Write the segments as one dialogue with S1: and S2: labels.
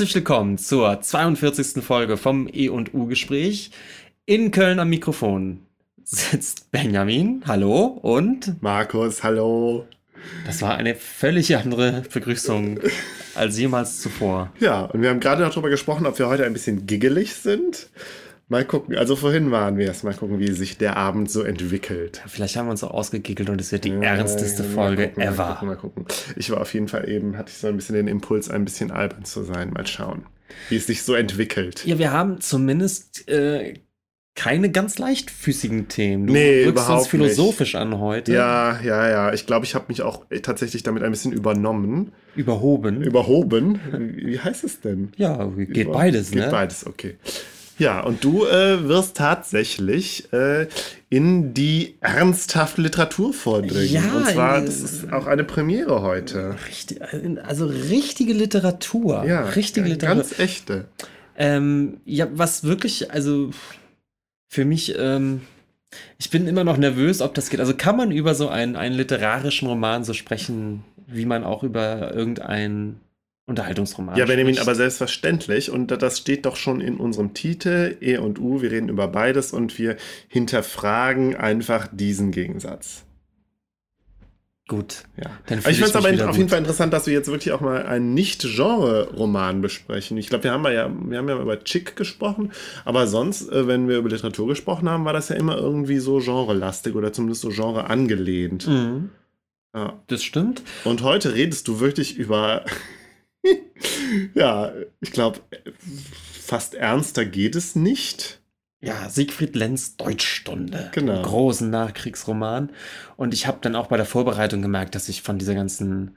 S1: Herzlich willkommen zur 42. Folge vom E&U-Gespräch. In Köln am Mikrofon sitzt Benjamin, hallo, und
S2: Markus, hallo.
S1: Das war eine völlig andere Begrüßung als jemals zuvor.
S2: Ja, und wir haben gerade noch darüber gesprochen, ob wir heute ein bisschen giggelig sind. Mal gucken. Also vorhin waren wir es. Mal gucken, wie sich der Abend so entwickelt.
S1: Vielleicht haben wir uns auch ausgegickelt und es wird die ja, ernsteste Folge
S2: gucken,
S1: ever.
S2: Mal gucken, mal gucken. Ich war auf jeden Fall eben, hatte ich so ein bisschen den Impuls, ein bisschen albern zu sein. Mal schauen, wie es sich so entwickelt.
S1: Ja, wir haben zumindest äh, keine ganz leichtfüßigen Themen.
S2: Du nee, überhaupt uns
S1: philosophisch
S2: nicht.
S1: an heute.
S2: Ja, ja, ja. Ich glaube, ich habe mich auch tatsächlich damit ein bisschen übernommen.
S1: Überhoben.
S2: Überhoben? Wie heißt es denn?
S1: Ja, geht Über beides,
S2: geht
S1: ne?
S2: Geht beides, okay. Ja, und du äh, wirst tatsächlich äh, in die ernsthafte Literatur vordringen. Ja, und zwar, das ist auch eine Premiere heute.
S1: Richtig, also richtige Literatur.
S2: Ja,
S1: richtige Literatur.
S2: Ganz echte.
S1: Ähm, ja, was wirklich, also für mich, ähm, ich bin immer noch nervös, ob das geht. Also kann man über so einen, einen literarischen Roman so sprechen, wie man auch über irgendein Unterhaltungsroman.
S2: Ja, Benjamin, aber selbstverständlich. Und das steht doch schon in unserem Titel, E und U. Wir reden über beides und wir hinterfragen einfach diesen Gegensatz.
S1: Gut.
S2: Ja. ich finde es aber auf jeden Fall interessant, dass wir jetzt wirklich auch mal einen Nicht-Genre-Roman besprechen. Ich glaube, wir haben ja, wir haben ja über Chick gesprochen, aber sonst, äh, wenn wir über Literatur gesprochen haben, war das ja immer irgendwie so genrelastig oder zumindest so Genre angelehnt.
S1: Mhm. Ja. Das stimmt.
S2: Und heute redest du wirklich über ja, ich glaube, fast ernster geht es nicht.
S1: Ja, Siegfried Lenz Deutschstunde.
S2: Genau.
S1: Großen Nachkriegsroman. Und ich habe dann auch bei der Vorbereitung gemerkt, dass ich von dieser ganzen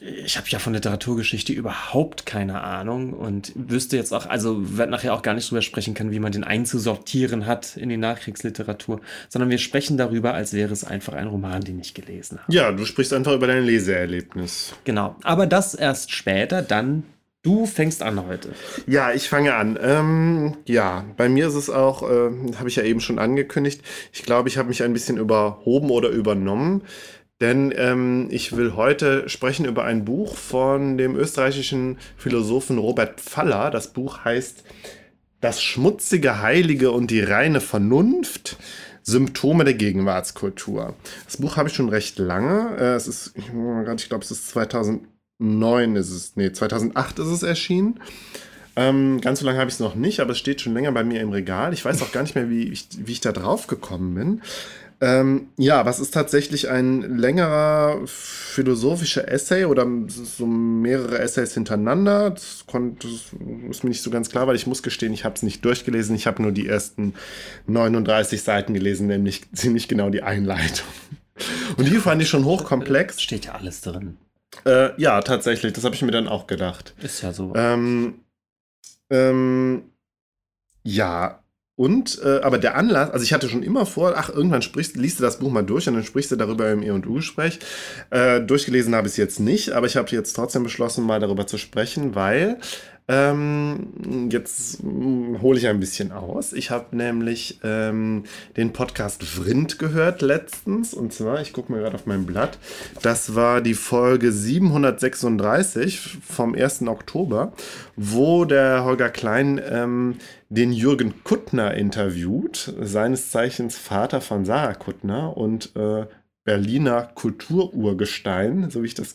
S1: ich habe ja von Literaturgeschichte überhaupt keine Ahnung und wüsste jetzt auch, also werde nachher auch gar nicht drüber sprechen können, wie man den einzusortieren hat in die Nachkriegsliteratur, sondern wir sprechen darüber, als wäre es einfach ein Roman, den ich gelesen habe.
S2: Ja, du sprichst einfach über dein Leseerlebnis.
S1: Genau, aber das erst später, dann Du fängst an heute.
S2: Ja, ich fange an. Ähm, ja, bei mir ist es auch, äh, habe ich ja eben schon angekündigt, ich glaube, ich habe mich ein bisschen überhoben oder übernommen. Denn ähm, ich will heute sprechen über ein Buch von dem österreichischen Philosophen Robert Pfaller. Das Buch heißt Das schmutzige Heilige und die reine Vernunft. Symptome der Gegenwartskultur. Das Buch habe ich schon recht lange. Äh, es ist, ich glaube, es ist 2009 ist es, nee, 2008 ist es erschienen. Ähm, ganz so lange habe ich es noch nicht, aber es steht schon länger bei mir im Regal. Ich weiß auch gar nicht mehr, wie ich, wie ich da drauf gekommen bin. Ähm, ja, was ist tatsächlich ein längerer philosophischer Essay oder so mehrere Essays hintereinander. Das, konnte, das ist mir nicht so ganz klar, weil ich muss gestehen, ich habe es nicht durchgelesen. Ich habe nur die ersten 39 Seiten gelesen, nämlich ziemlich genau die Einleitung. Und die fand ich schon hochkomplex.
S1: Steht ja alles drin.
S2: Äh, ja, tatsächlich. Das habe ich mir dann auch gedacht.
S1: Ist ja so.
S2: Ähm, ähm, ja, und, äh, aber der Anlass, also ich hatte schon immer vor, ach, irgendwann sprichst, liest du das Buch mal durch und dann sprichst du darüber im E&U-Gespräch. Äh, durchgelesen habe ich es jetzt nicht, aber ich habe jetzt trotzdem beschlossen, mal darüber zu sprechen, weil ähm, jetzt hm, hole ich ein bisschen aus. Ich habe nämlich ähm, den Podcast Vrind gehört letztens. Und zwar, ich gucke mal gerade auf mein Blatt. Das war die Folge 736 vom 1. Oktober, wo der Holger Klein ähm, den Jürgen Kuttner interviewt, seines Zeichens Vater von Sarah Kuttner und äh, Berliner Kultururgestein, so wie ich das.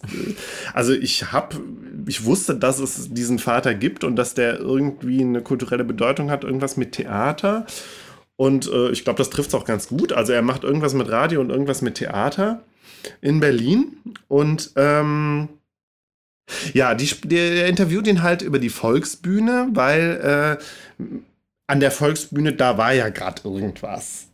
S2: Also ich habe, ich wusste, dass es diesen Vater gibt und dass der irgendwie eine kulturelle Bedeutung hat, irgendwas mit Theater. Und äh, ich glaube, das trifft es auch ganz gut. Also er macht irgendwas mit Radio und irgendwas mit Theater in Berlin. Und ähm, ja, die, der interviewt ihn halt über die Volksbühne, weil äh, an der Volksbühne, da war ja gerade irgendwas.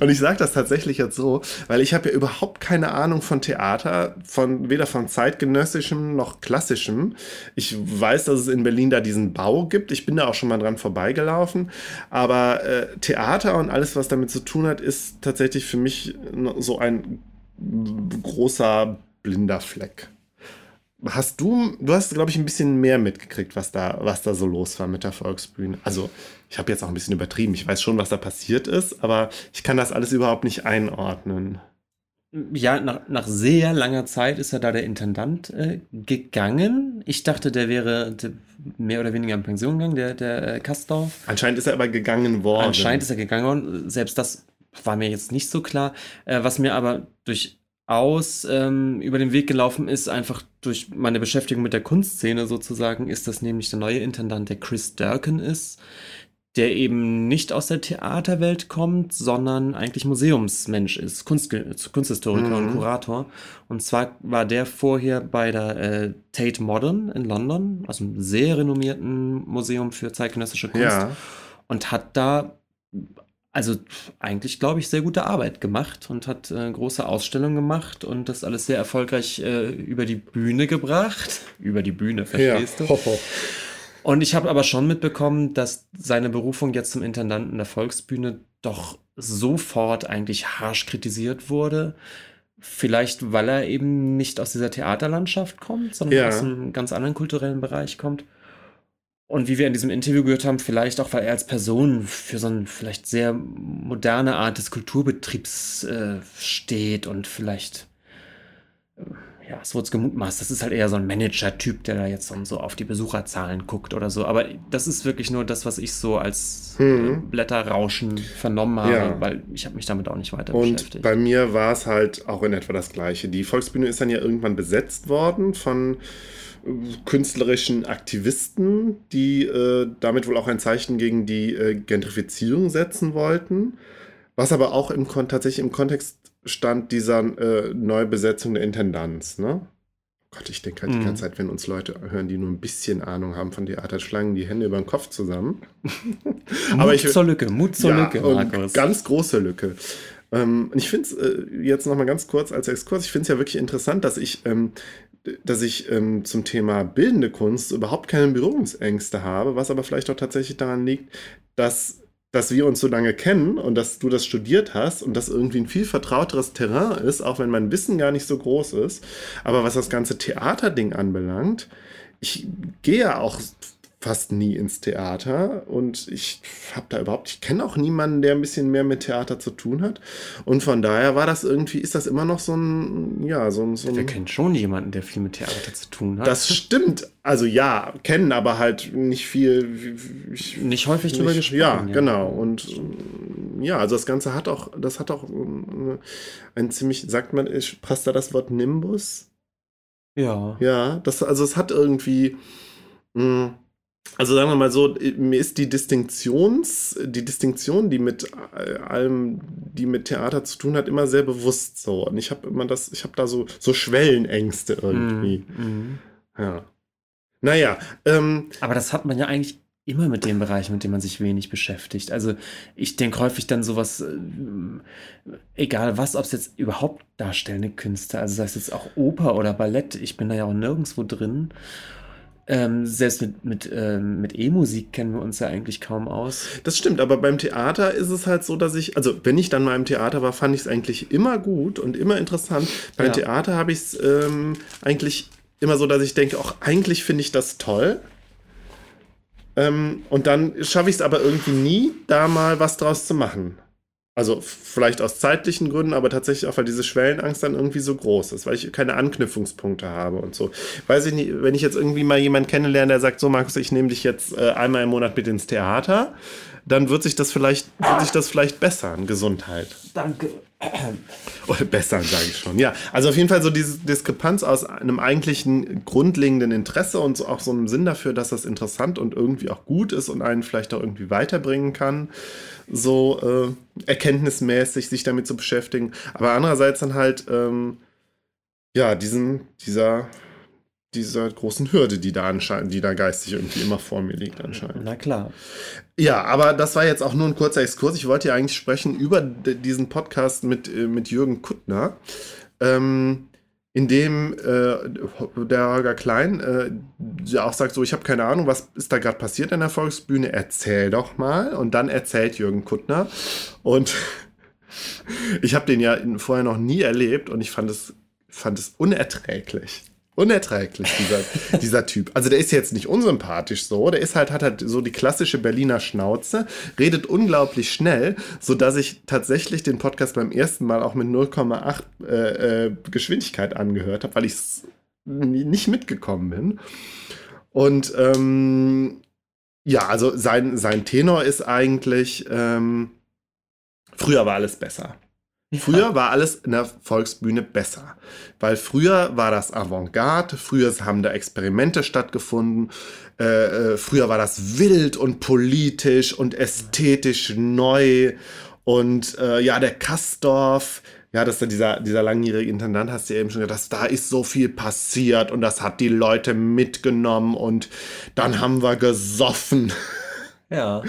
S2: Und ich sage das tatsächlich jetzt so, weil ich habe ja überhaupt keine Ahnung von Theater, von weder von zeitgenössischem noch klassischem. Ich weiß, dass es in Berlin da diesen Bau gibt. Ich bin da auch schon mal dran vorbeigelaufen. Aber äh, Theater und alles, was damit zu tun hat, ist tatsächlich für mich so ein großer blinder Fleck. Hast du, du hast, glaube ich, ein bisschen mehr mitgekriegt, was da, was da so los war mit der Volksbühne. Also, ich habe jetzt auch ein bisschen übertrieben. Ich weiß schon, was da passiert ist, aber ich kann das alles überhaupt nicht einordnen.
S1: ja, nach, nach sehr langer Zeit ist er da der Intendant äh, gegangen. Ich dachte, der wäre mehr oder weniger in Pension gegangen, der, der äh, Kastorf.
S2: Anscheinend ist er aber gegangen worden.
S1: Anscheinend ist er gegangen worden. Selbst das war mir jetzt nicht so klar. Äh, was mir aber durchaus ähm, über den Weg gelaufen ist, einfach durch meine Beschäftigung mit der Kunstszene sozusagen, ist, dass nämlich der neue Intendant der Chris Durkin ist der eben nicht aus der Theaterwelt kommt, sondern eigentlich Museumsmensch ist, Kunst, Kunsthistoriker mhm. und Kurator. Und zwar war der vorher bei der äh, Tate Modern in London, also einem sehr renommierten Museum für zeitgenössische Kunst. Ja. Und hat da also eigentlich, glaube ich, sehr gute Arbeit gemacht und hat äh, große Ausstellungen gemacht und das alles sehr erfolgreich äh, über die Bühne gebracht. Über die Bühne, verstehst ja. du? Ho, ho. Und ich habe aber schon mitbekommen, dass seine Berufung jetzt zum Intendanten der Volksbühne doch sofort eigentlich harsch kritisiert wurde. Vielleicht, weil er eben nicht aus dieser Theaterlandschaft kommt, sondern ja. aus einem ganz anderen kulturellen Bereich kommt. Und wie wir in diesem Interview gehört haben, vielleicht auch, weil er als Person für so eine vielleicht sehr moderne Art des Kulturbetriebs äh, steht und vielleicht äh, ja, es wurde gemutmaßt, das ist halt eher so ein Manager-Typ, der da jetzt so auf die Besucherzahlen guckt oder so. Aber das ist wirklich nur das, was ich so als hm. Blätterrauschen vernommen habe, ja. weil ich habe mich damit auch nicht weiter
S2: Und
S1: beschäftigt.
S2: Bei mir war es halt auch in etwa das Gleiche. Die Volksbühne ist dann ja irgendwann besetzt worden von äh, künstlerischen Aktivisten, die äh, damit wohl auch ein Zeichen gegen die äh, Gentrifizierung setzen wollten. Was aber auch im, tatsächlich im Kontext stand dieser äh, Neubesetzung der Intendanz, ne? Gott, ich denke halt die mhm. ganze Zeit, wenn uns Leute hören, die nur ein bisschen Ahnung haben von Theater, schlagen die Hände über den Kopf zusammen.
S1: Aber ich, zur Lücke, Mut zur ja, Lücke,
S2: Markus. Ganz große Lücke. Ähm, ich finde es äh, jetzt nochmal ganz kurz als Exkurs, ich finde es ja wirklich interessant, dass ich, ähm, dass ich ähm, zum Thema bildende Kunst überhaupt keine Berührungsängste habe, was aber vielleicht auch tatsächlich daran liegt, dass dass wir uns so lange kennen und dass du das studiert hast und das irgendwie ein viel vertrauteres Terrain ist, auch wenn mein Wissen gar nicht so groß ist. Aber was das ganze Theaterding anbelangt, ich gehe ja auch fast nie ins Theater und ich habe da überhaupt, ich kenne auch niemanden, der ein bisschen mehr mit Theater zu tun hat. Und von daher war das irgendwie, ist das immer noch so ein, ja, so ein. So ein
S1: Wir kennen schon jemanden, der viel mit Theater zu tun hat.
S2: Das stimmt. Also ja, kennen, aber halt nicht viel.
S1: Ich, nicht häufig drüber gesprochen.
S2: Ja, ja, genau. Und ja, also das Ganze hat auch, das hat auch ein ziemlich, sagt man, passt da das Wort Nimbus?
S1: Ja.
S2: Ja, das, also es hat irgendwie. Mh, hm, also sagen wir mal so, mir ist die Distinktions, die Distinktion, die mit allem, die mit Theater zu tun hat, immer sehr bewusst so. Und ich habe immer das, ich habe da so, so Schwellenängste irgendwie. Mm, mm. Ja. Naja. Ähm,
S1: Aber das hat man ja eigentlich immer mit dem Bereich, mit dem man sich wenig beschäftigt. Also ich denke häufig dann sowas, äh, egal was, ob es jetzt überhaupt darstellende Künste, also sei es jetzt auch Oper oder Ballett, ich bin da ja auch nirgendwo drin. Ähm, selbst mit, mit, ähm, mit E-Musik kennen wir uns ja eigentlich kaum aus.
S2: Das stimmt, aber beim Theater ist es halt so, dass ich, also wenn ich dann mal im Theater war, fand ich es eigentlich immer gut und immer interessant. Beim ja. Theater habe ich es ähm, eigentlich immer so, dass ich denke, auch eigentlich finde ich das toll. Ähm, und dann schaffe ich es aber irgendwie nie, da mal was draus zu machen. Also vielleicht aus zeitlichen Gründen, aber tatsächlich auch, weil diese Schwellenangst dann irgendwie so groß ist, weil ich keine Anknüpfungspunkte habe und so. Weiß ich nicht, wenn ich jetzt irgendwie mal jemanden kennenlerne, der sagt, so Markus, ich nehme dich jetzt äh, einmal im Monat mit ins Theater, dann wird sich das vielleicht, wird sich das vielleicht bessern, Gesundheit.
S1: Danke.
S2: Oder bessern, sage ich schon. Ja, also auf jeden Fall so diese Diskrepanz aus einem eigentlichen grundlegenden Interesse und auch so einem Sinn dafür, dass das interessant und irgendwie auch gut ist und einen vielleicht auch irgendwie weiterbringen kann, so äh, erkenntnismäßig sich damit zu beschäftigen. Aber andererseits dann halt, ähm, ja, diesen, dieser dieser großen Hürde, die da anscheinend, die da geistig irgendwie immer vor mir liegt anscheinend.
S1: Na klar.
S2: Ja, aber das war jetzt auch nur ein kurzer Exkurs. Ich wollte ja eigentlich sprechen über diesen Podcast mit, äh, mit Jürgen Kuttner, ähm, in dem äh, der Holger Klein äh, ja auch sagt, so ich habe keine Ahnung, was ist da gerade passiert in der Volksbühne, erzähl doch mal. Und dann erzählt Jürgen Kuttner. Und ich habe den ja vorher noch nie erlebt und ich fand es, fand es unerträglich. Unerträglich, dieser, dieser Typ. Also der ist jetzt nicht unsympathisch so, der ist halt, hat halt so die klassische Berliner Schnauze, redet unglaublich schnell, sodass ich tatsächlich den Podcast beim ersten Mal auch mit 0,8 äh, äh, Geschwindigkeit angehört habe, weil ich nicht mitgekommen bin. Und ähm, ja, also sein, sein Tenor ist eigentlich, ähm, früher war alles besser. Früher war alles in der Volksbühne besser, weil früher war das Avantgarde, früher haben da Experimente stattgefunden, äh, äh, früher war das wild und politisch und ästhetisch neu und äh, ja, der Kastorf, ja, dass da dieser, dieser langjährige Intendant, hast du ja eben schon gesagt, dass da ist so viel passiert und das hat die Leute mitgenommen und dann haben wir gesoffen.
S1: Ja.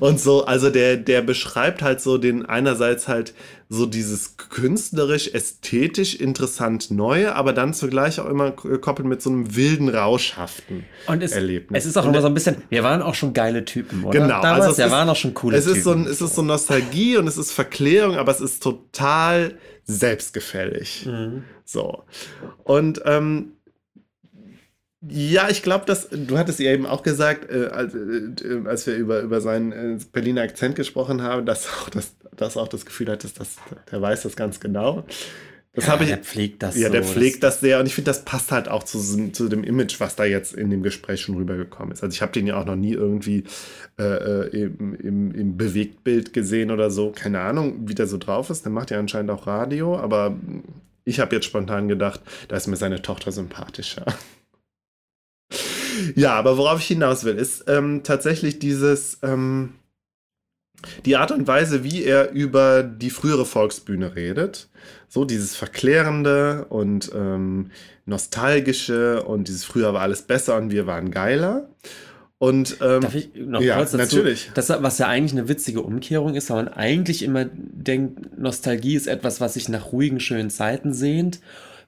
S2: Und so, also der, der beschreibt halt so den einerseits halt so dieses künstlerisch, ästhetisch interessant Neue, aber dann zugleich auch immer gekoppelt mit so einem wilden, rauschhaften
S1: Und es,
S2: Erlebnis.
S1: es ist auch immer so ein bisschen, wir waren auch schon geile Typen, oder?
S2: Genau,
S1: Damals,
S2: also es
S1: wir
S2: ist-
S1: waren auch schon coole
S2: es ist so,
S1: Typen.
S2: ein, es ist so Nostalgie und es ist Verklärung, aber es ist total selbstgefällig.
S1: Mhm.
S2: So. Und ähm, ja, ich glaube, dass du hattest ja eben auch gesagt, äh, als, äh, als wir über, über seinen äh, Berliner Akzent gesprochen haben, dass auch das, dass auch das Gefühl hattest, dass der weiß das ganz genau. Das
S1: ja,
S2: habe ich.
S1: der pflegt das
S2: Ja,
S1: so.
S2: der pflegt das sehr und ich finde, das passt halt auch zu, zu dem Image, was da jetzt in dem Gespräch schon rübergekommen ist. Also ich habe den ja auch noch nie irgendwie äh, äh, im, im, im Bewegtbild gesehen oder so. Keine Ahnung, wie der so drauf ist. Der macht ja anscheinend auch Radio, aber ich habe jetzt spontan gedacht, da ist mir seine Tochter sympathischer. Ja, aber worauf ich hinaus will, ist ähm, tatsächlich dieses, ähm, die Art und Weise, wie er über die frühere Volksbühne redet. So dieses Verklärende und ähm, Nostalgische und dieses früher war alles besser und wir waren geiler. Und ähm,
S1: Darf ich noch
S2: ja,
S1: kurz dazu?
S2: natürlich.
S1: Das, was ja eigentlich eine witzige Umkehrung ist, weil man eigentlich immer denkt, Nostalgie ist etwas, was sich nach ruhigen, schönen Zeiten sehnt,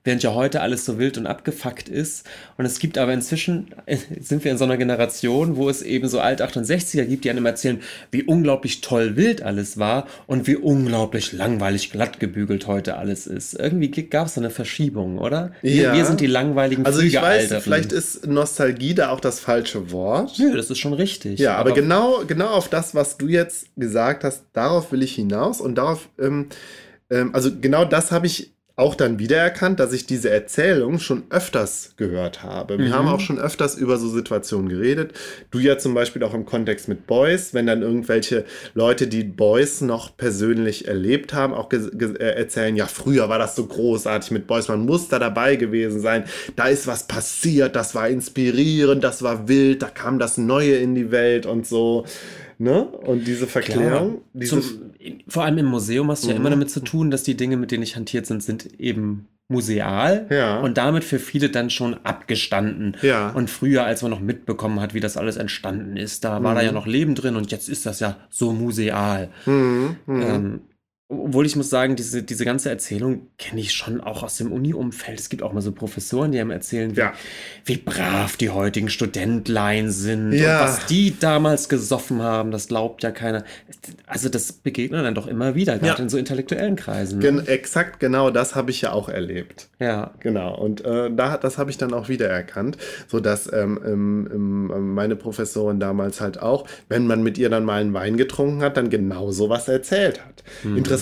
S1: während ja heute alles so wild und abgefuckt ist. Und es gibt aber inzwischen, äh, sind wir in so einer Generation, wo es eben so Alt-68er gibt, die einem erzählen, wie unglaublich toll wild alles war und wie unglaublich langweilig glatt gebügelt heute alles ist. Irgendwie gab es so eine Verschiebung, oder? Wir,
S2: Ja.
S1: wir sind die langweiligen
S2: also ich weiß, vielleicht ist Nostalgie da auch das falsche Wort.
S1: Nö, das ist schon richtig.
S2: Ja, aber, genau, genau auf das, was du jetzt gesagt hast, darauf will ich hinaus und darauf, ähm, ähm, also genau das habe ich auch dann wiedererkannt, dass ich diese Erzählung schon öfters gehört habe. Wir
S1: Mhm.
S2: haben auch schon öfters über so Situationen geredet. Du ja zum Beispiel auch im Kontext mit Boys, wenn dann irgendwelche Leute, die Boys noch persönlich erlebt haben, auch äh, erzählen, ja, früher war das so großartig mit Boys, man muss da dabei gewesen sein, da ist was passiert, das war inspirierend, das war wild, da kam das Neue in die Welt und so. Ne? Und diese Verklärung, diese,
S1: Zum, vor allem im Museum hast du ja
S2: Mhm.
S1: immer damit zu tun, dass die Dinge, mit denen ich hantiert sind, sind eben museal
S2: Ja.
S1: und damit für viele dann schon abgestanden.
S2: Ja.
S1: Und früher, als man noch mitbekommen hat, wie das alles entstanden ist, da war da
S2: Mhm.
S1: ja noch Leben drin und jetzt ist das ja so museal.
S2: Mhm, mhm.
S1: Ähm, obwohl ich muss sagen, diese, diese ganze Erzählung kenne ich schon auch aus dem Uni-Umfeld. Es gibt auch mal so Professoren, die einem erzählen, wie,
S2: Ja.
S1: wie brav die heutigen Studentlein sind
S2: Ja.
S1: und was die damals gesoffen haben, das glaubt ja keiner. Also das begegnet dann doch immer wieder, gerade
S2: Ja.
S1: in so intellektuellen Kreisen. ne?
S2: Gen exakt genau das habe ich ja auch erlebt.
S1: Ja.
S2: Genau, und äh, da, das habe ich dann auch wiedererkannt, sodass ähm, ähm, meine Professorin damals halt auch, wenn man mit ihr dann mal einen Wein getrunken hat, dann genau sowas erzählt hat.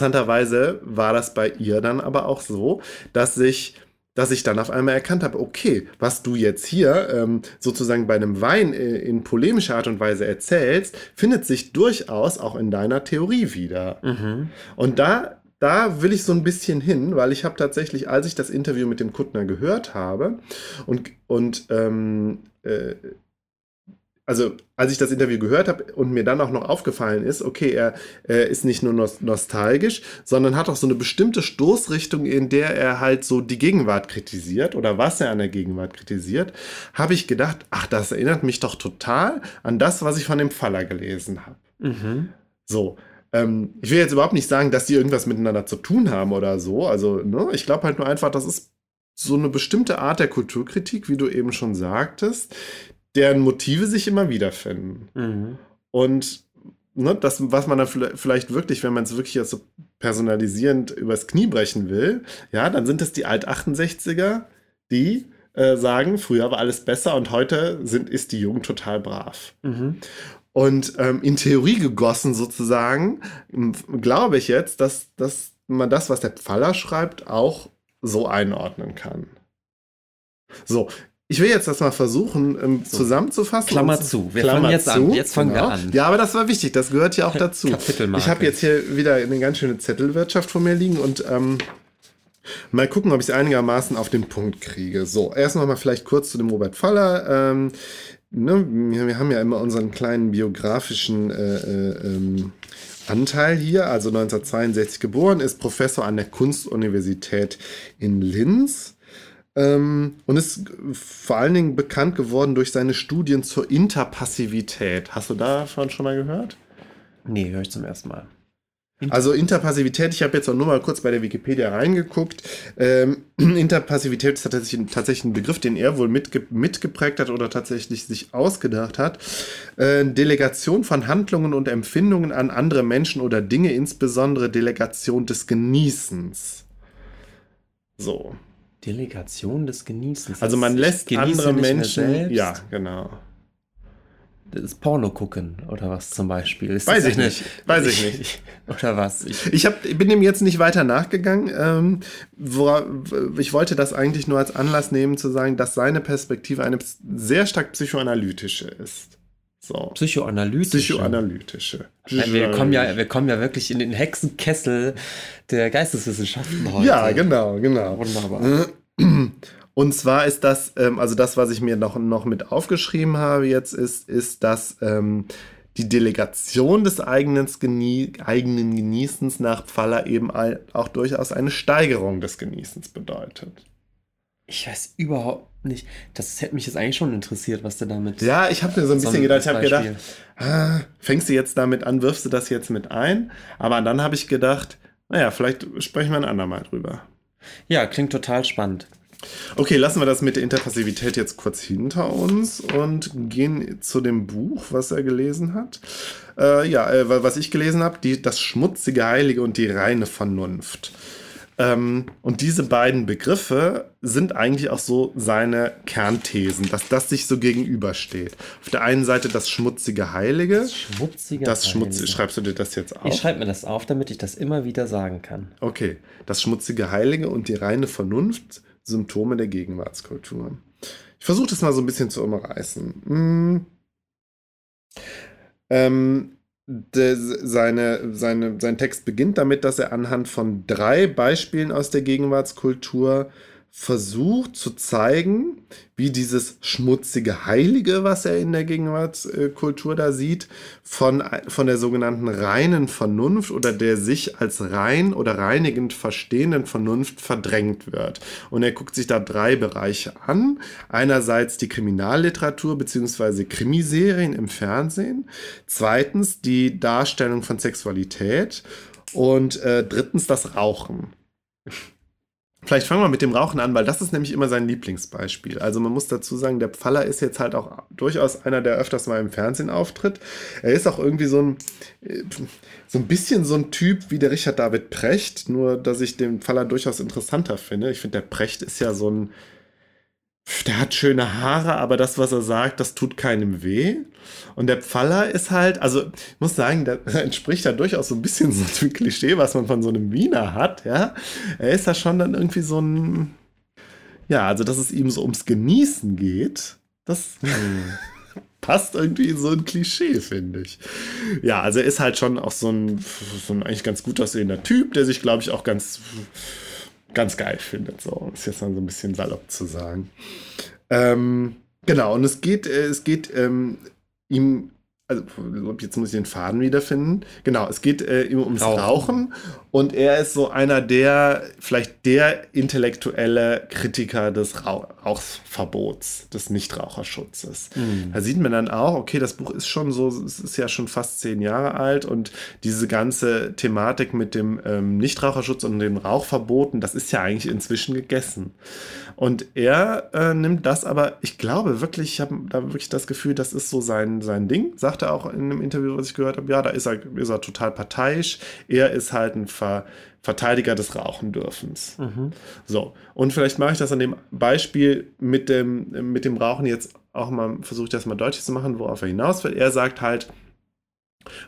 S2: Interessanterweise war das bei ihr dann aber auch so, dass ich dass ich dann auf einmal erkannt habe, okay, was du jetzt hier ähm, sozusagen bei einem Wein äh, in polemischer Art und Weise erzählst, findet sich durchaus auch in deiner Theorie wieder.
S1: Mhm.
S2: Und da, da will ich so ein bisschen hin, weil ich habe tatsächlich, als ich das Interview mit dem Kuttner gehört habe und, und ähm, äh, also als ich das Interview gehört habe und mir dann auch noch aufgefallen ist, okay, er, er ist nicht nur nos nostalgisch, sondern hat auch so eine bestimmte Stoßrichtung, in der er halt so die Gegenwart kritisiert oder was er an der Gegenwart kritisiert, habe ich gedacht, ach, das erinnert mich doch total an das, was ich von dem Faller gelesen habe.
S1: Mhm.
S2: So. Ähm, ich will jetzt überhaupt nicht sagen, dass die irgendwas miteinander zu tun haben oder so. Also, ne, ich glaube halt nur einfach, das ist so eine bestimmte Art der Kulturkritik, wie du eben schon sagtest, deren Motive sich immer wiederfinden.
S1: Mhm.
S2: Und ne, das, was man dann vielleicht- wirklich, wenn man es wirklich jetzt so personalisierend übers Knie brechen will, ja, dann sind es die Alt-68er, die äh, sagen, früher war alles besser und heute sind, ist die Jugend total brav.
S1: Mhm.
S2: Und ähm, in Theorie gegossen sozusagen, glaube ich jetzt, dass, dass man das, was der Pfaller schreibt, auch so einordnen kann. So, ich will jetzt das mal versuchen ähm,
S1: So.
S2: zusammenzufassen.
S1: Klammer zu. Wir
S2: Klammer
S1: fangen jetzt an.
S2: zu,
S1: Jetzt fangen wir
S2: genau.
S1: an.
S2: Ja, aber das war wichtig, das gehört ja auch dazu. Ich habe jetzt hier wieder eine ganz schöne Zettelwirtschaft vor mir liegen und ähm, mal gucken, ob ich es einigermaßen auf den Punkt kriege. So, erst noch mal vielleicht kurz zu dem Robert Faller. Ähm, ne, wir, wir haben ja immer unseren kleinen biografischen äh, äh, ähm, Anteil hier. Also 1962 geboren, ist Professor an der Kunstuniversität in Linz. Ähm, und ist vor allen Dingen bekannt geworden durch seine Studien zur Interpassivität. Hast du davon schon mal gehört?
S1: Nee, höre ich zum ersten Mal.
S2: Also Interpassivität, ich habe jetzt auch nur mal kurz bei der Wikipedia reingeguckt. Ähm, Interpassivität ist tatsächlich, tatsächlich ein Begriff, den er wohl mitge mitgeprägt hat oder tatsächlich sich ausgedacht hat. Äh, Delegation von Handlungen und Empfindungen an andere Menschen oder Dinge, insbesondere Delegation des Genießens. So.
S1: Delegation des Genießens.
S2: Also man lässt
S1: genieße
S2: andere Menschen. Ja, genau.
S1: Das Porno gucken oder was zum Beispiel. Ist
S2: Weiß ich
S1: eine-
S2: nicht. Weiß ich nicht.
S1: Oder was? Ich,
S2: Ich hab, bin dem jetzt nicht weiter nachgegangen. Ähm, wora, ich wollte das eigentlich nur als Anlass nehmen, zu sagen, dass seine Perspektive eine sehr stark psychoanalytische ist. So.
S1: Psychoanalytische.
S2: Psychoanalytische.
S1: Wir kommen, ja, wir kommen ja wirklich in den Hexenkessel der Geisteswissenschaften heute.
S2: Ja, genau, genau.
S1: Wunderbar.
S2: Und zwar ist das, ähm, also das, was ich mir noch, noch mit aufgeschrieben habe jetzt, ist, ist, dass ähm, die Delegation des eigenen, Genie eigenen Genießens nach Pfaller eben all- auch durchaus eine Steigerung des Genießens bedeutet.
S1: Ich weiß überhaupt nicht. Das hätte mich jetzt eigentlich schon interessiert, was du damit.
S2: Ja, ich habe mir so ein
S1: So
S2: bisschen gedacht, ich habe gedacht, ah, fängst du jetzt damit an, wirfst du das jetzt mit ein? Aber dann habe ich gedacht, naja, vielleicht sprechen wir ein andermal drüber.
S1: Ja, klingt total spannend.
S2: Okay, lassen wir das mit der Interpassivität jetzt kurz hinter uns und gehen zu dem Buch, was er gelesen hat. Äh, ja, äh, was ich gelesen habe, das schmutzige Heilige und die reine Vernunft. Ähm, und diese beiden Begriffe sind eigentlich auch so seine Kernthesen, dass das sich so gegenübersteht. Auf der einen Seite das schmutzige Heilige.
S1: Schmutzige
S2: Das schmutzige,
S1: Heilige.
S2: schreibst du dir das jetzt
S1: Ich
S2: auf?
S1: schreibe mir das auf, damit ich das immer wieder sagen kann.
S2: Okay, das schmutzige Heilige und die reine Vernunft, Symptome der Gegenwartskultur. Ich versuche das mal so ein bisschen zu umreißen. Hm. Ähm, de, seine, seine, sein Text beginnt damit, dass er anhand von drei Beispielen aus der Gegenwartskultur versucht zu zeigen, wie dieses schmutzige Heilige, was er in der Gegenwartskultur da sieht, von, von der sogenannten reinen Vernunft oder der sich als rein oder reinigend verstehenden Vernunft verdrängt wird. Und er guckt sich da drei Bereiche an. Einerseits die Kriminalliteratur bzw. Krimiserien im Fernsehen. Zweitens die Darstellung von Sexualität. Und äh, drittens das Rauchen. Vielleicht fangen wir mit dem Rauchen an, weil das ist nämlich immer sein Lieblingsbeispiel. Also man muss dazu sagen, der Pfaller ist jetzt halt auch durchaus einer, der öfters mal im Fernsehen auftritt. Er ist auch irgendwie so ein, so ein bisschen so ein Typ wie der Richard David Precht, nur dass ich den Pfaller durchaus interessanter finde. Ich finde, der Precht ist ja so ein, der hat schöne Haare, aber das, was er sagt, das tut keinem weh. Und der Pfaller ist halt, also ich muss sagen, der entspricht ja durchaus so ein bisschen so dem Klischee, was man von so einem Wiener hat, ja. Er ist ja schon dann irgendwie so ein, ja, also dass es ihm so ums Genießen geht, das passt irgendwie in so ein Klischee, finde ich. Ja, also er ist halt schon auch so ein, so ein eigentlich ganz gut aussehender Typ, der sich, glaube ich, auch ganz ganz geil findet. So, ist jetzt mal so ein bisschen salopp zu sagen. Ähm, genau, und es geht, äh, es geht ähm, ihm, also jetzt muss ich den Faden wiederfinden. Genau, es geht äh, ihm ums
S1: Rauchen.
S2: Rauchen. und er ist so einer der, vielleicht der intellektuelle Kritiker des Rauch Rauchverbots, des Nichtraucherschutzes.
S1: Hm.
S2: Da sieht man dann auch, okay, das Buch ist schon so, es ist ja schon fast zehn Jahre alt und diese ganze Thematik mit dem ähm, Nichtraucherschutz und den Rauchverboten, das ist ja eigentlich inzwischen gegessen. Und er äh, nimmt das aber, ich glaube wirklich, ich habe da wirklich das Gefühl, das ist so sein, sein Ding, sagt sagte auch in einem Interview, was ich gehört habe, ja, da ist er, ist er total parteiisch. Er ist halt ein Ver Verteidiger des Rauchendürfens. Mhm. So, und vielleicht mache ich das an dem Beispiel mit dem, mit dem Rauchen jetzt auch mal, versuche ich das mal deutlich zu machen, worauf er hinaus will. Er sagt halt,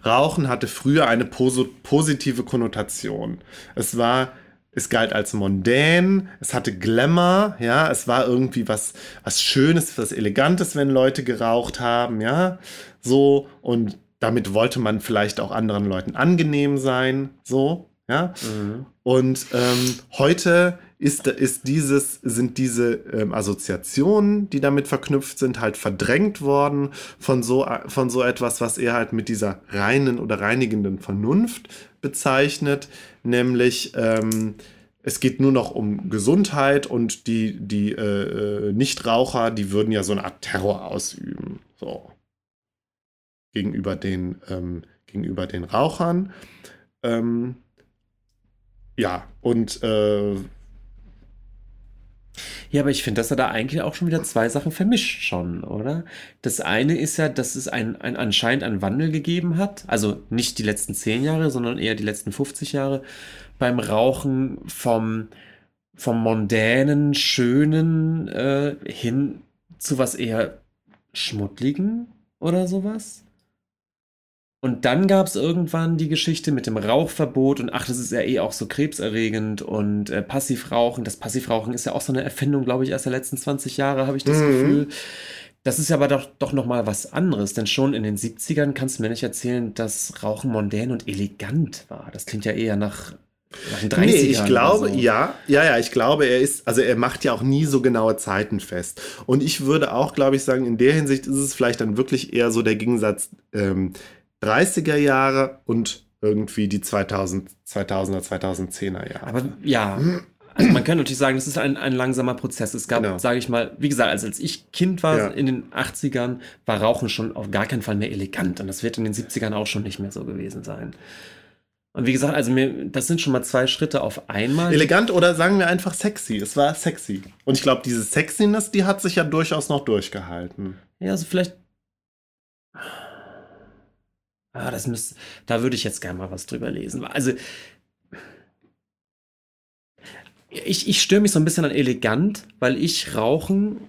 S2: Rauchen hatte früher eine pos positive Konnotation. Es war es galt als mondän, es hatte Glamour, ja, es war irgendwie was, was Schönes, was Elegantes, wenn Leute geraucht haben, ja, so, und damit wollte man vielleicht auch anderen Leuten angenehm sein, so, ja. Mhm. Und ähm, heute ist, ist dieses, sind diese ähm, Assoziationen, die damit verknüpft sind, halt verdrängt worden von so, von so etwas, was er halt mit dieser reinen oder reinigenden Vernunft bezeichnet, nämlich ähm, es geht nur noch um Gesundheit und die, die äh, äh Nichtraucher, die würden ja so eine Art Terror ausüben. So. Gegenüber den, ähm, gegenüber den Rauchern. Ähm, ja, und äh,
S1: ja, aber ich finde, dass er da eigentlich auch schon wieder zwei Sachen vermischt schon, oder? Das eine ist ja, dass es ein, ein anscheinend einen Wandel gegeben hat, also nicht die letzten zehn Jahre, sondern eher die letzten 50 Jahre beim Rauchen vom, vom mondänen, schönen äh, hin zu was eher schmuddligen oder sowas. Und dann gab es irgendwann die Geschichte mit dem Rauchverbot und ach, das ist ja eh auch so krebserregend und äh, Passivrauchen. Das Passivrauchen ist ja auch so eine Erfindung, glaube ich, erst der letzten 20 Jahre, habe ich das mhm. Gefühl. Das ist ja aber doch, doch nochmal was anderes, denn schon in den 70ern kannst du mir nicht erzählen, dass Rauchen mondän und elegant war. Das klingt ja eher nach
S2: Nee, ich glaube, so. ja, ja, ja, ich glaube, er ist, also er macht ja auch nie so genaue Zeiten fest. Und ich würde auch, glaube ich, sagen, in der Hinsicht ist es vielleicht dann wirklich eher so der Gegensatz ähm, 30er Jahre und irgendwie die 2000, 2000er, 2010er Jahre.
S1: Aber ja, also man kann natürlich sagen, das ist ein, ein langsamer Prozess. Es gab, genau. sage ich mal, wie gesagt, also als ich Kind war ja. in den 80ern, war Rauchen schon auf gar keinen Fall mehr elegant. Und das wird in den 70ern auch schon nicht mehr so gewesen sein. Und wie gesagt, also mir, das sind schon mal zwei Schritte auf einmal.
S2: Elegant oder sagen wir einfach sexy. Es war sexy. Und ich glaube, diese Sexiness, die hat sich ja durchaus noch durchgehalten.
S1: Ja, also vielleicht Ah, das müsste, da würde ich jetzt gerne mal was drüber lesen. Also, ich, ich störe mich so ein bisschen an elegant, weil ich Rauchen,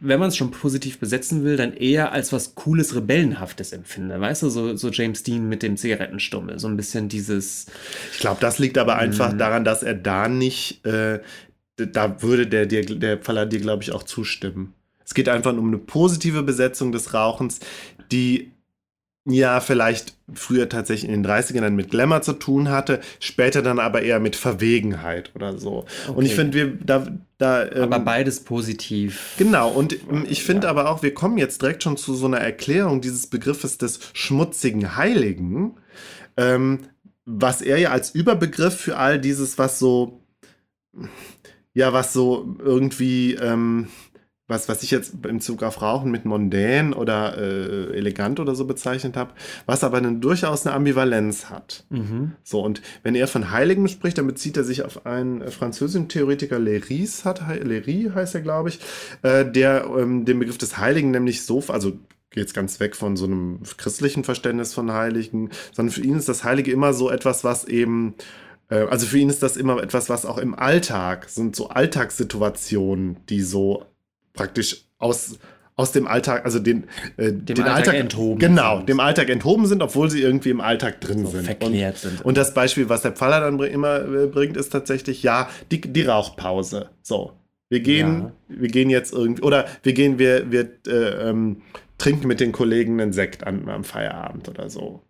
S1: wenn man es schon positiv besetzen will, dann eher als was Cooles, Rebellenhaftes empfinde. Weißt du, so, so James Dean mit dem Zigarettenstummel. So ein bisschen dieses.
S2: Ich glaube, das liegt aber einfach mm. daran, dass er da nicht. Äh, da würde der, der, der Faller dir, glaube ich, auch zustimmen. Es geht einfach um eine positive Besetzung des Rauchens, die ja vielleicht früher tatsächlich in den 30ern dann mit Glamour zu tun hatte, später dann aber eher mit Verwegenheit oder so. Okay. Und ich finde, wir da. da
S1: ähm, aber beides positiv.
S2: Genau, und ähm, ich finde ja. aber auch, wir kommen jetzt direkt schon zu so einer Erklärung dieses Begriffes des schmutzigen Heiligen, ähm, was er ja als Überbegriff für all dieses, was so. Ja, was so irgendwie. Ähm, was, was ich jetzt im Zug auf Rauchen mit mondän oder äh, elegant oder so bezeichnet habe, was aber dann durchaus eine Ambivalenz hat. Mhm. So, und wenn er von Heiligen spricht, dann bezieht er sich auf einen äh, französischen Theoretiker, Léris, hat, Léry heißt er, glaube ich, äh, der ähm, den Begriff des Heiligen nämlich so, also geht es ganz weg von so einem christlichen Verständnis von Heiligen, sondern für ihn ist das Heilige immer so etwas, was eben äh, also für ihn ist das immer etwas, was auch im Alltag, sind so Alltagssituationen, die so praktisch aus, aus dem Alltag, also den, äh, dem den Alltag, Alltag, enthoben genau, sind. dem Alltag enthoben sind, obwohl sie irgendwie im Alltag drin so sind. Verklärt und, sind. Und das Beispiel, was der Pfaller dann immer äh, bringt, ist tatsächlich, ja, die, die Rauchpause. So. Wir gehen, ja. wir gehen jetzt irgendwie, oder wir gehen, wir, wir äh, ähm, trinken mit den Kollegen einen Sekt an, am Feierabend oder so.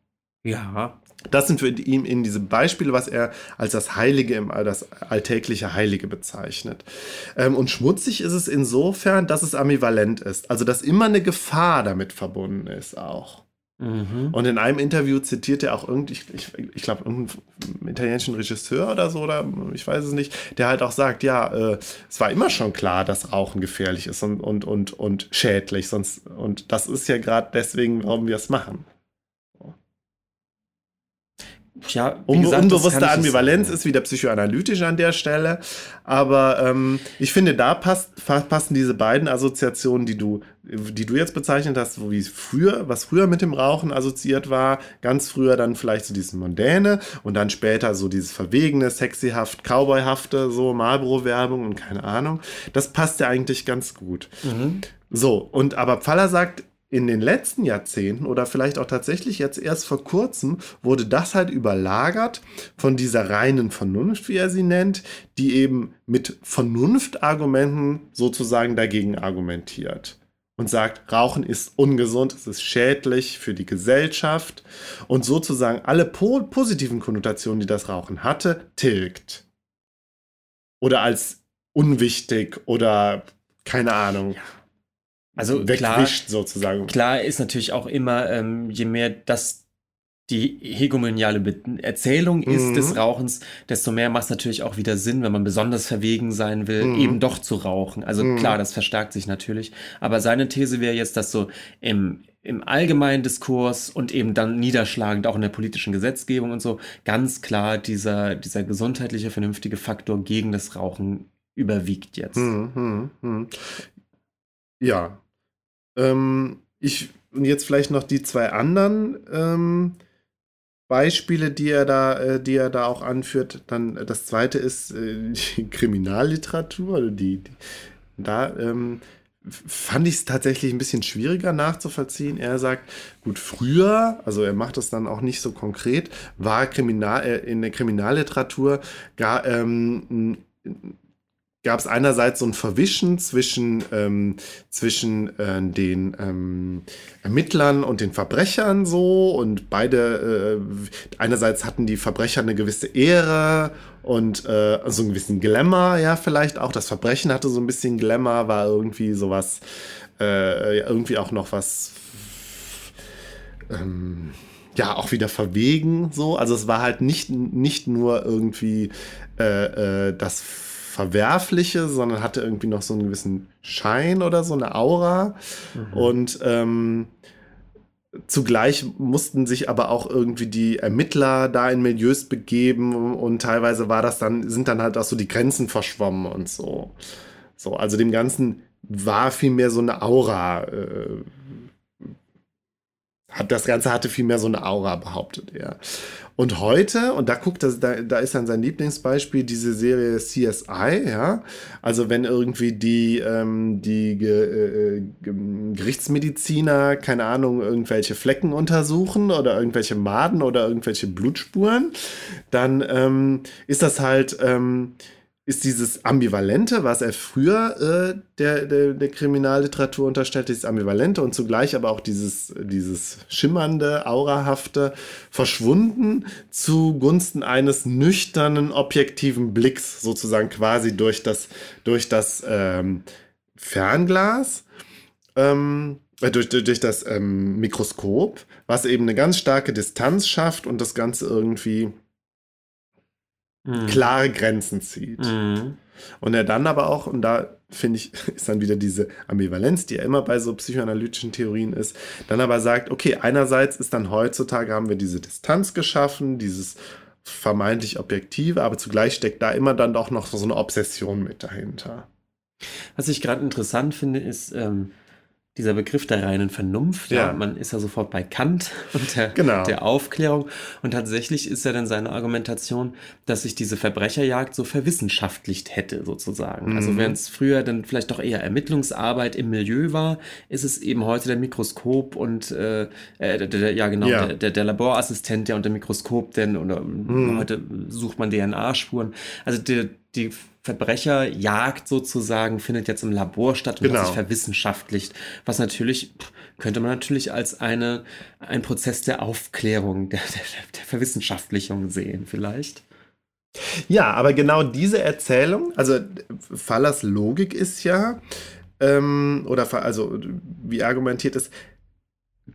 S1: Ja.
S2: Das sind für ihn in diese Beispiele, was er als das Heilige, das alltägliche Heilige bezeichnet. Ähm, und schmutzig ist es insofern, dass es ambivalent ist. Also, dass immer eine Gefahr damit verbunden ist auch. Mhm. Und in einem Interview zitiert er auch irgendwie, ich, ich, ich glaube, irgendeinen italienischen Regisseur oder so, oder ich weiß es nicht, der halt auch sagt, ja, äh, es war immer schon klar, dass Rauchen gefährlich ist und, und, und, und schädlich. Sonst, und das ist ja gerade deswegen, warum wir es machen.
S1: Ja,
S2: gesagt, unbewusste Ambivalenz ist wieder psychoanalytisch an der Stelle. Aber ähm, ich finde, da passt, passen diese beiden Assoziationen, die du, die du jetzt bezeichnet hast, wie früher, was früher mit dem Rauchen assoziiert war. Ganz früher dann vielleicht so dieses Mondäne und dann später so dieses verwegene, sexyhaft, cowboyhafte, so Marlboro-Werbung und keine Ahnung. Das passt ja eigentlich ganz gut. Mhm. So, und aber Pfaller sagt, in den letzten Jahrzehnten oder vielleicht auch tatsächlich jetzt erst vor kurzem wurde das halt überlagert von dieser reinen Vernunft, wie er sie nennt, die eben mit Vernunftargumenten sozusagen dagegen argumentiert und sagt, Rauchen ist ungesund, es ist schädlich für die Gesellschaft und sozusagen alle po positiven Konnotationen, die das Rauchen hatte, tilgt. Oder als unwichtig oder keine Ahnung.
S1: Ja also klar, sozusagen. Klar ist natürlich auch immer, ähm, je mehr das die hegemoniale Erzählung ist mhm. des Rauchens, desto mehr macht es natürlich auch wieder Sinn, wenn man besonders verwegen sein will, mhm. eben doch zu rauchen. Also mhm. klar, das verstärkt sich natürlich. Aber seine These wäre jetzt, dass so im, im allgemeinen Diskurs und eben dann niederschlagend auch in der politischen Gesetzgebung und so ganz klar dieser, dieser gesundheitliche, vernünftige Faktor gegen das Rauchen überwiegt jetzt.
S2: Mhm, mh, mh. Ja, ähm, ich, und jetzt vielleicht noch die zwei anderen ähm, Beispiele, die er da, äh, die er da auch anführt. Dann äh, das zweite ist äh, die Kriminalliteratur. Die, die da ähm, fand ich es tatsächlich ein bisschen schwieriger nachzuvollziehen. Er sagt, gut, früher, also er macht das dann auch nicht so konkret, war Kriminal, äh, in der Kriminalliteratur gar ähm, gab es einerseits so ein Verwischen zwischen, ähm, zwischen äh, den ähm, Ermittlern und den Verbrechern so und beide, äh, einerseits hatten die Verbrecher eine gewisse Ehre und äh, so einen gewissen Glamour, ja, vielleicht auch. Das Verbrechen hatte so ein bisschen Glamour, war irgendwie sowas, äh, irgendwie auch noch was, ähm, ja, auch wieder verwegen so. Also es war halt nicht, nicht nur irgendwie äh, äh, das Verwerfliche, sondern hatte irgendwie noch so einen gewissen Schein oder so eine Aura. Mhm. Und ähm, zugleich mussten sich aber auch irgendwie die Ermittler da in Milieus begeben und teilweise war das dann, sind dann halt auch so die Grenzen verschwommen und so. So, also dem Ganzen war vielmehr so eine Aura. Äh, hat, das Ganze hatte vielmehr so eine Aura, behauptet er. Und heute, und da guckt das, da, da ist dann sein Lieblingsbeispiel diese Serie CSI, ja. Also wenn irgendwie die, ähm, die äh, Gerichtsmediziner, keine Ahnung, irgendwelche Flecken untersuchen oder irgendwelche Maden oder irgendwelche Blutspuren, dann ähm, ist das halt. Ähm, ist dieses Ambivalente, was er früher äh, der, der, der Kriminalliteratur unterstellt, dieses Ambivalente und zugleich aber auch dieses, dieses schimmernde, aurahafte, verschwunden zugunsten eines nüchternen, objektiven Blicks, sozusagen quasi durch das, durch das ähm, Fernglas. Ähm, äh, durch, durch das ähm, Mikroskop, was eben eine ganz starke Distanz schafft und das Ganze irgendwie mhm. klare Grenzen zieht. Mhm. Und er dann aber auch, und da finde ich, ist dann wieder diese Ambivalenz, die ja immer bei so psychoanalytischen Theorien ist, dann aber sagt, okay, einerseits ist dann heutzutage haben wir diese Distanz geschaffen, dieses vermeintlich Objektive, aber zugleich steckt da immer dann doch noch so eine Obsession mit dahinter.
S1: Was ich gerade interessant finde, ist, ähm, dieser Begriff der reinen Vernunft. Ja. ja. man ist ja sofort bei Kant und der, genau. der Aufklärung. Und tatsächlich ist ja dann seine Argumentation, dass sich diese Verbrecherjagd so verwissenschaftlicht hätte, sozusagen. Also mhm. Also während es früher dann vielleicht doch eher Ermittlungsarbeit im Milieu war, ist es eben heute der Mikroskop und äh, äh der, der, ja genau, ja. Der, der, Laborassistent, der unter Mikroskop denn, oder mhm. heute sucht man DNA-Spuren. Also der, die Verbrecherjagd sozusagen findet jetzt im Labor statt und genau. hat sich verwissenschaftlicht, was natürlich könnte man natürlich als eine ein Prozess der Aufklärung, der, der, der Verwissenschaftlichung sehen vielleicht.
S2: Ja, aber genau diese Erzählung, also Fallers Logik ist ja, ähm, oder also wie argumentiert es,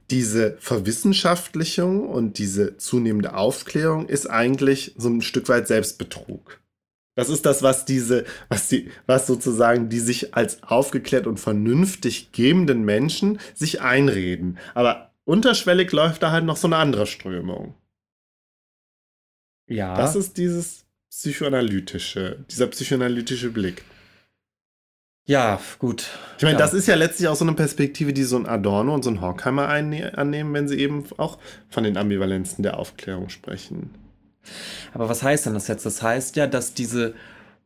S2: diese Verwissenschaftlichung und diese zunehmende Aufklärung ist eigentlich so ein Stück weit Selbstbetrug. Das ist das, was diese, was die, was sozusagen die sich als aufgeklärt und vernünftig gebenden Menschen sich einreden. Aber unterschwellig läuft da halt noch so eine andere Strömung.
S1: Ja.
S2: Das ist dieses psychoanalytische, dieser psychoanalytische Blick.
S1: Ja, gut.
S2: Ich meine,
S1: ja.
S2: das ist ja letztlich auch so eine Perspektive, die so ein Adorno und so ein Horkheimer annehmen, wenn sie eben auch von den Ambivalenzen der Aufklärung sprechen.
S1: Aber was heißt denn das jetzt? Das heißt ja, dass diese,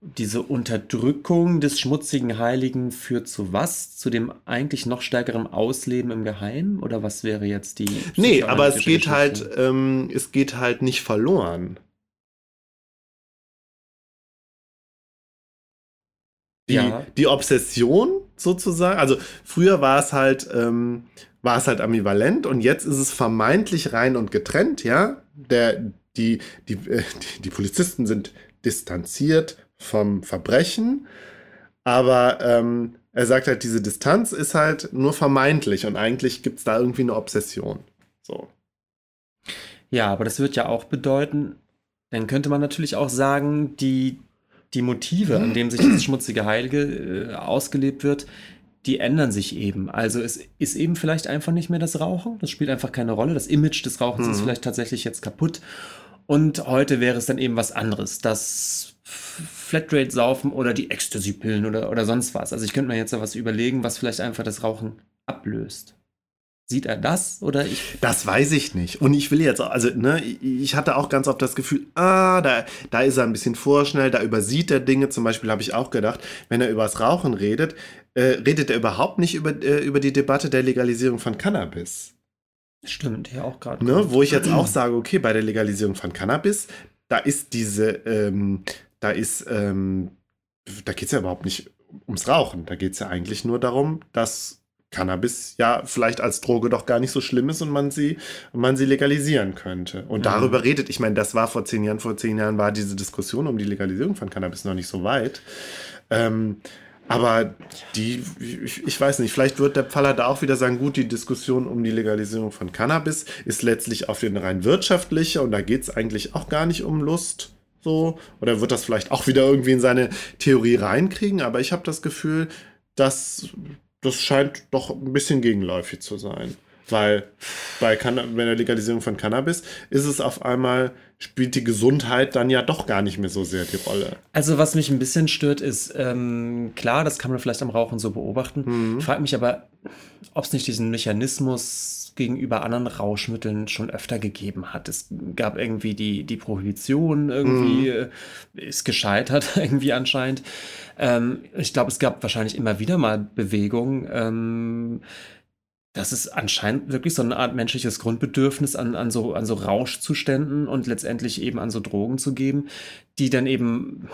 S1: diese Unterdrückung des schmutzigen Heiligen führt zu was? Zu dem eigentlich noch stärkeren Ausleben im Geheimen? Oder was wäre jetzt die.
S2: Nee, aber es geht
S1: Geschichte?
S2: halt, ähm, es geht halt nicht verloren. Die,
S1: Ja.
S2: die Obsession sozusagen, also früher war es halt, ähm, war es halt ambivalent und jetzt ist es vermeintlich rein und getrennt, ja. Der, die, die, äh, die, die Polizisten sind distanziert vom Verbrechen, aber ähm, er sagt halt, diese Distanz ist halt nur vermeintlich und eigentlich gibt es da irgendwie eine Obsession. So.
S1: Ja, aber das wird ja auch bedeuten, dann könnte man natürlich auch sagen, die, die Motive, an denen sich das schmutzige Heilige äh, ausgelebt wird, die ändern sich eben. Also es ist eben vielleicht einfach nicht mehr das Rauchen. Das spielt einfach keine Rolle. Das Image des Rauchens ist
S2: Mhm.
S1: vielleicht tatsächlich jetzt kaputt. Und heute wäre es dann eben was anderes. Das Flatrate-Saufen oder die Ecstasy-Pillen oder, oder sonst was. Also ich könnte mir jetzt da was überlegen, was vielleicht einfach das Rauchen ablöst. Sieht er das oder ich?
S2: Das weiß ich nicht. Und ich will jetzt auch, also, ne, ich hatte auch ganz oft das Gefühl, ah, da, da ist er ein bisschen vorschnell, da übersieht er Dinge. Zum Beispiel habe ich auch gedacht, wenn er über das Rauchen redet, äh, redet er überhaupt nicht über, äh, über die Debatte der Legalisierung von Cannabis.
S1: Stimmt, ja auch gerade.
S2: Ne? Wo ich jetzt auch sage, okay, bei der Legalisierung von Cannabis, da ist diese, ähm, da ist, ähm, da geht es ja überhaupt nicht ums Rauchen. Da geht es ja eigentlich nur darum, dass Cannabis ja vielleicht als Droge doch gar nicht so schlimm ist und man sie, man sie legalisieren könnte. Und
S1: Mhm.
S2: darüber redet, ich meine, das war vor zehn Jahren, vor zehn Jahren war diese Diskussion um die Legalisierung von Cannabis noch nicht so weit. Ähm, aber die, ich, ich weiß nicht, vielleicht wird der Pfaller da auch wieder sagen, gut, die Diskussion um die Legalisierung von Cannabis ist letztlich auf den rein wirtschaftliche und da geht es eigentlich auch gar nicht um Lust. So, oder wird das vielleicht auch wieder irgendwie in seine Theorie reinkriegen, aber ich habe das Gefühl, dass das scheint doch ein bisschen gegenläufig zu sein. Weil bei, Canna bei der Legalisierung von Cannabis ist es auf einmal, spielt die Gesundheit dann ja doch gar nicht mehr so sehr die Rolle.
S1: Also was mich ein bisschen stört, ist, ähm, klar, das kann man vielleicht am Rauchen so beobachten.
S2: Mhm.
S1: Ich frage mich aber, ob es nicht diesen Mechanismus gegenüber anderen Rauschmitteln schon öfter gegeben hat. Es gab irgendwie die, die Prohibition irgendwie, äh, ist gescheitert irgendwie anscheinend. Ähm, ich glaube, es gab wahrscheinlich immer wieder mal Bewegungen, ähm, das ist anscheinend wirklich so eine Art menschliches Grundbedürfnis an, an, so, an so Rauschzuständen und letztendlich eben an so Drogen zu geben, die dann eben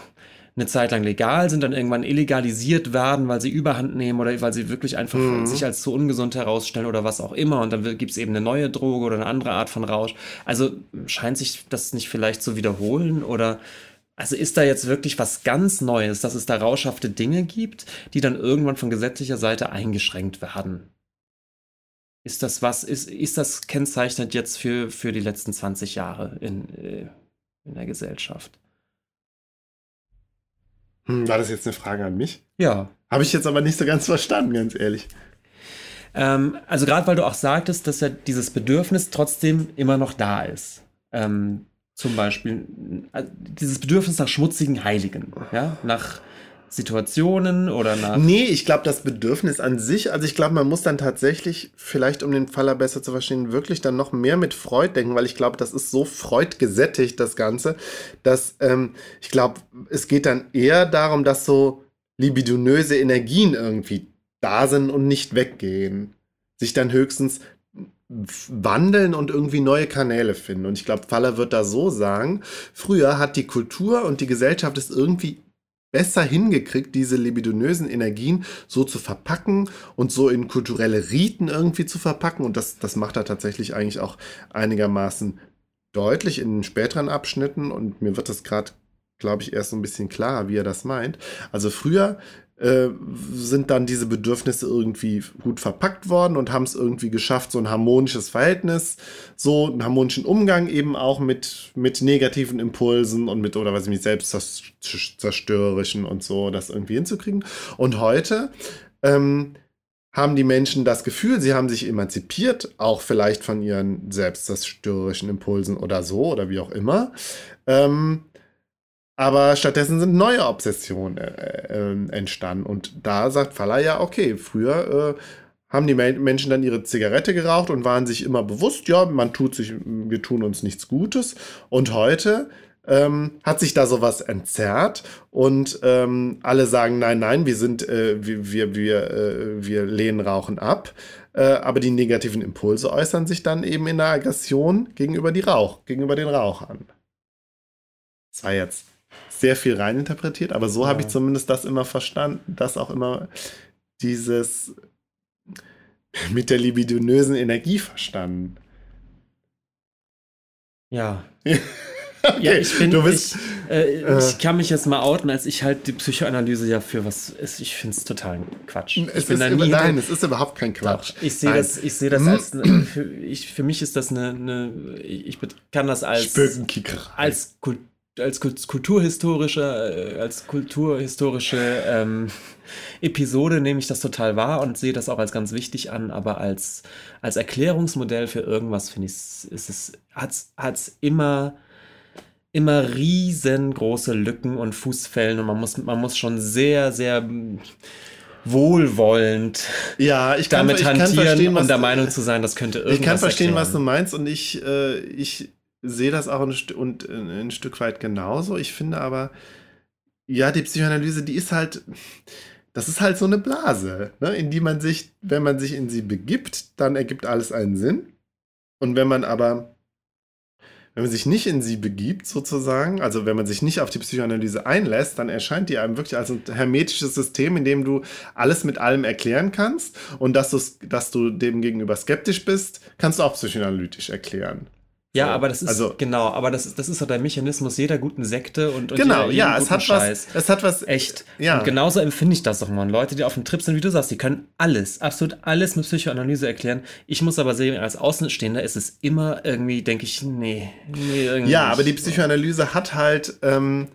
S1: eine Zeit lang legal sind, dann irgendwann illegalisiert werden, weil sie überhand nehmen oder weil sie wirklich einfach
S2: Mhm.
S1: sich als zu ungesund herausstellen oder was auch immer. Und dann gibt es eben eine neue Droge oder eine andere Art von Rausch. Also scheint sich das nicht vielleicht zu wiederholen oder also ist da jetzt wirklich was ganz Neues, dass es da rauschhafte Dinge gibt, die dann irgendwann von gesetzlicher Seite eingeschränkt werden? Ist das was, ist, ist das kennzeichnend jetzt für, für die letzten 20 Jahre in, äh, in der Gesellschaft?
S2: Hm, war das jetzt eine Frage an mich?
S1: Ja.
S2: Habe ich jetzt aber nicht so ganz verstanden, ganz ehrlich.
S1: Ähm, also gerade weil du auch sagtest, dass ja dieses Bedürfnis trotzdem immer noch da ist. Ähm, zum Beispiel äh, dieses Bedürfnis nach schmutzigen Heiligen, ja, nach Situationen oder nach.
S2: Nee, ich glaube, das Bedürfnis an sich, also ich glaube, man muss dann tatsächlich, vielleicht um den Faller besser zu verstehen, wirklich dann noch mehr mit Freud denken, weil ich glaube, das ist so Freud gesättigt, das Ganze, dass ähm, ich glaube, es geht dann eher darum, dass so libidinöse Energien irgendwie da sind und nicht weggehen. Sich dann höchstens wandeln und irgendwie neue Kanäle finden. Und ich glaube, Faller wird da so sagen, früher hat die Kultur und die Gesellschaft es irgendwie besser hingekriegt, diese libidinösen Energien so zu verpacken und so in kulturelle Riten irgendwie zu verpacken. Und das, das macht er tatsächlich eigentlich auch einigermaßen deutlich in späteren Abschnitten. Und mir wird das gerade, glaube ich, erst so ein bisschen klarer, wie er das meint. Also früher äh, sind dann diese Bedürfnisse irgendwie gut verpackt worden und haben es irgendwie geschafft, so ein harmonisches Verhältnis, so einen harmonischen Umgang eben auch mit, mit negativen Impulsen und mit, oder was ich mich selbst zerstörerischen und so, das irgendwie hinzukriegen. Und heute ähm, haben die Menschen das Gefühl, sie haben sich emanzipiert, auch vielleicht von ihren selbstzerstörerischen Impulsen oder so oder wie auch immer. Ähm, aber stattdessen sind neue Obsessionen äh, äh, entstanden. Und da sagt Faller ja, okay, früher äh, haben die Menschen dann ihre Zigarette geraucht und waren sich immer bewusst, ja, man tut sich, wir tun uns nichts Gutes. Und heute ähm, hat sich da sowas entzerrt und ähm, alle sagen, nein, nein, wir sind, äh, wir, wir, wir, äh, wir lehnen Rauchen ab. Äh, aber die negativen Impulse äußern sich dann eben in der Aggression gegenüber, die Rauch, gegenüber den Rauchern. Das war jetzt sehr viel reininterpretiert, aber so ja. habe ich zumindest das immer verstanden, dass auch immer dieses mit der libidinösen Energie verstanden.
S1: Ja. okay, ja, ich bin, bist, ich, äh, äh, ich kann mich jetzt mal outen, als ich halt die Psychoanalyse ja für was ist. Ich finde es total Quatsch.
S2: Es ist über, nein, es ist überhaupt kein Quatsch.
S1: Doch, ich sehe das, ich sehe das als, für, ich, für mich ist das eine, eine ich kann das als, als Kultur als kulturhistorische, äh, als kulturhistorische ähm, Episode nehme ich das total wahr und sehe das auch als ganz wichtig an, aber als, als Erklärungsmodell für irgendwas finde ich, ist es, hat es immer, immer riesengroße Lücken und Fußfällen und man muss, man muss schon sehr, sehr wohlwollend
S2: ja, ich kann,
S1: damit
S2: ich
S1: hantieren und der Meinung zu sein, das könnte irgendwas
S2: Ich kann verstehen,
S1: erklären.
S2: was du meinst und ich, äh, ich sehe das auch ein, und, äh, ein Stück weit genauso. Ich finde aber, ja, die Psychoanalyse, die ist halt, das ist halt so eine Blase, ne, in die man sich, wenn man sich in sie begibt, dann ergibt alles einen Sinn. Und wenn man aber, wenn man sich nicht in sie begibt, sozusagen, also wenn man sich nicht auf die Psychoanalyse einlässt, dann erscheint die einem wirklich als ein hermetisches System, in dem du alles mit allem erklären kannst. Und dass, dass du dem gegenüber skeptisch bist, kannst du auch psychoanalytisch erklären.
S1: Ja, so, aber das ist also, genau, aber das, das ist doch der Mechanismus jeder guten Sekte und, und
S2: genau, jeder, ja, es hat Scheiß. was, es hat was
S1: echt. Ja. Und genauso empfinde ich das doch mal. Leute, die auf dem Trip sind, wie du sagst, die können alles, absolut alles mit Psychoanalyse erklären. Ich muss aber sehen, als Außenstehender ist es immer irgendwie, denke ich, nee, nee
S2: irgendwie. Ja, aber die Psychoanalyse hat halt ähm,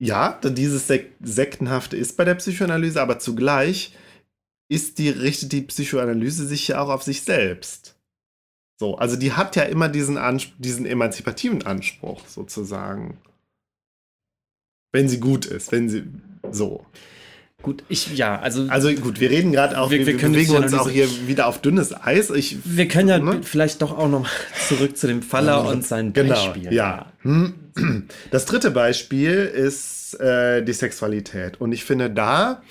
S2: ja, dieses Sek sektenhafte ist bei der Psychoanalyse, aber zugleich ist die richtet die Psychoanalyse sich ja auch auf sich selbst. So, also die hat ja immer diesen, Anspruch, diesen emanzipativen Anspruch sozusagen. Wenn sie gut ist, wenn sie so.
S1: Gut, ich, ja, also.
S2: Also gut, wir reden gerade auch, wir, wir, wir bewegen uns auch hier wieder auf dünnes Eis. Ich,
S1: wir können ja ne? vielleicht doch auch noch zurück zu dem Faller und seinen
S2: genau, Beispiel. Ja. Das dritte Beispiel ist äh, die Sexualität. Und ich finde da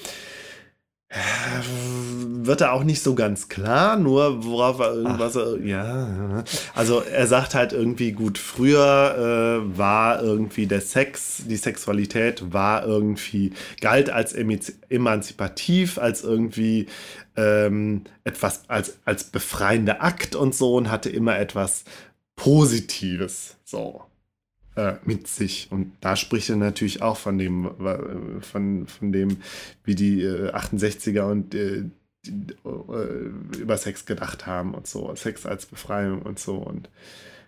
S2: wird er auch nicht so ganz klar, nur worauf er irgendwas, Ach. ja, also er sagt halt irgendwie gut, früher äh, war irgendwie der Sex, die Sexualität war irgendwie, galt als emanzipativ, als irgendwie ähm, etwas, als, als befreiender Akt und so und hatte immer etwas Positives, so äh, mit sich. Und da spricht er natürlich auch von dem, von, von dem, wie die äh, 68er und äh, die, äh, über Sex gedacht haben und so. Sex als Befreiung und so und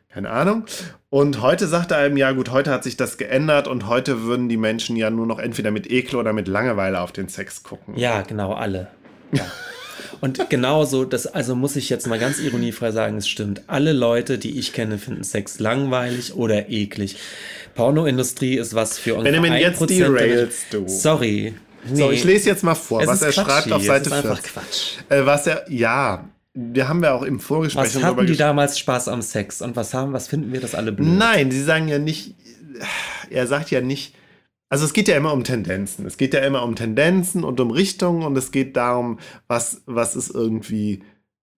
S2: keine Ahnung. Und heute sagt er einem, ja gut, heute hat sich das geändert und heute würden die Menschen ja nur noch entweder mit Ekel oder mit Langeweile auf den Sex gucken.
S1: Ja, genau, alle. Ja. Und genauso, das, also muss ich jetzt mal ganz ironiefrei sagen, es stimmt. Alle Leute, die ich kenne, finden Sex langweilig oder eklig. Pornoindustrie ist was für
S2: ungefähr Benjamin, jetzt derailst du.
S1: Sorry.
S2: Nee. So, ich lese jetzt mal vor, es was er Quatschi. schreibt auf Seite
S1: 4. einfach Quatsch.
S2: Äh, was er, ja, wir haben ja auch im Vorgespräch
S1: Was hatten die damals Spaß am Sex und was haben, was finden wir das alle
S2: blöd? Nein, sie sagen ja nicht, er sagt ja nicht, also es geht ja immer um Tendenzen. Es geht ja immer um Tendenzen und um Richtungen und es geht darum, was, was ist irgendwie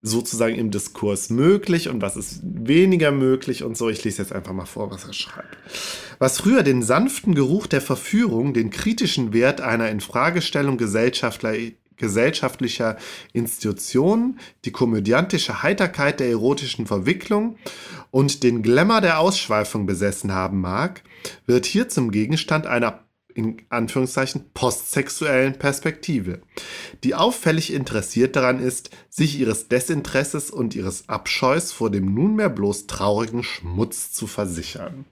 S2: sozusagen im Diskurs möglich und was ist weniger möglich und so. Ich lese jetzt einfach mal vor, was er schreibt. Was früher den sanften Geruch der Verführung, den kritischen Wert einer Infragestellung gesellschaftlicher Institutionen, die komödiantische Heiterkeit der erotischen Verwicklung und den Glamour der Ausschweifung besessen haben mag, wird hier zum Gegenstand einer in Anführungszeichen postsexuellen Perspektive, die auffällig interessiert daran ist, sich ihres Desinteresses und ihres Abscheus vor dem nunmehr bloß traurigen Schmutz zu versichern.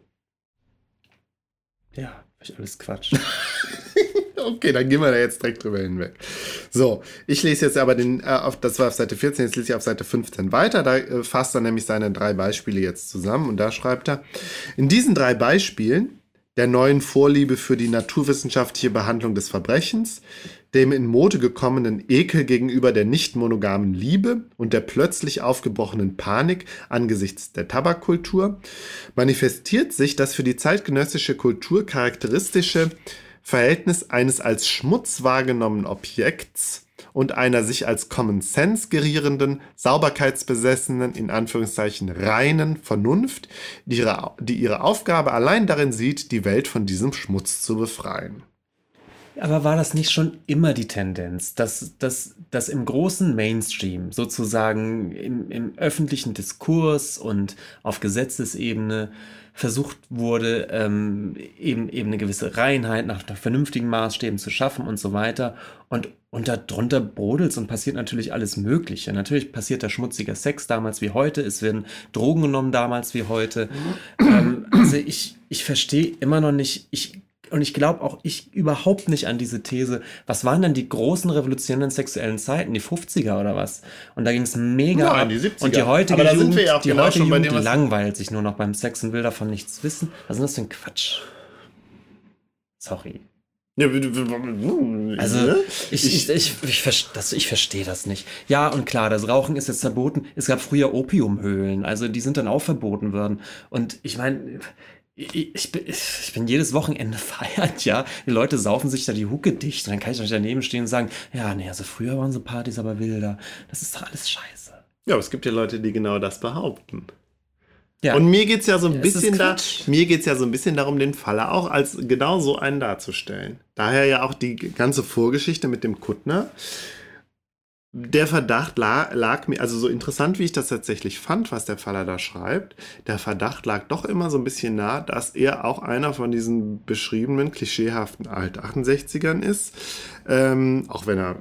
S1: Ja, alles Quatsch.
S2: okay, dann gehen wir da jetzt direkt drüber hinweg. So, ich lese jetzt aber den, äh, auf, das war auf Seite 14, jetzt lese ich auf Seite 15 weiter. Da äh, fasst er nämlich seine drei Beispiele jetzt zusammen und da schreibt er, in diesen drei Beispielen der neuen Vorliebe für die naturwissenschaftliche Behandlung des Verbrechens, dem in Mode gekommenen Ekel gegenüber der nicht monogamen Liebe und der plötzlich aufgebrochenen Panik angesichts der Tabakkultur, manifestiert sich das für die zeitgenössische Kultur charakteristische Verhältnis eines als Schmutz wahrgenommenen Objekts und einer sich als Common Sense gerierenden, sauberkeitsbesessenen, in Anführungszeichen reinen Vernunft, die ihre, die ihre Aufgabe allein darin sieht, die Welt von diesem Schmutz zu befreien.
S1: Aber war das nicht schon immer die Tendenz, dass, dass, dass im großen Mainstream, sozusagen im, im öffentlichen Diskurs und auf Gesetzesebene, versucht wurde, ähm, eben, eben eine gewisse Reinheit nach, nach vernünftigen Maßstäben zu schaffen und so weiter. Und, und darunter brodelt und passiert natürlich alles Mögliche. Natürlich passiert da schmutziger Sex damals wie heute, es werden Drogen genommen damals wie heute. ähm, also ich, ich verstehe immer noch nicht, ich und ich glaube auch ich überhaupt nicht an diese These, was waren denn die großen revolutionären sexuellen Zeiten, die 50er oder was? Und da ging es mega
S2: Nein,
S1: ab.
S2: die 70er.
S1: Und die heutige
S2: Aber
S1: Jugend,
S2: wir ja auch
S1: die
S2: genau
S1: heutige Jugend
S2: dem,
S1: langweilt sich nur noch beim Sex und will davon nichts wissen. Was ist denn das für ein Quatsch? Sorry. Also
S2: ne?
S1: ich, ich, ich, ich, das, ich verstehe das nicht. Ja, und klar, das Rauchen ist jetzt verboten. Es gab früher Opiumhöhlen, also die sind dann auch verboten worden. Und ich meine, ich, bin- ich bin jedes Wochenende feiert, ja. Die Leute saufen sich da die Hucke dicht. Und dann kann ich euch daneben stehen und sagen, ja, nee, also früher waren so Partys aber wilder. Das ist doch alles scheiße.
S2: Ja, aber es gibt ja Leute, die genau das behaupten.
S1: Ja,
S2: Und mir geht es ja so ein
S1: Ja,
S2: bisschen da, mir geht's ja so ein bisschen darum, den Faller auch als genau so einen darzustellen. Daher ja auch die ganze Vorgeschichte mit dem Kuttner. Der Verdacht lag, lag mir, also so interessant wie ich das tatsächlich fand, was der Faller da schreibt, der Verdacht lag doch immer so ein bisschen nah, dass er auch einer von diesen beschriebenen, klischeehaften Alt-68ern ist, ähm, auch wenn er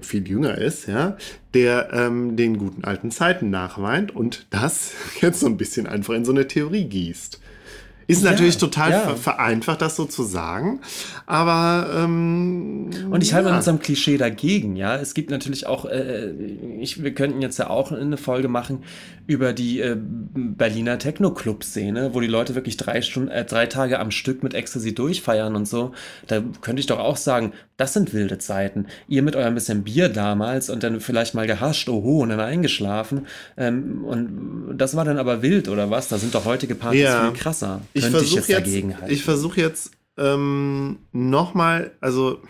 S2: viel jünger ist, ja, der ähm, den guten alten Zeiten nachweint und das jetzt so ein bisschen einfach in so eine Theorie gießt. Ist
S1: Ja,
S2: natürlich total
S1: ja.
S2: ver vereinfacht, das so zu sagen, aber ähm,
S1: Und ich halte
S2: ja.
S1: mit unserem Klischee dagegen, ja. Es gibt natürlich auch, äh, ich, wir könnten jetzt ja auch eine Folge machen über die äh, Berliner Techno-Club-Szene, wo die Leute wirklich drei Stunden, äh, drei Tage am Stück mit Ecstasy durchfeiern und so. Da könnte ich doch auch sagen, das sind wilde Zeiten. Ihr mit eurem bisschen Bier damals und dann vielleicht mal gehascht, oho, und dann eingeschlafen. Ähm, und das war dann aber wild, oder was? Da sind doch heutige Partys viel krasser.
S2: Ich versuche
S1: jetzt
S2: jetzt, ich versuche jetzt ähm, nochmal, also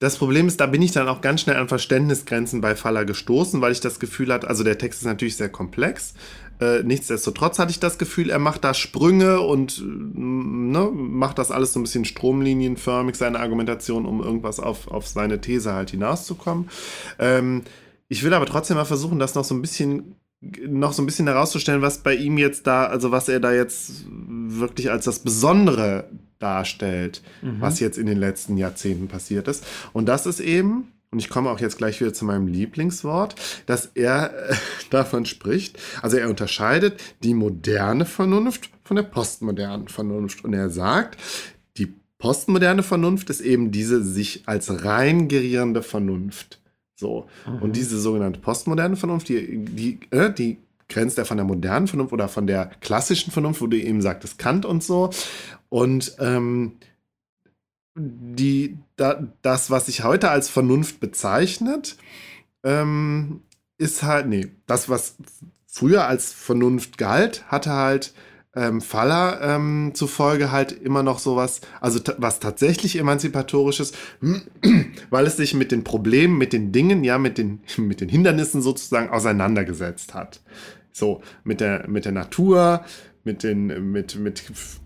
S2: das Problem ist, da bin ich dann auch ganz schnell an Verständnisgrenzen bei Faller gestoßen, weil ich das Gefühl hatte, also der Text ist natürlich sehr komplex. Äh, nichtsdestotrotz hatte ich das Gefühl, er macht da Sprünge und äh, ne, macht das alles so ein bisschen stromlinienförmig, seine Argumentation, um irgendwas auf, auf seine These halt hinauszukommen. Ähm, ich will aber trotzdem mal versuchen, das noch so ein bisschen noch so ein bisschen herauszustellen, was bei ihm jetzt da, also was er da jetzt wirklich als das Besondere darstellt, was jetzt in den letzten Jahrzehnten passiert ist. Und das ist eben, und ich komme auch jetzt gleich wieder zu meinem Lieblingswort, dass er äh, davon spricht, also er unterscheidet die moderne Vernunft von der postmodernen Vernunft. Und er sagt, die postmoderne Vernunft ist eben diese sich als rein gerierende Vernunft. So. Und diese sogenannte postmoderne Vernunft, die, die, äh, die grenzt er von der modernen Vernunft oder von der klassischen Vernunft, wo du eben sagtest, Kant und so. Und ähm, die, da, das, was sich heute als Vernunft bezeichnet, ähm, ist halt, nee, das, was früher als Vernunft galt, hatte halt ähm, Faller ähm, zufolge halt immer noch sowas, also was tatsächlich emanzipatorisches, weil es sich mit den Problemen, mit den Dingen, ja, mit den, mit den Hindernissen sozusagen auseinandergesetzt hat. So, mit der, mit der Natur, mit, den, mit, mit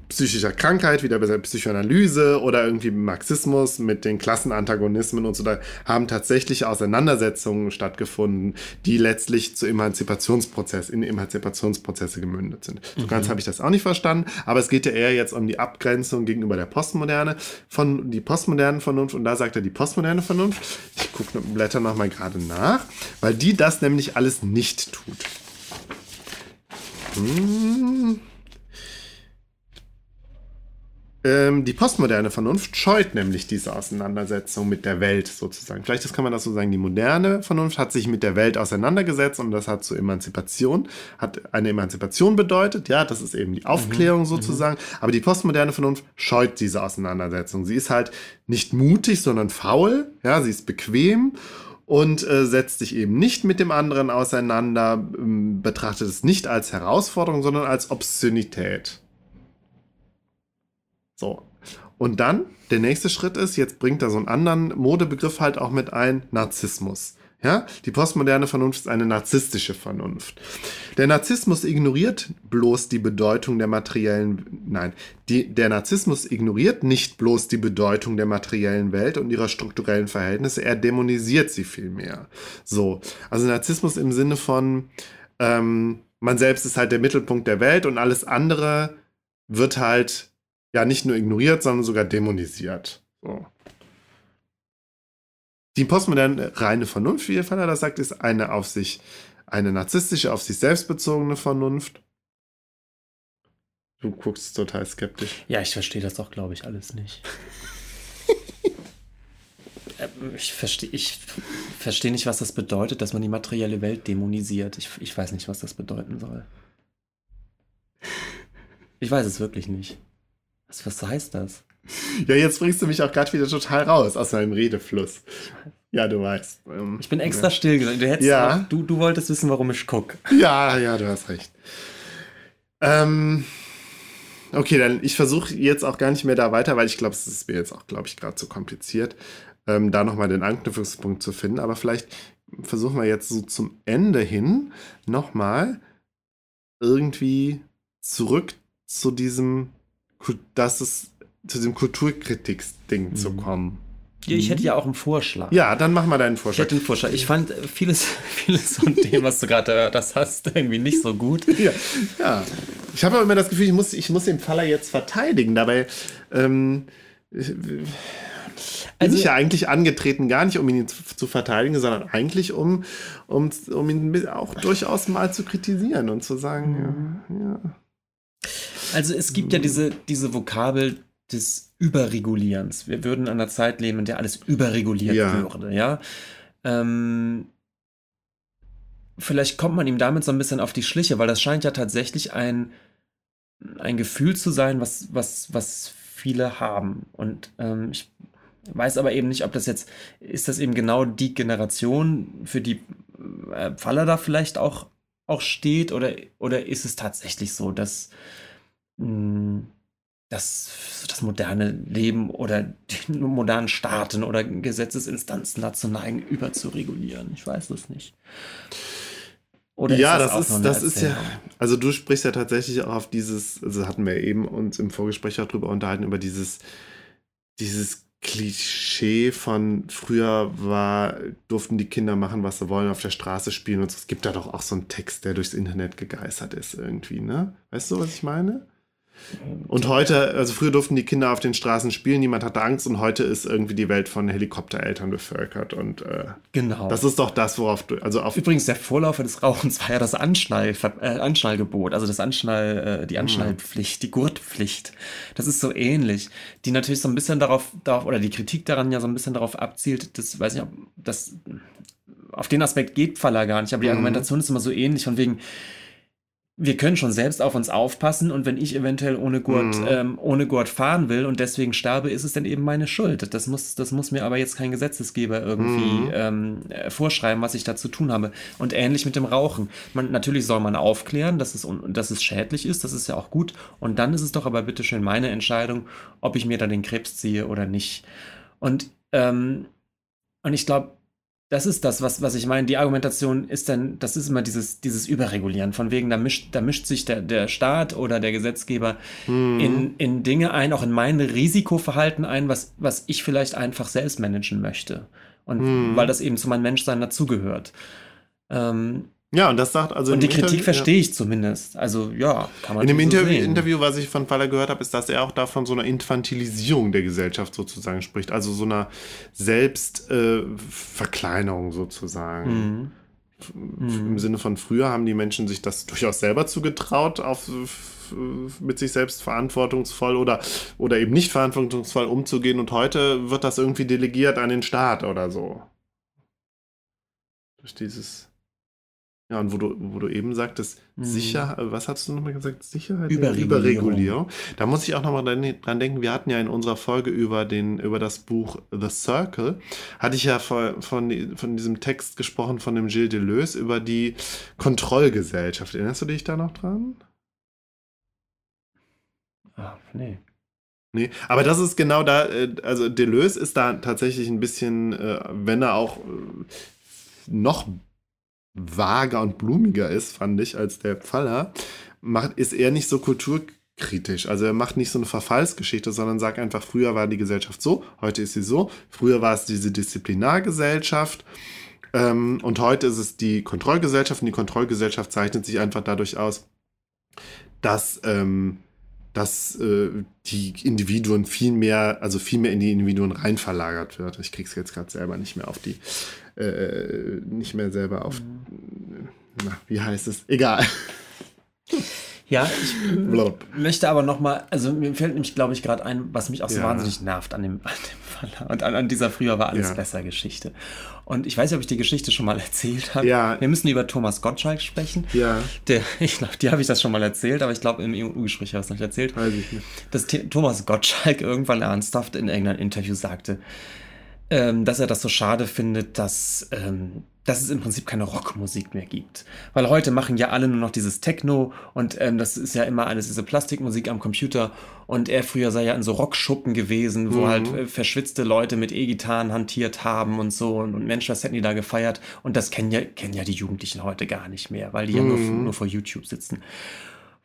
S2: psychischer Krankheit, wieder bei der Psychoanalyse oder irgendwie Marxismus, mit den Klassenantagonismen und so, da haben tatsächlich Auseinandersetzungen stattgefunden, die letztlich zu Emanzipationsprozess, in Emanzipationsprozesse gemündet sind. So ganz habe ich das auch nicht verstanden, aber es geht ja eher jetzt um die Abgrenzung gegenüber der Postmoderne, von die postmodernen Vernunft und da sagt er die postmoderne Vernunft. Ich gucke, blätter noch mal gerade nach, weil die das nämlich alles nicht tut. Hm. ähm, die postmoderne Vernunft scheut nämlich diese Auseinandersetzung mit der Welt sozusagen. Vielleicht kann man das so sagen, die moderne Vernunft hat sich mit der Welt auseinandergesetzt und das hat zur Emanzipation, hat eine Emanzipation bedeutet, ja, das ist eben die Aufklärung mhm. sozusagen, mhm. aber die postmoderne Vernunft scheut diese Auseinandersetzung. Sie ist halt nicht mutig, sondern faul, ja, sie ist bequem und äh, setzt sich eben nicht mit dem anderen auseinander, ähm, betrachtet es nicht als Herausforderung, sondern als Obszönität. So. Und dann, der nächste Schritt ist, jetzt bringt er so einen anderen Modebegriff halt auch mit ein, Narzissmus. Ja, die postmoderne Vernunft ist eine narzisstische Vernunft. Der Narzissmus ignoriert bloß die Bedeutung der materiellen, nein, die, der Narzissmus ignoriert nicht bloß die Bedeutung der materiellen Welt und ihrer strukturellen Verhältnisse, er dämonisiert sie vielmehr. So, also Narzissmus im Sinne von, ähm, man selbst ist halt der Mittelpunkt der Welt und alles andere wird halt ja nicht nur ignoriert, sondern sogar dämonisiert. So. Die postmoderne reine Vernunft, wie ihr Vater das sagt, ist eine auf sich, eine narzisstische, auf sich selbst bezogene Vernunft. Du guckst total skeptisch.
S1: Ja, ich verstehe das doch, glaube ich, alles nicht. Ähm, ich verstehe ich versteh nicht, was das bedeutet, dass man die materielle Welt dämonisiert. Ich, ich weiß nicht, was das bedeuten soll. Ich weiß es wirklich nicht. Was, was heißt das?
S2: Ja, jetzt bringst du mich auch gerade wieder total raus aus meinem Redefluss. Ja, du weißt.
S1: Ähm, ich bin extra ja. still. Du, hättest ja. Auch, du, du wolltest wissen, warum ich gucke.
S2: Ja, ja, du hast recht. Ähm, okay, dann ich versuche jetzt auch gar nicht mehr da weiter, weil ich glaube, es ist mir jetzt auch, glaube ich, gerade zu kompliziert, ähm, da nochmal den Anknüpfungspunkt zu finden. Aber vielleicht versuchen wir jetzt so zum Ende hin nochmal irgendwie zurück zu diesem dass es zu dem Kulturkritiksding mhm. zu kommen.
S1: Ja, ich hätte ja auch einen Vorschlag.
S2: Ja, dann mach mal deinen Vorschlag.
S1: Ich hätte einen Vorschlag. Ich fand vieles, vieles von dem, was du gerade das hast, irgendwie nicht so gut.
S2: Ja, ja. ich habe aber immer das Gefühl, ich muss, ich muss den Faller jetzt verteidigen. Dabei ähm, bin also, ich ja eigentlich angetreten, gar nicht um ihn zu, zu verteidigen, sondern eigentlich um, um, um ihn auch durchaus mal zu kritisieren und zu sagen, ja, ja.
S1: Also es gibt ja diese, diese Vokabel des Überregulierens. Wir würden an einer Zeit leben, in der alles überreguliert ja. würde, ja. Ähm, vielleicht kommt man ihm damit so ein bisschen auf die Schliche, weil das scheint ja tatsächlich ein, ein Gefühl zu sein, was, was, was viele haben. Und ähm, ich weiß aber eben nicht, ob das jetzt, ist das eben genau die Generation, für die äh, Faller da vielleicht auch, auch steht, oder, oder ist es tatsächlich so, dass hm, das, das moderne Leben oder die modernen Staaten oder Gesetzesinstanzen dazu neigen, überzuregulieren. Ich weiß es nicht.
S2: Oder ja, ist das, das ist, das ist ja, also du sprichst ja tatsächlich auch auf dieses, also hatten wir eben uns im Vorgespräch auch drüber unterhalten, über dieses, dieses Klischee von früher war, durften die Kinder machen, was sie wollen, auf der Straße spielen und so. Es gibt da doch auch so einen Text, der durchs Internet gegeistert ist irgendwie, ne? Weißt du, was ich meine? Und heute, also früher durften die Kinder auf den Straßen spielen, niemand hatte Angst und heute ist irgendwie die Welt von Helikoptereltern bevölkert und äh,
S1: genau.
S2: das ist doch das, worauf du, also auf
S1: Übrigens, der Vorläufer des Rauchens war ja das Anschnall, äh, Anschnallgebot, also das Anschnall, äh, die Anschnallpflicht, die Gurtpflicht. Das ist so ähnlich, die natürlich so ein bisschen darauf, darauf, oder die Kritik daran ja so ein bisschen darauf abzielt, das weiß ich ob das auf den Aspekt geht Pfaller gar nicht, aber die mhm. Argumentation ist immer so ähnlich, von wegen, wir können schon selbst auf uns aufpassen und wenn ich eventuell ohne Gurt, mhm. ähm, ohne Gurt fahren will und deswegen sterbe, ist es dann eben meine Schuld. Das muss, das muss mir aber jetzt kein Gesetzesgeber irgendwie mhm. ähm, äh, vorschreiben, was ich da zu tun habe. Und ähnlich mit dem Rauchen. Man, natürlich soll man aufklären, dass es, dass es schädlich ist, das ist ja auch gut. Und dann ist es doch aber bitteschön meine Entscheidung, ob ich mir da den Krebs ziehe oder nicht. Und, ähm, und ich glaube, das ist das, was, was ich meine. Die Argumentation ist dann, das ist immer dieses, dieses Überregulieren. Von wegen, da mischt, da mischt sich der, der Staat oder der Gesetzgeber mhm. in, in Dinge ein, auch in mein Risikoverhalten ein, was, was ich vielleicht einfach selbst managen möchte. Und mhm. weil das eben zu meinem Menschsein dazugehört. Ähm,
S2: ja, und das sagt also.
S1: Und die Kritik Interview, verstehe ich zumindest. Also ja,
S2: kann man In dem so Interview, sehen. Interview, was ich von Faller gehört habe, ist, dass er auch da von so einer Infantilisierung der Gesellschaft sozusagen spricht. Also so einer Selbstverkleinerung äh, sozusagen. Mhm. mhm. im Sinne von früher haben die Menschen sich das durchaus selber zugetraut, auf, mit sich selbst verantwortungsvoll oder, oder eben nicht verantwortungsvoll umzugehen und heute wird das irgendwie delegiert an den Staat oder so. Durch dieses ja, und wo du, wo du eben sagtest, hm. sicher, was hast du nochmal gesagt? Sicherheit?
S1: Überregulierung. Überregulierung.
S2: Da muss ich auch nochmal dran denken, wir hatten ja in unserer Folge über, den, über das Buch The Circle, hatte ich ja von, von, von diesem Text gesprochen von dem Gilles Deleuze über die Kontrollgesellschaft. Erinnerst du dich da noch dran?
S1: Ach, nee.
S2: Nee, aber das ist genau da, äh, also Deleuze ist da tatsächlich ein bisschen, äh, wenn er auch äh, noch vager und blumiger ist, fand ich, als der Pfaller, macht, ist er nicht so kulturkritisch. Also er macht nicht so eine Verfallsgeschichte, sondern sagt einfach, früher war die Gesellschaft so, heute ist sie so, früher war es diese Disziplinargesellschaft ähm, und heute ist es die Kontrollgesellschaft und die Kontrollgesellschaft zeichnet sich einfach dadurch aus, dass ähm, dass äh, die Individuen viel mehr, also viel mehr in die Individuen rein verlagert wird. Ich krieg's jetzt gerade selber nicht mehr auf die äh, nicht mehr selber auf. Na, wie heißt es? Egal.
S1: Ja, ich Blub. möchte aber nochmal, also mir fällt nämlich, glaube ich, gerade ein, was mich auch so ja. wahnsinnig nervt an dem, an dem Fall und an, an dieser früher war alles ja. besser Geschichte. Und ich weiß nicht, ob ich die Geschichte schon mal erzählt habe. Ja. Wir müssen über Thomas Gottschalk sprechen. Ja. Der, ich glaube, die habe ich das schon mal erzählt, aber ich glaube, im EU-Gespräch habe ich es nicht erzählt. Weiß ich nicht. Dass Thomas Gottschalk irgendwann ernsthaft in irgendeinem Interview sagte, ähm, dass er das so schade findet, dass, ähm, dass es im Prinzip keine Rockmusik mehr gibt. Weil heute machen ja alle nur noch dieses Techno und ähm, das ist ja immer alles diese Plastikmusik am Computer. Und er früher sei ja in so Rockschuppen gewesen, wo mhm. halt äh, verschwitzte Leute mit E-Gitarren hantiert haben und so. Und, und Mensch, was hätten die da gefeiert? Und das kennen ja, kennen ja die Jugendlichen heute gar nicht mehr, weil die mhm. ja nur, nur vor YouTube sitzen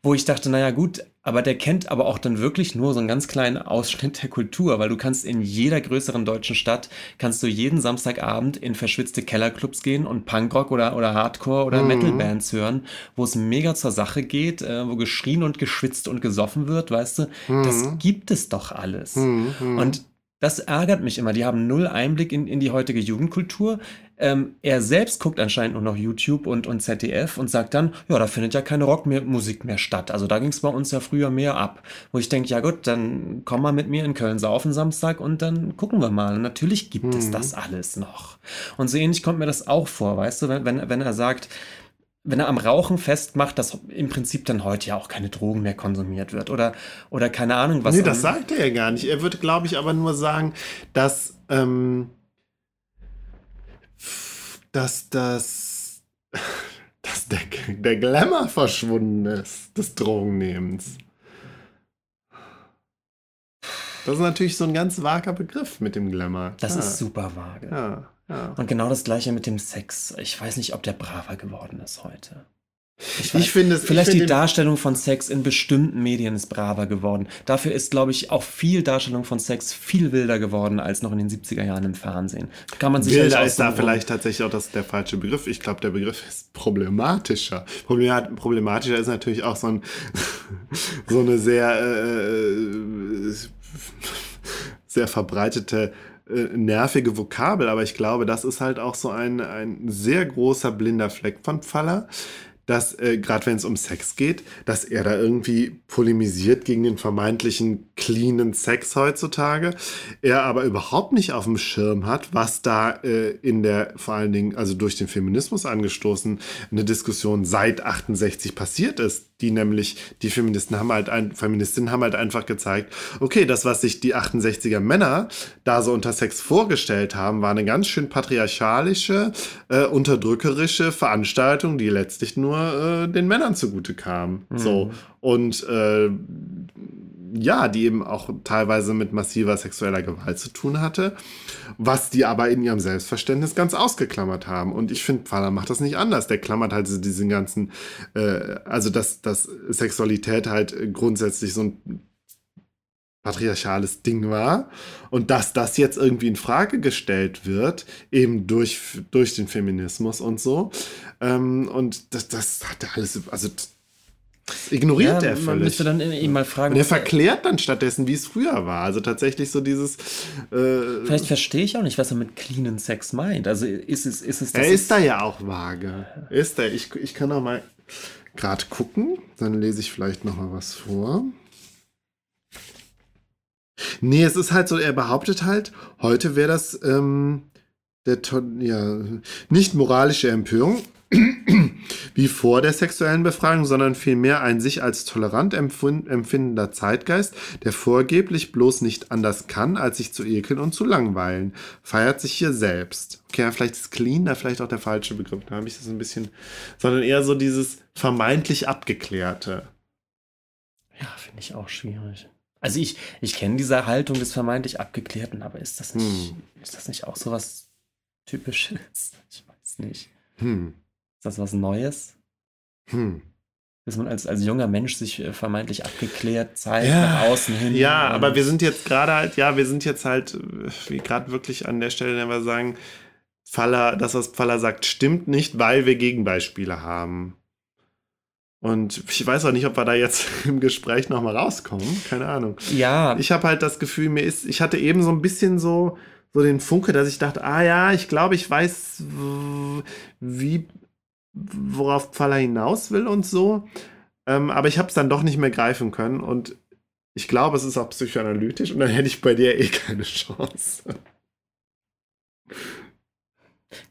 S1: wo ich dachte, naja gut, aber der kennt aber auch dann wirklich nur so einen ganz kleinen Ausschnitt der Kultur, weil du kannst in jeder größeren deutschen Stadt, kannst du jeden Samstagabend in verschwitzte Kellerclubs gehen und Punkrock oder, oder Hardcore oder mhm. Metalbands hören, wo es mega zur Sache geht, äh, wo geschrien und geschwitzt und gesoffen wird, weißt du, mhm. das gibt es doch alles. Mhm. Und das ärgert mich immer. Die haben null Einblick in, in die heutige Jugendkultur. Ähm, er selbst guckt anscheinend nur noch YouTube und, und ZDF und sagt dann, ja, da findet ja keine Rockmusik mehr statt. Also da ging es bei uns ja früher mehr ab. Wo ich denke, ja gut, dann komm mal mit mir in Köln saufen Samstag und dann gucken wir mal. Und natürlich gibt mhm. es das alles noch. Und so ähnlich kommt mir das auch vor, weißt du, wenn, wenn, wenn er sagt, wenn er am Rauchen festmacht, dass im Prinzip dann heute ja auch keine Drogen mehr konsumiert wird oder, oder keine Ahnung was.
S2: Nee, das sagt er ja gar nicht. Er wird, glaube ich, aber nur sagen, dass, ähm, dass das, dass der, der Glamour verschwunden ist des Drogennehmens. Das ist natürlich so ein ganz vager Begriff mit dem Glamour.
S1: Das ja. ist super vage. Ja. Ja. Und genau das gleiche mit dem Sex. Ich weiß nicht, ob der braver geworden ist heute. Ich, ich finde es. Vielleicht find die Darstellung von Sex in bestimmten Medien ist braver geworden. Dafür ist, glaube ich, auch viel Darstellung von Sex viel wilder geworden als noch in den 70er Jahren im Fernsehen.
S2: Kann man sich Wilder ist da vielleicht tatsächlich auch das, der falsche Begriff. Ich glaube, der Begriff ist problematischer. Problematischer ist natürlich auch so, ein, so eine sehr, äh, sehr verbreitete äh, nervige Vokabel, aber ich glaube, das ist halt auch so ein, ein sehr großer blinder Fleck von Pfaller, dass, äh, gerade wenn es um Sex geht, dass er da irgendwie polemisiert gegen den vermeintlichen cleanen Sex heutzutage, er aber überhaupt nicht auf dem Schirm hat, was da äh, in der, vor allen Dingen, also durch den Feminismus angestoßen, eine Diskussion seit 68 passiert ist, die nämlich, die Feministen haben halt, ein, Feministinnen haben halt einfach gezeigt, okay, das, was sich die 68er Männer da so unter Sex vorgestellt haben, war eine ganz schön patriarchalische, äh, unterdrückerische Veranstaltung, die letztlich nur äh, den Männern zugute kam. Mhm. So. Und äh, ja, die eben auch teilweise mit massiver sexueller Gewalt zu tun hatte, was die aber in ihrem Selbstverständnis ganz ausgeklammert haben. Und ich finde, Pfaller macht das nicht anders. Der klammert halt diesen ganzen, äh, also dass, dass Sexualität halt grundsätzlich so ein patriarchales Ding war und dass das jetzt irgendwie in Frage gestellt wird, eben durch, durch den Feminismus und so. Ähm, und das, das hat alles, also Das ignoriert
S1: ja,
S2: er
S1: man
S2: völlig.
S1: müsste dann ihn mal fragen.
S2: Und er
S1: er-
S2: verklärt dann stattdessen, wie es früher war. Also tatsächlich so dieses. Äh,
S1: Vielleicht verstehe ich auch nicht, was er mit cleanen Sex meint. Also ist es, ist es
S2: er
S1: dass
S2: ist da ja auch vage. Ist er. Ich, ich kann auch mal gerade gucken. Dann lese ich vielleicht noch mal was vor. Nee, es ist halt so, er behauptet halt, heute wäre das ähm, der ja, nicht moralische Empörung wie vor der sexuellen Befragung, sondern vielmehr ein sich als tolerant empfindender Zeitgeist, der vorgeblich bloß nicht anders kann, als sich zu ekeln und zu langweilen, feiert sich hier selbst. Okay, ja, vielleicht ist clean da vielleicht auch der falsche Begriff, da habe ich das ein bisschen, sondern eher so dieses vermeintlich abgeklärte.
S1: Ja, finde ich auch schwierig. Also ich, ich kenne diese Haltung des vermeintlich Abgeklärten, aber ist das nicht, ist das nicht auch so was Typisches? Ich weiß nicht.
S2: Hm,
S1: Ist das was Neues?
S2: hm.
S1: Dass man als, als junger Mensch sich äh, vermeintlich abgeklärt zeigt,
S2: Ja.
S1: nach außen hin.
S2: Ja, aber wir sind jetzt gerade halt, ja, wir sind jetzt halt äh, wie gerade wirklich an der Stelle, wenn wir sagen, Faller, das, was Faller sagt, stimmt nicht, weil wir Gegenbeispiele haben. Und ich weiß auch nicht, ob wir da jetzt im Gespräch nochmal rauskommen. Keine Ahnung.
S1: Ja,
S2: Ich habe halt das Gefühl, mir ist, ich hatte eben so ein bisschen so, so den Funke, dass ich dachte, ah ja, ich glaube, ich weiß, wie, worauf Pfaller hinaus will und so. Ähm, aber ich habe es dann doch nicht mehr greifen können und ich glaube, es ist auch psychoanalytisch und dann hätte ich bei dir eh keine Chance.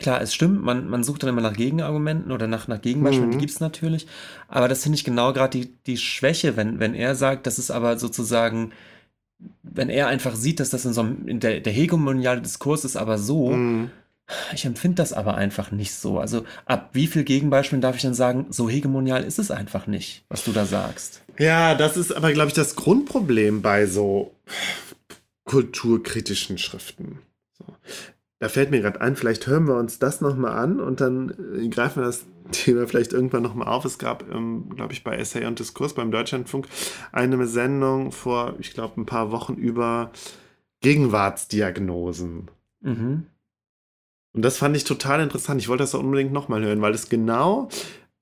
S1: Klar, es stimmt, man, man sucht dann immer nach Gegenargumenten oder nach, nach Gegenbeispielen,
S2: Mhm.
S1: die gibt es natürlich. Aber das finde ich genau gerade die, die Schwäche, wenn, wenn er sagt, das ist aber sozusagen, wenn er einfach sieht, dass das in so einem, in der, der hegemoniale Diskurs ist aber so,
S2: Mhm.
S1: Ich empfinde das aber einfach nicht so. Also ab wie viel Gegenbeispielen darf ich dann sagen, so hegemonial ist es einfach nicht, was du da sagst.
S2: Ja, das ist aber, glaube ich, das Grundproblem bei so kulturkritischen Schriften. So. Da fällt mir gerade ein, vielleicht hören wir uns das nochmal an und dann äh, greifen wir das Thema vielleicht irgendwann nochmal auf. Es gab, ähm, glaube ich, bei Essay und Diskurs beim Deutschlandfunk eine Sendung vor, ich glaube, ein paar Wochen über Gegenwartsdiagnosen.
S1: Mhm.
S2: Und das fand ich total interessant. Ich wollte das auch unbedingt nochmal hören, weil es genau,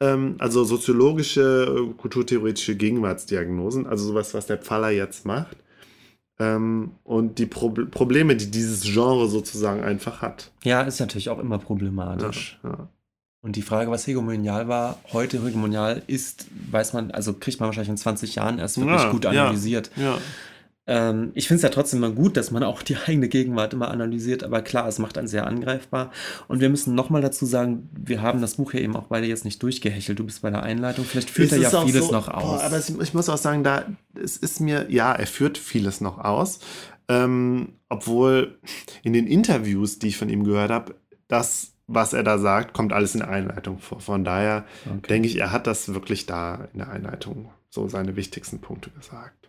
S2: ähm, also soziologische, äh, kulturtheoretische Gegenwartsdiagnosen, also sowas, was der Pfaller jetzt macht, ähm, und die Prob Probleme, die dieses Genre sozusagen einfach hat.
S1: Ja, ist natürlich auch immer problematisch.
S2: Ja.
S1: Und die Frage, was hegemonial war, heute hegemonial ist, weiß man, also kriegt man wahrscheinlich in 20 Jahren erst wirklich
S2: Ja,
S1: gut
S2: ja.
S1: analysiert.
S2: ja.
S1: Ähm, ich finde es ja trotzdem mal gut, dass man auch die eigene Gegenwart immer analysiert, aber klar, es macht einen sehr angreifbar. Und wir müssen nochmal dazu sagen, wir haben das Buch ja eben auch beide jetzt nicht durchgehechelt. Du bist bei der Einleitung, vielleicht führt
S2: Es
S1: er ja vieles
S2: so-
S1: noch
S2: boah,
S1: aus.
S2: aber es, ich muss auch sagen, da es ist mir, ja, er führt vieles noch aus. Ähm, obwohl in den Interviews, die ich von ihm gehört habe, das, was er da sagt, kommt alles in der Einleitung vor. Von daher
S1: Okay.
S2: denke ich, er hat das wirklich da in der Einleitung so seine wichtigsten Punkte gesagt.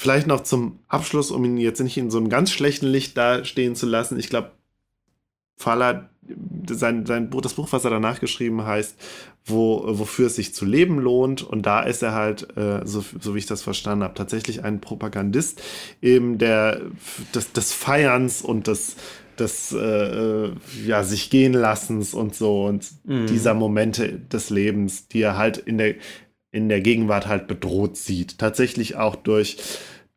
S2: Vielleicht noch zum Abschluss, um ihn jetzt nicht in so einem ganz schlechten Licht dastehen zu lassen. Ich glaube, Faller, sein, sein Buch, das Buch, was er danach geschrieben heißt, wo, wofür es sich zu leben lohnt. Und da ist er halt, äh, so, so wie ich das verstanden habe, tatsächlich ein Propagandist eben der, des, des Feierns und des, des äh, ja, sich gehen lassens und so und
S1: Mhm.
S2: dieser Momente des Lebens, die er halt in der, in der Gegenwart halt bedroht sieht. Tatsächlich auch durch,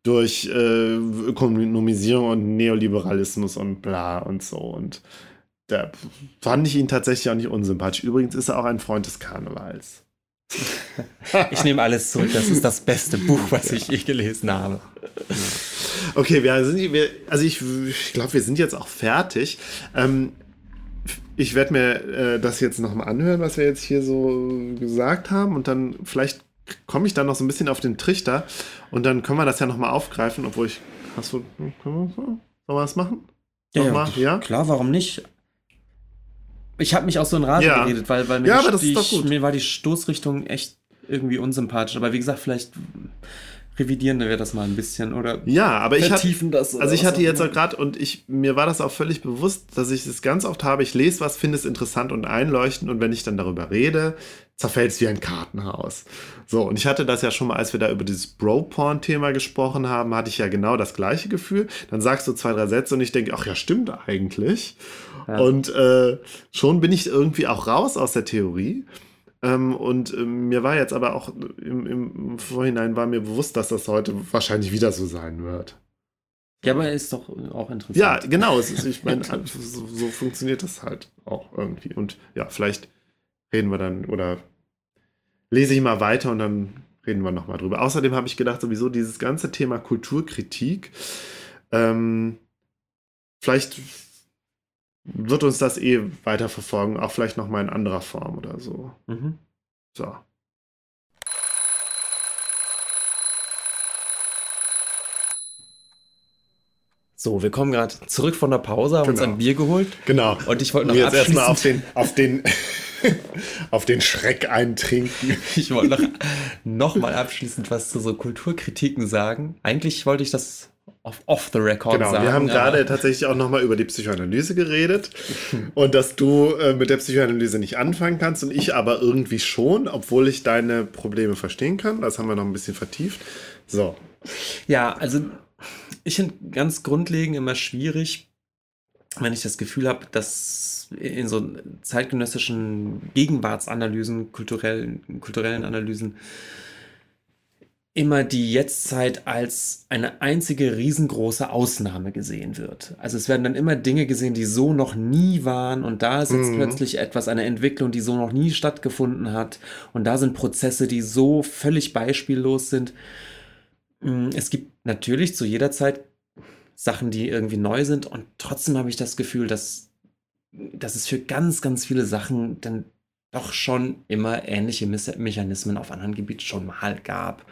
S2: durch äh, Ökonomisierung und Neoliberalismus und bla und so. Und da fand ich ihn tatsächlich auch nicht unsympathisch. Übrigens ist er auch ein Freund des Karnevals.
S1: Ich nehme alles zurück. Das ist das beste Buch, was ich je gelesen habe.
S2: Okay, wir sind, wir, also ich, ich glaube, wir sind jetzt auch fertig. Ähm, ich werde mir äh, das jetzt nochmal anhören, was wir jetzt hier so gesagt haben und dann vielleicht komme ich dann noch so ein bisschen auf den Trichter und dann können wir das ja nochmal aufgreifen, obwohl ich, hast du, können wir, sollen wir das machen? Nochmal, ja?
S1: Klar, warum nicht? Ich habe mich auch so in Rage
S2: Ja.
S1: geredet, weil, weil mir,
S2: Ja,
S1: die,
S2: aber das ist
S1: die,
S2: doch gut.
S1: mir war die Stoßrichtung echt irgendwie unsympathisch. Aber wie gesagt, vielleicht revidieren wir das mal ein bisschen oder
S2: Ja, aber ich hatte,
S1: vertiefen das. oder
S2: Also ich hatte jetzt auch gerade und ich mir war das auch völlig bewusst, dass ich es ganz oft habe. Ich lese was, finde es interessant und einleuchtend und wenn ich dann darüber rede, zerfällt es wie ein Kartenhaus. So und ich hatte das ja schon mal, als wir da über dieses Bro-Porn-Thema gesprochen haben, hatte ich ja genau das gleiche Gefühl. Dann sagst du zwei drei Sätze und ich denke, ach ja, stimmt eigentlich.
S1: Ja.
S2: Und äh, schon bin ich irgendwie auch raus aus der Theorie. Ähm, und ähm, mir war jetzt aber auch im, im Vorhinein war mir bewusst, dass das heute wahrscheinlich wieder so sein wird.
S1: Ja, aber ist doch auch interessant.
S2: Ja, genau. Es ist, ich meine, so, so funktioniert das halt auch irgendwie. Und ja, vielleicht reden wir dann oder lese ich mal weiter und dann reden wir nochmal drüber. Außerdem habe ich gedacht, sowieso dieses ganze Thema Kulturkritik, ähm, vielleicht wird uns das eh weiter verfolgen, auch vielleicht nochmal in anderer Form oder so.
S1: Mhm.
S2: So.
S1: So, wir kommen gerade zurück von der Pause, haben uns
S2: Genau.
S1: ein Bier geholt.
S2: Genau.
S1: Und ich wollte noch
S2: jetzt erstmal auf den, auf den, auf den Schreck eintrinken.
S1: ich wollte noch, noch mal abschließend was zu so Kulturkritiken sagen. Eigentlich wollte ich das off, off the record
S2: Genau,
S1: sagen.
S2: wir haben gerade tatsächlich auch nochmal über die Psychoanalyse geredet und dass du äh, mit der Psychoanalyse nicht anfangen kannst und ich aber irgendwie schon, obwohl ich deine Probleme verstehen kann. Das haben wir noch ein bisschen vertieft. So,
S1: Ja, also ich finde ganz grundlegend immer schwierig, wenn ich das Gefühl habe, dass in so zeitgenössischen Gegenwartsanalysen, kulturellen, kulturellen Analysen, immer die Jetztzeit als eine einzige riesengroße Ausnahme gesehen wird. Also es werden dann immer Dinge gesehen, die so noch nie waren und da ist jetzt
S2: Mhm.
S1: plötzlich etwas, eine Entwicklung, die so noch nie stattgefunden hat und da sind Prozesse, die so völlig beispiellos sind. Mm, Es gibt natürlich zu jeder Zeit Sachen, die irgendwie neu sind und trotzdem habe ich das Gefühl, dass, dass es für ganz, ganz viele Sachen dann doch schon immer ähnliche Mechanismen auf anderen Gebieten schon mal gab.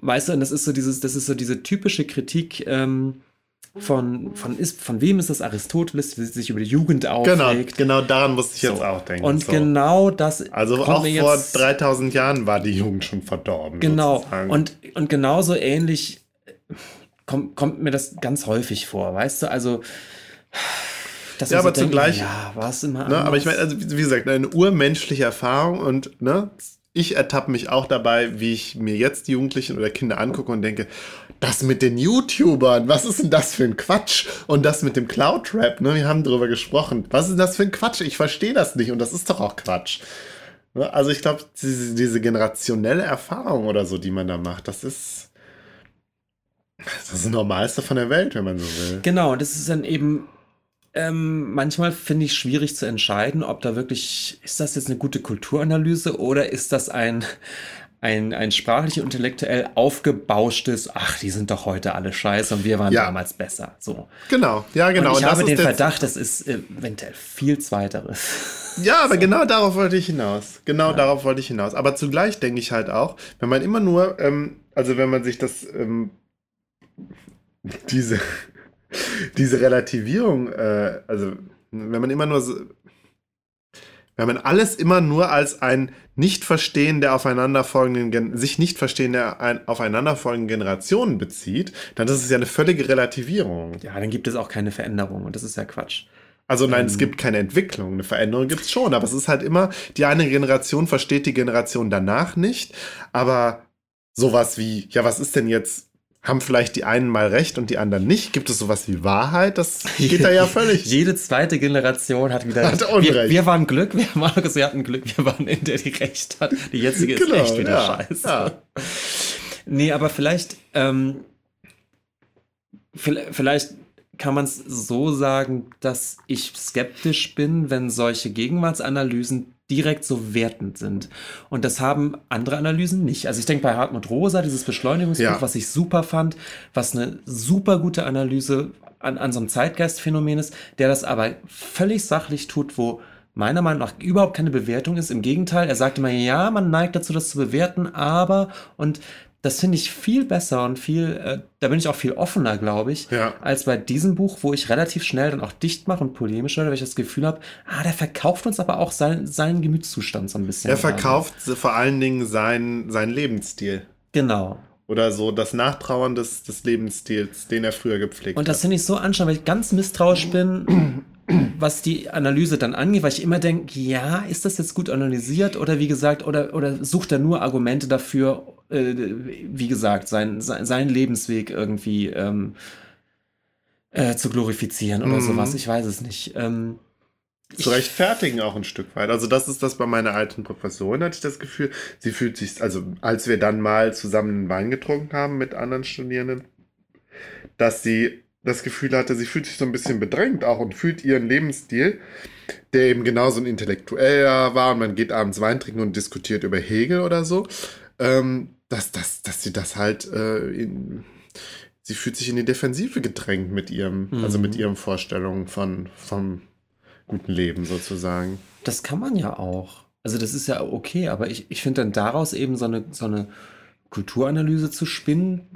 S1: Weißt du, und das ist so dieses, das ist so diese typische Kritik ähm, von, von, ist, von wem ist das Aristoteles, der sich über die Jugend
S2: genau,
S1: aufregt.
S2: genau daran musste ich jetzt
S1: So.
S2: auch denken.
S1: Und
S2: so.
S1: genau das
S2: Also auch vor
S1: jetzt-
S2: 3000 Jahren war die Jugend schon verdorben.
S1: Genau.
S2: sozusagen.
S1: Und, und genauso ähnlich kommt, kommt mir das ganz häufig vor, weißt du? Also, dass
S2: Ja, aber zugleich-
S1: ja, war es immer
S2: Ne, aber ich meine, also wie gesagt, eine urmenschliche Erfahrung und ne, ich ertappe mich auch dabei, wie ich mir jetzt die Jugendlichen oder Kinder angucke und denke, das mit den YouTubern, was ist denn das für ein Quatsch? Und das mit dem Cloud-Rap, ne, wir haben drüber gesprochen. Was ist denn das für ein Quatsch? Ich verstehe das nicht und das ist doch auch Quatsch. Ne, Also ich glaube, diese, diese generationelle Erfahrung oder so, die man da macht, das ist das ist das Normalste von der Welt, wenn man so will.
S1: Genau, das ist dann eben ähm, manchmal finde ich schwierig zu entscheiden, ob da wirklich, ist das jetzt eine gute Kulturanalyse oder ist das ein, ein, ein sprachlich intellektuell aufgebauschtes, ach, die sind doch heute alle scheiße und wir waren
S2: Ja.
S1: damals besser. So.
S2: Genau, ja genau.
S1: und ich
S2: das
S1: habe den Verdacht, das ist eventuell viel zweiteres.
S2: Ja, aber genau darauf wollte ich hinaus. Genau darauf wollte ich hinaus. Aber zugleich denke ich halt auch, wenn man immer nur, ähm, also wenn man sich das, ähm, diese, diese Relativierung, äh, also wenn man immer nur, so, wenn man alles immer nur als ein Nicht-Verstehen der aufeinanderfolgenden, Gen sich nicht verstehen der ein, aufeinanderfolgenden Generationen bezieht, dann ist es ja eine völlige Relativierung.
S1: Ja, dann gibt es auch keine Veränderung und das ist ja Quatsch.
S2: Also nein,
S1: Ähm.
S2: es gibt keine Entwicklung, eine Veränderung gibt es schon, aber es ist halt immer, die eine Generation versteht die Generation danach nicht, aber sowas wie, ja, was ist denn jetzt, haben vielleicht die einen mal recht und die anderen nicht? Gibt es sowas wie Wahrheit? Das geht da ja völlig.
S1: Jede zweite Generation hat wieder
S2: Hat
S1: Wir,
S2: Unrecht.
S1: wir waren Glück, wir, Markus, wir hatten Glück, wir waren in der, die recht hat. Die jetzige ist
S2: Genau,
S1: echt wieder
S2: ja,
S1: scheiße.
S2: ja.
S1: Nee, aber vielleicht, ähm, vi- vielleicht kann man es so sagen, dass ich skeptisch bin, wenn solche Gegenwartsanalysen direkt so wertend sind. Und das haben andere Analysen nicht. Also ich denke bei Hartmut Rosa, dieses Beschleunigungsbuch,
S2: Ja.
S1: was ich super fand, was eine super gute Analyse an, an so einem Zeitgeistphänomen ist, der das aber völlig sachlich tut, wo meiner Meinung nach überhaupt keine Bewertung ist. Im Gegenteil, er sagt immer, ja, man neigt dazu, das zu bewerten, aber und das finde ich viel besser und viel, äh, da bin ich auch viel offener, glaube ich,
S2: Ja.
S1: als bei diesem Buch, wo ich relativ schnell dann auch dicht mache und polemisch werde, weil ich das Gefühl habe, ah, der verkauft uns aber auch sein, seinen Gemütszustand so ein bisschen.
S2: Er
S1: gerade.
S2: verkauft vor allen Dingen seinen, seinen Lebensstil.
S1: Genau.
S2: Oder so das Nachtrauern des, des Lebensstils, den er früher gepflegt
S1: Und das
S2: hat.
S1: finde ich so anstrengend, weil ich ganz misstrauisch bin, was die Analyse dann angeht, weil ich immer denke, ja, ist das jetzt gut analysiert oder wie gesagt, oder, oder sucht er nur Argumente dafür, äh, wie gesagt, sein, sein, seinen Lebensweg irgendwie ähm, äh, zu glorifizieren oder
S2: Mhm.
S1: sowas. Ich weiß es nicht. Ähm,
S2: zu rechtfertigen auch ein Stück weit. Also das ist das bei meiner alten Professorin, hatte ich das Gefühl. Sie fühlt sich, also als wir dann mal zusammen einen Wein getrunken haben mit anderen Studierenden, dass sie das Gefühl hatte, sie fühlt sich so ein bisschen bedrängt auch und fühlt ihren Lebensstil, der eben genauso ein intellektueller war und man geht abends Wein trinken und diskutiert über Hegel oder so, ähm, dass, dass, dass sie das halt äh, in, sie fühlt sich in die Defensive gedrängt mit ihrem, mhm. also mit ihren Vorstellungen von, vom guten Leben sozusagen.
S1: Das kann man ja auch. Also das ist ja okay, aber ich, ich finde dann daraus eben so eine, so eine Kulturanalyse zu spinnen,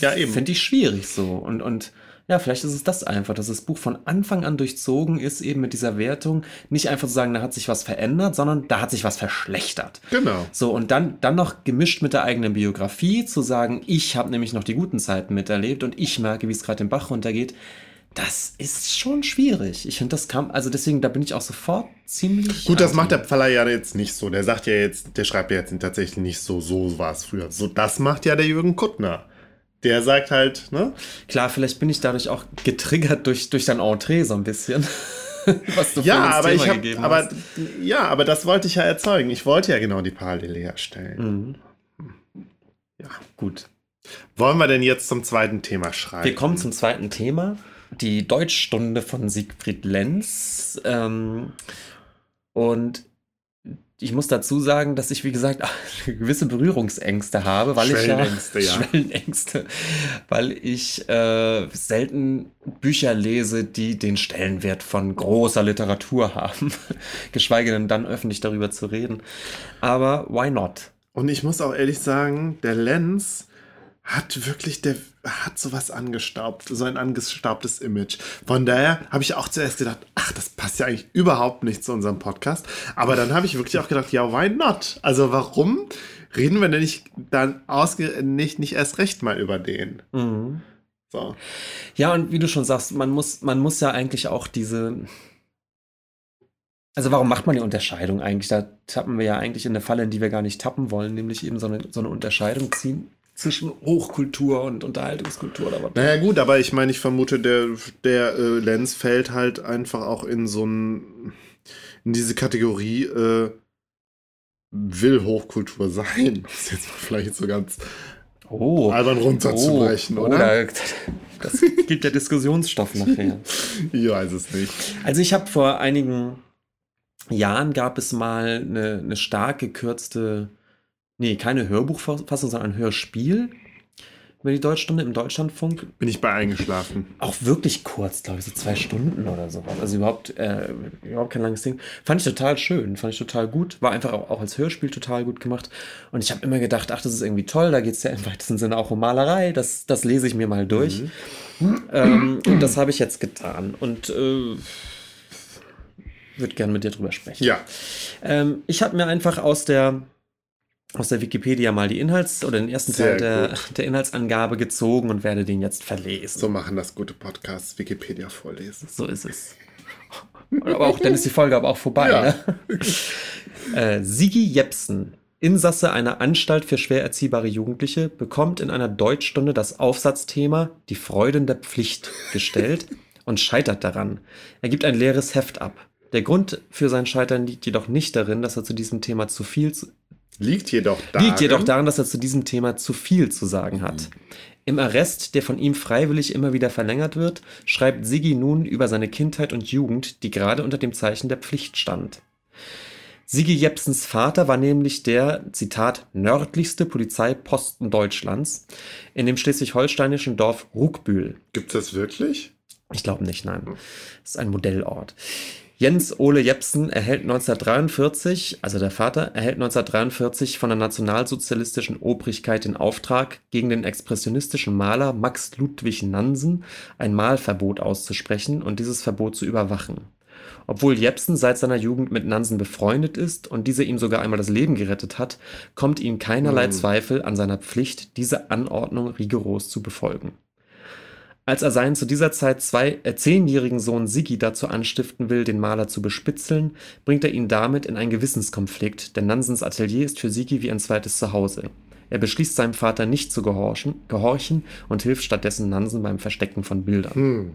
S1: ja, eben. Finde ich schwierig so. Und, und ja, vielleicht ist es das einfach, dass das Buch von Anfang an durchzogen ist, eben mit dieser Wertung. Nicht einfach zu sagen, da hat sich was verändert, sondern da hat sich was verschlechtert.
S2: Genau.
S1: So, und dann, dann noch gemischt mit der eigenen Biografie, zu sagen, ich habe nämlich noch die guten Zeiten miterlebt und ich merke, wie es gerade den Bach runtergeht. Das ist schon schwierig. Ich finde, das kam, also deswegen, da bin ich auch sofort ziemlich.
S2: Gut, das macht der Pfaller ja jetzt nicht so. Der sagt ja jetzt, der schreibt ja jetzt tatsächlich nicht so, so war es früher. So, das macht ja der Jürgen Kuttner der sagt halt, ne?
S1: Klar, vielleicht bin ich dadurch auch getriggert durch, durch dein Entree so ein bisschen.
S2: was du ja, aber Thema ich hab, aber, hast. Ja, aber das wollte ich ja erzeugen. Ich wollte ja genau die Parallele herstellen.
S1: Mhm. Ja, gut.
S2: Wollen wir denn jetzt zum zweiten Thema schreiben?
S1: Wir kommen zum zweiten Thema. Die Deutschstunde von Siegfried Lenz. Ähm, und ich muss dazu sagen, dass ich, wie gesagt, gewisse Berührungsängste habe, weil ich ja, ja. Schwellenängste, weil ich äh, selten Bücher lese, die den Stellenwert von großer Literatur haben, geschweige denn dann öffentlich darüber zu reden. Aber why not?
S2: Und ich muss auch ehrlich sagen, der Lenz hat wirklich, der hat sowas angestaubt, so ein angestaubtes Image. Von daher habe ich auch zuerst gedacht, ach, das passt ja eigentlich überhaupt nicht zu unserem Podcast. Aber dann habe ich wirklich auch gedacht, ja, why not? Also warum reden wir denn nicht dann ausge nicht, nicht erst recht mal über den?
S1: Mhm. So. Ja, und wie du schon sagst, man muss, man muss ja eigentlich auch diese. Also warum macht man die Unterscheidung eigentlich? Da tappen wir ja eigentlich in eine Falle, in die wir gar nicht tappen wollen, nämlich eben so eine, so eine Unterscheidung ziehen zwischen Hochkultur und Unterhaltungskultur oder was.
S2: Naja, gut, aber ich meine, ich vermute, der, der äh, Lenz fällt halt einfach auch in so ein, in diese Kategorie, äh, will Hochkultur sein. Das ist jetzt vielleicht so ganz oh, albern runterzubrechen, oh, oder?
S1: Oh, das gibt ja Diskussionsstoff nachher.
S2: ich weiß es nicht.
S1: Also ich habe vor einigen Jahren gab es mal eine, eine stark gekürzte Nee, keine Hörbuchfassung, sondern ein Hörspiel über die Deutschstunde im Deutschlandfunk.
S2: Bin ich bei eingeschlafen.
S1: Auch wirklich kurz, glaube ich, so zwei Stunden oder so. Also überhaupt, äh, überhaupt kein langes Ding. Fand ich total schön, fand ich total gut. War einfach auch, auch als Hörspiel total gut gemacht. Und ich habe immer gedacht, ach, das ist irgendwie toll, da geht es ja im weitesten Sinne auch um Malerei. Das, das lese ich mir mal durch. Mhm. Ähm, und das habe ich jetzt getan. Und äh, würde gerne mit dir drüber sprechen.
S2: Ja.
S1: Ähm, ich habe mir einfach aus der aus der Wikipedia mal die Inhalts- oder den ersten Sehr Teil der, der, Inhaltsangabe gezogen und werde den jetzt verlesen.
S2: So machen das gute Podcasts, Wikipedia vorlesen.
S1: So ist es. aber auch, dann ist die Folge aber auch vorbei. Ja. Ne? äh, Sigi Jepsen, Insasse einer Anstalt für schwer erziehbare Jugendliche, bekommt in einer Deutschstunde das Aufsatzthema Die Freuden der Pflicht gestellt und scheitert daran. Er gibt ein leeres Heft ab. Der Grund für sein Scheitern liegt jedoch nicht darin, dass er zu diesem Thema zu viel
S2: Liegt jedoch daran,
S1: liegt jedoch daran, dass er zu diesem Thema zu viel zu sagen hat. Mhm. Im Arrest, der von ihm freiwillig immer wieder verlängert wird, schreibt Siggi nun über seine Kindheit und Jugend, die gerade unter dem Zeichen der Pflicht stand. Sigi Jepsens Vater war nämlich der, Zitat, nördlichste Polizeiposten Deutschlands in dem schleswig-holsteinischen Dorf Ruckbühl.
S2: Gibt es das wirklich?
S1: Ich glaube nicht, nein. Das hm. ist ein Modellort. Jens Ole Jepsen erhält 1943, also der Vater, erhält 1943 von der nationalsozialistischen Obrigkeit den Auftrag, gegen den expressionistischen Maler Max Ludwig Nansen ein Malverbot auszusprechen und dieses Verbot zu überwachen. Obwohl Jepsen seit seiner Jugend mit Nansen befreundet ist und dieser ihm sogar einmal das Leben gerettet hat, kommt ihm keinerlei mhm. Zweifel an seiner Pflicht, diese Anordnung rigoros zu befolgen. Als er seinen zu dieser Zeit zwei, äh, zehnjährigen Sohn Siggi dazu anstiften will, den Maler zu bespitzeln, bringt er ihn damit in einen Gewissenskonflikt, denn Nansens Atelier ist für Siggi wie ein zweites Zuhause. Er beschließt seinem Vater nicht zu gehorchen, gehorchen und hilft stattdessen Nansen beim Verstecken von Bildern. Hm.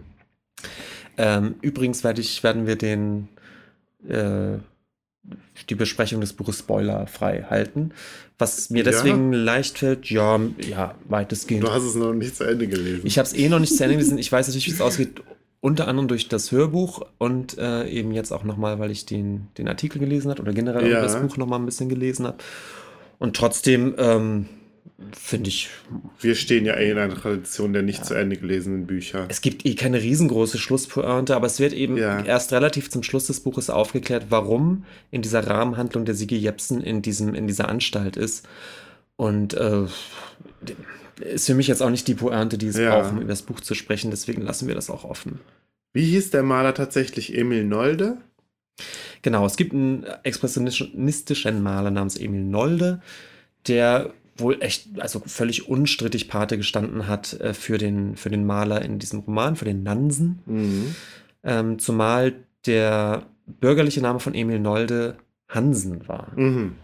S1: Ähm, übrigens werde ich, werden wir den äh, die Besprechung des Buches spoilerfrei halten. Was mir deswegen ja. leicht fällt, ja, ja, weitestgehend.
S2: Du hast es noch nicht zu Ende gelesen.
S1: Ich habe es eh noch nicht zu Ende gelesen. Ich weiß natürlich, wie es ausgeht. Unter anderem durch das Hörbuch und äh, eben jetzt auch nochmal, weil ich den, den Artikel gelesen habe oder generell ja. das Buch nochmal ein bisschen gelesen habe. Und trotzdem, ähm, Finde ich.
S2: Wir stehen ja eh in einer Tradition der nicht ja. zu Ende gelesenen Bücher.
S1: Es gibt eh keine riesengroße Schlusspointe, aber es wird eben ja. erst relativ zum Schluss des Buches aufgeklärt, warum in dieser Rahmenhandlung der Sigi Jepsen in, diesem, in dieser Anstalt ist. Und äh, ist für mich jetzt auch nicht die Pointe, die es ja. braucht, um über das Buch zu sprechen. Deswegen lassen wir das auch offen.
S2: Wie hieß der Maler tatsächlich? Emil Nolde?
S1: Genau, es gibt einen expressionistischen Maler namens Emil Nolde, der wohl echt, also völlig unstrittig Pate gestanden hat äh, für, den, für den Maler in diesem Roman, für den Nansen. Mhm. Ähm, zumal der bürgerliche Name von Emil Nolde Hansen war. Mhm.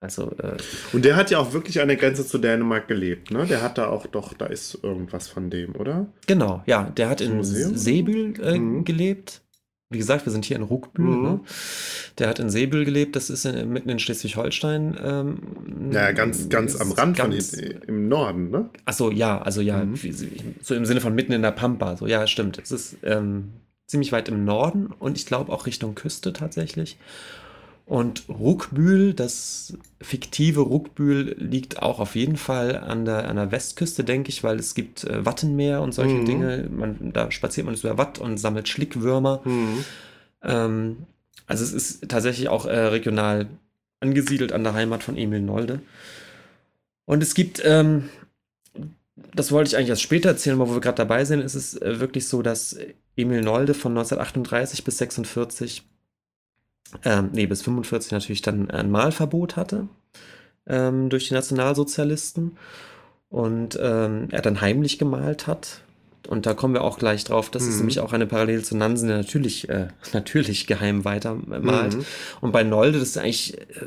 S1: Also, äh,
S2: und der hat ja auch wirklich an der Grenze zu Dänemark gelebt, ne? Der hat da auch doch, da ist irgendwas von dem, oder?
S1: Genau, ja. Der hat in Seebühl äh, mhm. gelebt wie gesagt, wir sind hier in Ruckbühl. Mhm. Ne? Der hat in Seebühl gelebt, das ist in, mitten in Schleswig-Holstein. Ähm,
S2: ja, ganz, ganz am Rand ganz, von den, im Norden, ne?
S1: Achso, ja, also ja, mhm. so im Sinne von mitten in der Pampa. So, ja, stimmt. Es ist ähm, ziemlich weit im Norden und ich glaube auch Richtung Küste tatsächlich. Und Ruckbühl, das fiktive Ruckbühl, liegt auch auf jeden Fall an der, an der Westküste, denke ich, weil es gibt äh, Wattenmeer und solche mhm. Dinge. Man, da spaziert man über Watt und sammelt Schlickwürmer. Mhm. Ähm, also es ist tatsächlich auch äh, regional angesiedelt an der Heimat von Emil Nolde. Und es gibt, ähm, das wollte ich eigentlich erst später erzählen, aber wo wir gerade dabei sind, ist es äh, wirklich so, dass Emil Nolde von 1938 bis 1946 ähm, nee, bis 45 natürlich dann ein Malverbot hatte ähm, durch die Nationalsozialisten und ähm, er dann heimlich gemalt hat. Und da kommen wir auch gleich drauf. Das mhm. ist nämlich auch eine Parallele zu Nansen, der natürlich, äh, natürlich geheim weitermalt. Mhm. Und bei Nolde, das ist eigentlich, äh,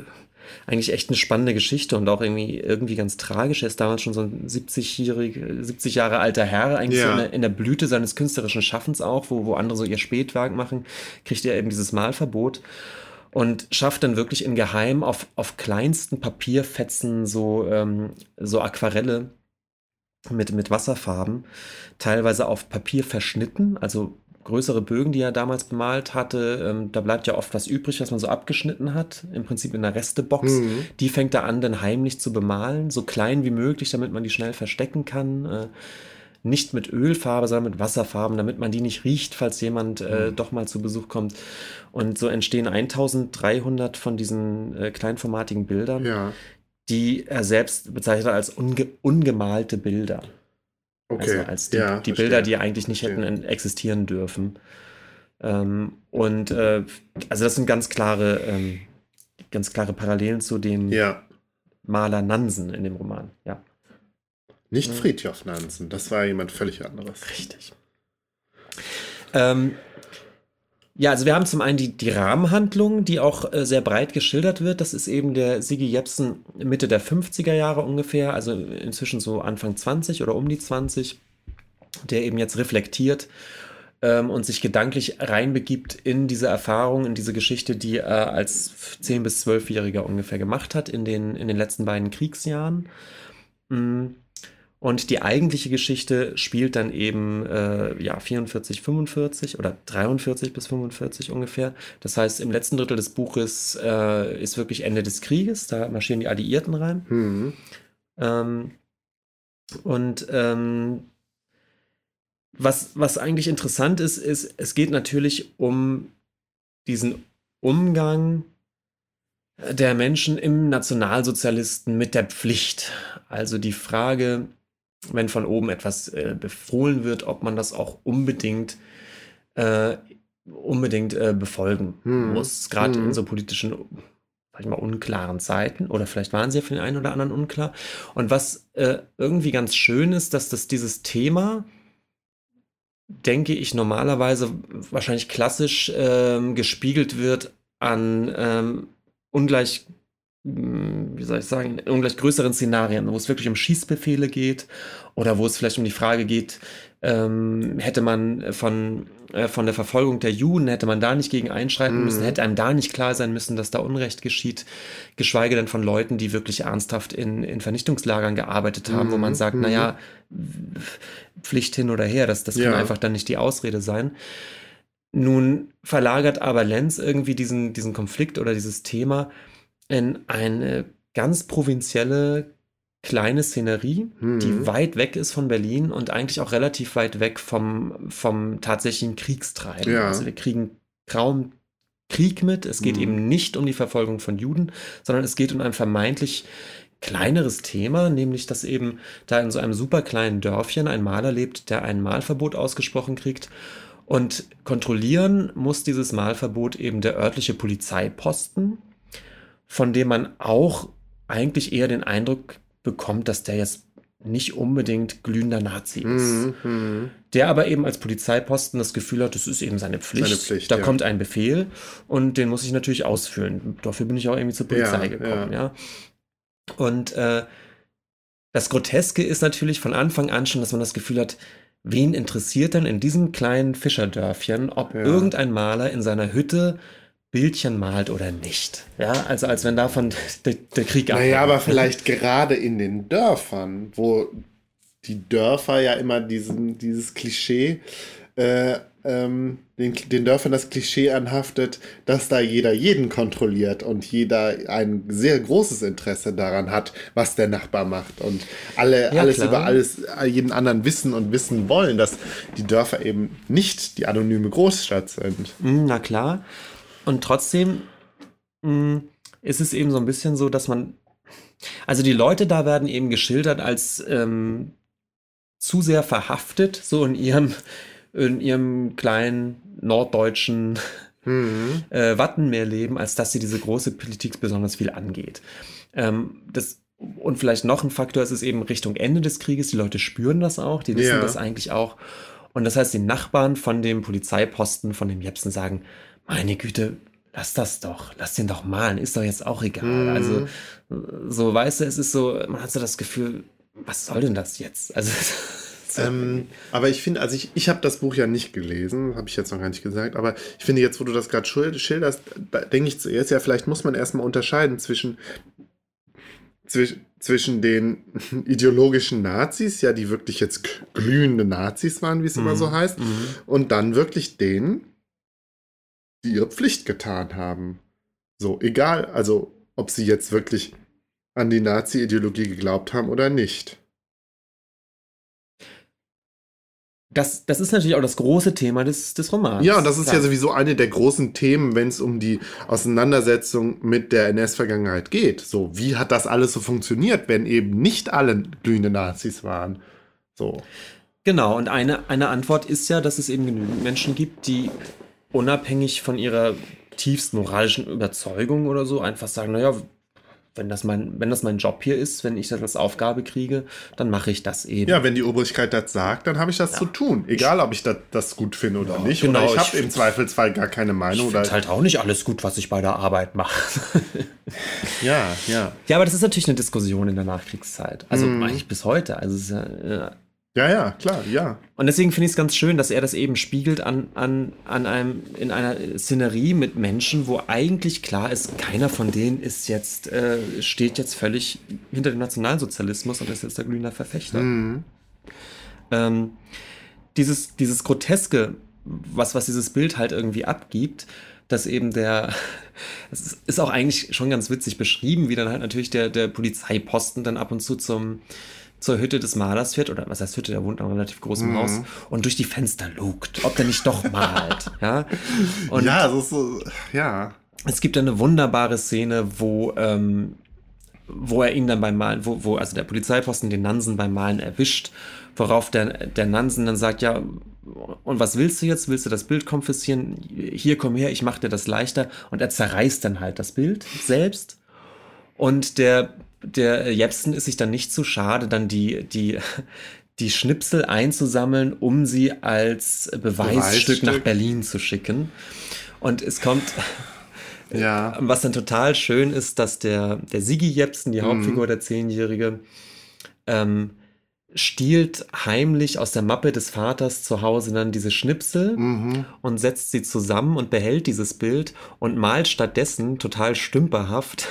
S1: eigentlich echt eine spannende Geschichte und auch irgendwie, irgendwie ganz tragisch. Er ist damals schon so ein 70-jährig, 70 Jahre alter Herr, eigentlich ja. so in der, in der, Blüte seines künstlerischen Schaffens auch, wo, wo andere so ihr Spätwerk machen, kriegt er eben dieses Malverbot und schafft dann wirklich in Geheim auf, auf kleinsten Papierfetzen so, ähm, so Aquarelle mit, mit Wasserfarben, teilweise auf Papier verschnitten, also größere Bögen, die er damals bemalt hatte, ähm, da bleibt ja oft was übrig, was man so abgeschnitten hat, im Prinzip in der Restebox. Mhm. Die fängt er an, dann heimlich zu bemalen, so klein wie möglich, damit man die schnell verstecken kann. Äh, nicht mit Ölfarbe, sondern mit Wasserfarben, damit man die nicht riecht, falls jemand äh, mhm. doch mal zu Besuch kommt. Und so entstehen 1300 von diesen äh, kleinformatigen Bildern, ja. die er selbst bezeichnet als unge ungemalte Bilder. Okay. Also als die, ja, die Bilder, die eigentlich nicht verstehe. hätten existieren dürfen. Ähm, und äh, also das sind ganz klare, ähm, ganz klare Parallelen zu dem ja. Maler Nansen in dem Roman, ja.
S2: Nicht Friedhof Nansen, das war jemand völlig anderes.
S1: Richtig. Ähm, ja, also wir haben zum einen die, die Rahmenhandlung, die auch äh, sehr breit geschildert wird. Das ist eben der Sigi Jepsen Mitte der 50er Jahre ungefähr, also inzwischen so Anfang 20 oder um die 20, der eben jetzt reflektiert ähm, und sich gedanklich reinbegibt in diese Erfahrung, in diese Geschichte, die er als 10- bis 12-Jähriger ungefähr gemacht hat in den, in den letzten beiden Kriegsjahren. Mhm. Und die eigentliche Geschichte spielt dann eben äh, ja 44, 45 oder 43 bis 45 ungefähr. Das heißt, im letzten Drittel des Buches äh, ist wirklich Ende des Krieges. Da marschieren die Alliierten rein. Mhm. Ähm, und ähm, was, was eigentlich interessant ist, ist, es geht natürlich um diesen Umgang der Menschen im Nationalsozialisten mit der Pflicht. Also die Frage, wenn von oben etwas äh, befohlen wird, ob man das auch unbedingt äh, unbedingt äh, befolgen hm. muss, gerade hm. in so politischen, sag ich mal, unklaren Zeiten oder vielleicht waren sie ja für den einen oder anderen unklar. Und was äh, irgendwie ganz schön ist, dass das dieses Thema, denke ich, normalerweise wahrscheinlich klassisch ähm, gespiegelt wird an ähm, ungleich wie soll ich sagen, in ungleich größeren Szenarien, wo es wirklich um Schießbefehle geht oder wo es vielleicht um die Frage geht, ähm, hätte man von, äh, von der Verfolgung der Juden, hätte man da nicht gegen einschreiten müssen, hätte einem da nicht klar sein müssen, dass da Unrecht geschieht, geschweige denn von Leuten, die wirklich ernsthaft in, in Vernichtungslagern gearbeitet haben, wo man sagt,
S2: Mhm.
S1: naja, Pflicht hin oder her, das, das kann
S2: Ja.
S1: einfach dann nicht die Ausrede sein. Nun verlagert aber Lenz irgendwie diesen, diesen Konflikt oder dieses Thema in eine ganz provinzielle kleine Szenerie,
S2: Mhm.
S1: die weit weg ist von Berlin und eigentlich auch relativ weit weg vom, vom tatsächlichen Kriegstreiben.
S2: Ja.
S1: Also wir kriegen kaum Krieg mit. Es geht
S2: Mhm.
S1: eben nicht um die Verfolgung von Juden, sondern es geht um ein vermeintlich kleineres Thema, nämlich dass eben da in so einem super kleinen Dörfchen ein Maler lebt, der ein Malverbot ausgesprochen kriegt. Und kontrollieren muss dieses Malverbot eben der örtliche Polizeiposten, von dem man auch eigentlich eher den Eindruck bekommt, dass der jetzt nicht unbedingt glühender Nazi ist.
S2: Mhm. Mhm.
S1: Der aber eben als Polizeiposten das Gefühl hat, das ist eben seine Pflicht.
S2: Seine Pflicht,
S1: da
S2: ja.
S1: kommt ein Befehl und den muss ich natürlich ausführen. Dafür bin ich auch irgendwie zur Polizei
S2: Ja,
S1: gekommen, ja. Und äh, das Groteske ist natürlich von Anfang an schon, dass man das Gefühl hat, wen interessiert denn in diesem kleinen Fischerdörfchen, ob
S2: Ja.
S1: irgendein Maler in seiner Hütte Bildchen malt oder nicht. Ja, also als wenn davon der, der Krieg
S2: Naja,
S1: abhängt.
S2: aber vielleicht gerade in den Dörfern, wo die Dörfer ja immer diesen, dieses Klischee, äh, ähm, den, den Dörfern das Klischee anhaftet, dass da jeder jeden kontrolliert und jeder ein sehr großes Interesse daran hat, was der Nachbar macht und alle
S1: Ja,
S2: alles
S1: klar.
S2: über alles, jeden anderen wissen und wissen wollen, dass die Dörfer eben nicht die anonyme Großstadt sind.
S1: Mm, Na klar. Und trotzdem mm, ist es eben so ein bisschen so, dass man. Also die Leute da werden eben geschildert als ähm, zu sehr verhaftet, so in ihrem, in ihrem kleinen norddeutschen
S2: Mhm.
S1: äh, Wattenmeerleben, als dass sie diese große Politik besonders viel angeht. Ähm, das, und vielleicht noch ein Faktor ist es eben Richtung Ende des Krieges, die Leute spüren das auch, die wissen
S2: Ja.
S1: das eigentlich auch. Und das heißt, die Nachbarn von dem Polizeiposten, von dem Jepsen sagen, meine Güte, lass das doch, lass den doch malen, ist doch jetzt auch egal.
S2: Mhm.
S1: Also so, weißt du, es ist so, man hat so das Gefühl, was soll denn das jetzt? Also so,
S2: Ähm, aber ich finde, also ich, ich habe das Buch ja nicht gelesen, habe ich jetzt noch gar nicht gesagt, aber ich finde jetzt, wo du das gerade schil- schilderst, da denke ich zuerst, ja, vielleicht muss man erstmal unterscheiden zwischen, zwischen, zwischen den ideologischen Nazis, ja, die wirklich jetzt glühende Nazis waren, wie es immer
S1: Mhm.
S2: so heißt,
S1: Mhm.
S2: und dann wirklich denen, die ihre Pflicht getan haben. So, egal, also ob sie jetzt wirklich an die Nazi-Ideologie geglaubt haben oder nicht.
S1: das, das ist natürlich auch das große Thema des, des Romans.
S2: Ja, und das ist
S1: Klar.
S2: ja sowieso eine der großen Themen, wenn es um die Auseinandersetzung mit der NS-Vergangenheit geht. So, wie hat das alles so funktioniert, wenn eben nicht alle glühende Nazis waren? So.
S1: Genau, und eine, eine Antwort ist ja, dass es eben genügend Menschen gibt, die unabhängig von ihrer tiefst moralischen Überzeugung oder so einfach sagen, naja, wenn das mein, wenn das mein Job hier ist, wenn ich das als Aufgabe kriege, dann mache ich das eben.
S2: Ja, wenn die Obrigkeit das sagt, dann habe ich das zu tun. Egal, ob ich das, das gut finde oder nicht.
S1: genau,
S2: oder ich
S1: ich
S2: habe im Zweifelsfall gar keine
S1: ich
S2: Meinung.
S1: finde
S2: Oder,
S1: halt auch nicht alles gut, was ich bei der Arbeit mache.
S2: ja, ja.
S1: ja, aber das ist natürlich eine Diskussion in der Nachkriegszeit. Also
S2: Mhm.
S1: eigentlich bis heute. Also es ist ja, ja,
S2: Ja, klar, ja.
S1: Und deswegen finde ich es ganz schön, dass er das eben spiegelt an, an, an einem, in einer Szenerie mit Menschen, wo eigentlich klar ist, keiner von denen ist jetzt, äh, steht jetzt völlig hinter dem Nationalsozialismus und ist jetzt der glühender Verfechter.
S2: Mhm.
S1: Ähm, dieses, dieses Groteske, was, was dieses Bild halt irgendwie abgibt, dass eben der, es ist, ist auch eigentlich schon ganz witzig beschrieben, wie dann halt natürlich der, der Polizeiposten dann ab und zu zum, zur Hütte des Malers fährt, oder was heißt Hütte, der wohnt in einem relativ großen
S2: Mhm.
S1: Haus, und durch die Fenster lugt, ob der nicht doch malt, ja. Und
S2: ja, das ist so, ja.
S1: es gibt eine wunderbare Szene, wo, ähm, wo er ihn dann beim Malen, wo, wo also der Polizeiposten den Nansen beim Malen erwischt, worauf der, der Nansen dann sagt, ja, und was willst du jetzt? Willst du das Bild konfiszieren? Hier, komm her, ich mach dir das leichter. Und er zerreißt dann halt das Bild selbst. Und der, der Jepsen ist sich dann nicht zu schade, dann die, die, die Schnipsel einzusammeln, um sie als Beweisstück,
S2: Beweisstück.
S1: nach Berlin zu schicken. Und es kommt,
S2: Ja.
S1: was dann total schön ist, dass der, der Sigi Jepsen, die Hauptfigur, der Zehnjährige, ähm, stiehlt heimlich aus der Mappe des Vaters zu Hause dann diese Schnipsel
S2: Mhm.
S1: und setzt sie zusammen und behält dieses Bild und malt stattdessen total stümperhaft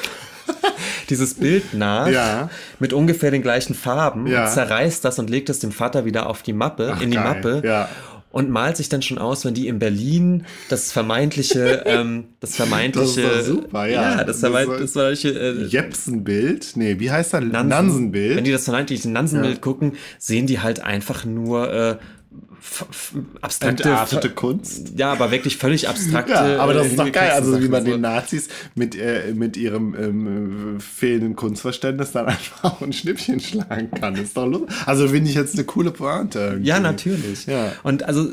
S1: dieses Bild nach
S2: Ja.
S1: mit ungefähr den gleichen Farben,
S2: Ja.
S1: zerreißt das und legt es dem Vater wieder auf die Mappe,
S2: Ach,
S1: in die
S2: geil.
S1: Mappe
S2: Ja.
S1: und malt sich dann schon aus, wenn die in Berlin das vermeintliche, ähm, das vermeintliche,
S2: Das super, ja.
S1: das,
S2: Das
S1: vermeint,
S2: ist-
S1: das vermeintliche äh,
S2: Jepsenbild? Nee, wie heißt das?
S1: Nansen.
S2: Nansenbild.
S1: Wenn die das vermeintliche Nansenbild
S2: Ja.
S1: gucken, sehen die halt einfach nur äh, abstrakte,
S2: Entartete Kunst.
S1: ja, aber wirklich völlig abstrakte.
S2: Ja, aber das ist doch geil. Also wie man
S1: Sachen
S2: den Nazis mit, äh, mit ihrem ähm, äh, fehlenden Kunstverständnis dann einfach auch ein Schnippchen schlagen kann. Ist doch lustig. Also finde ich jetzt eine coole Pointe. irgendwie.
S1: Ja, natürlich.
S2: Ja.
S1: Und also,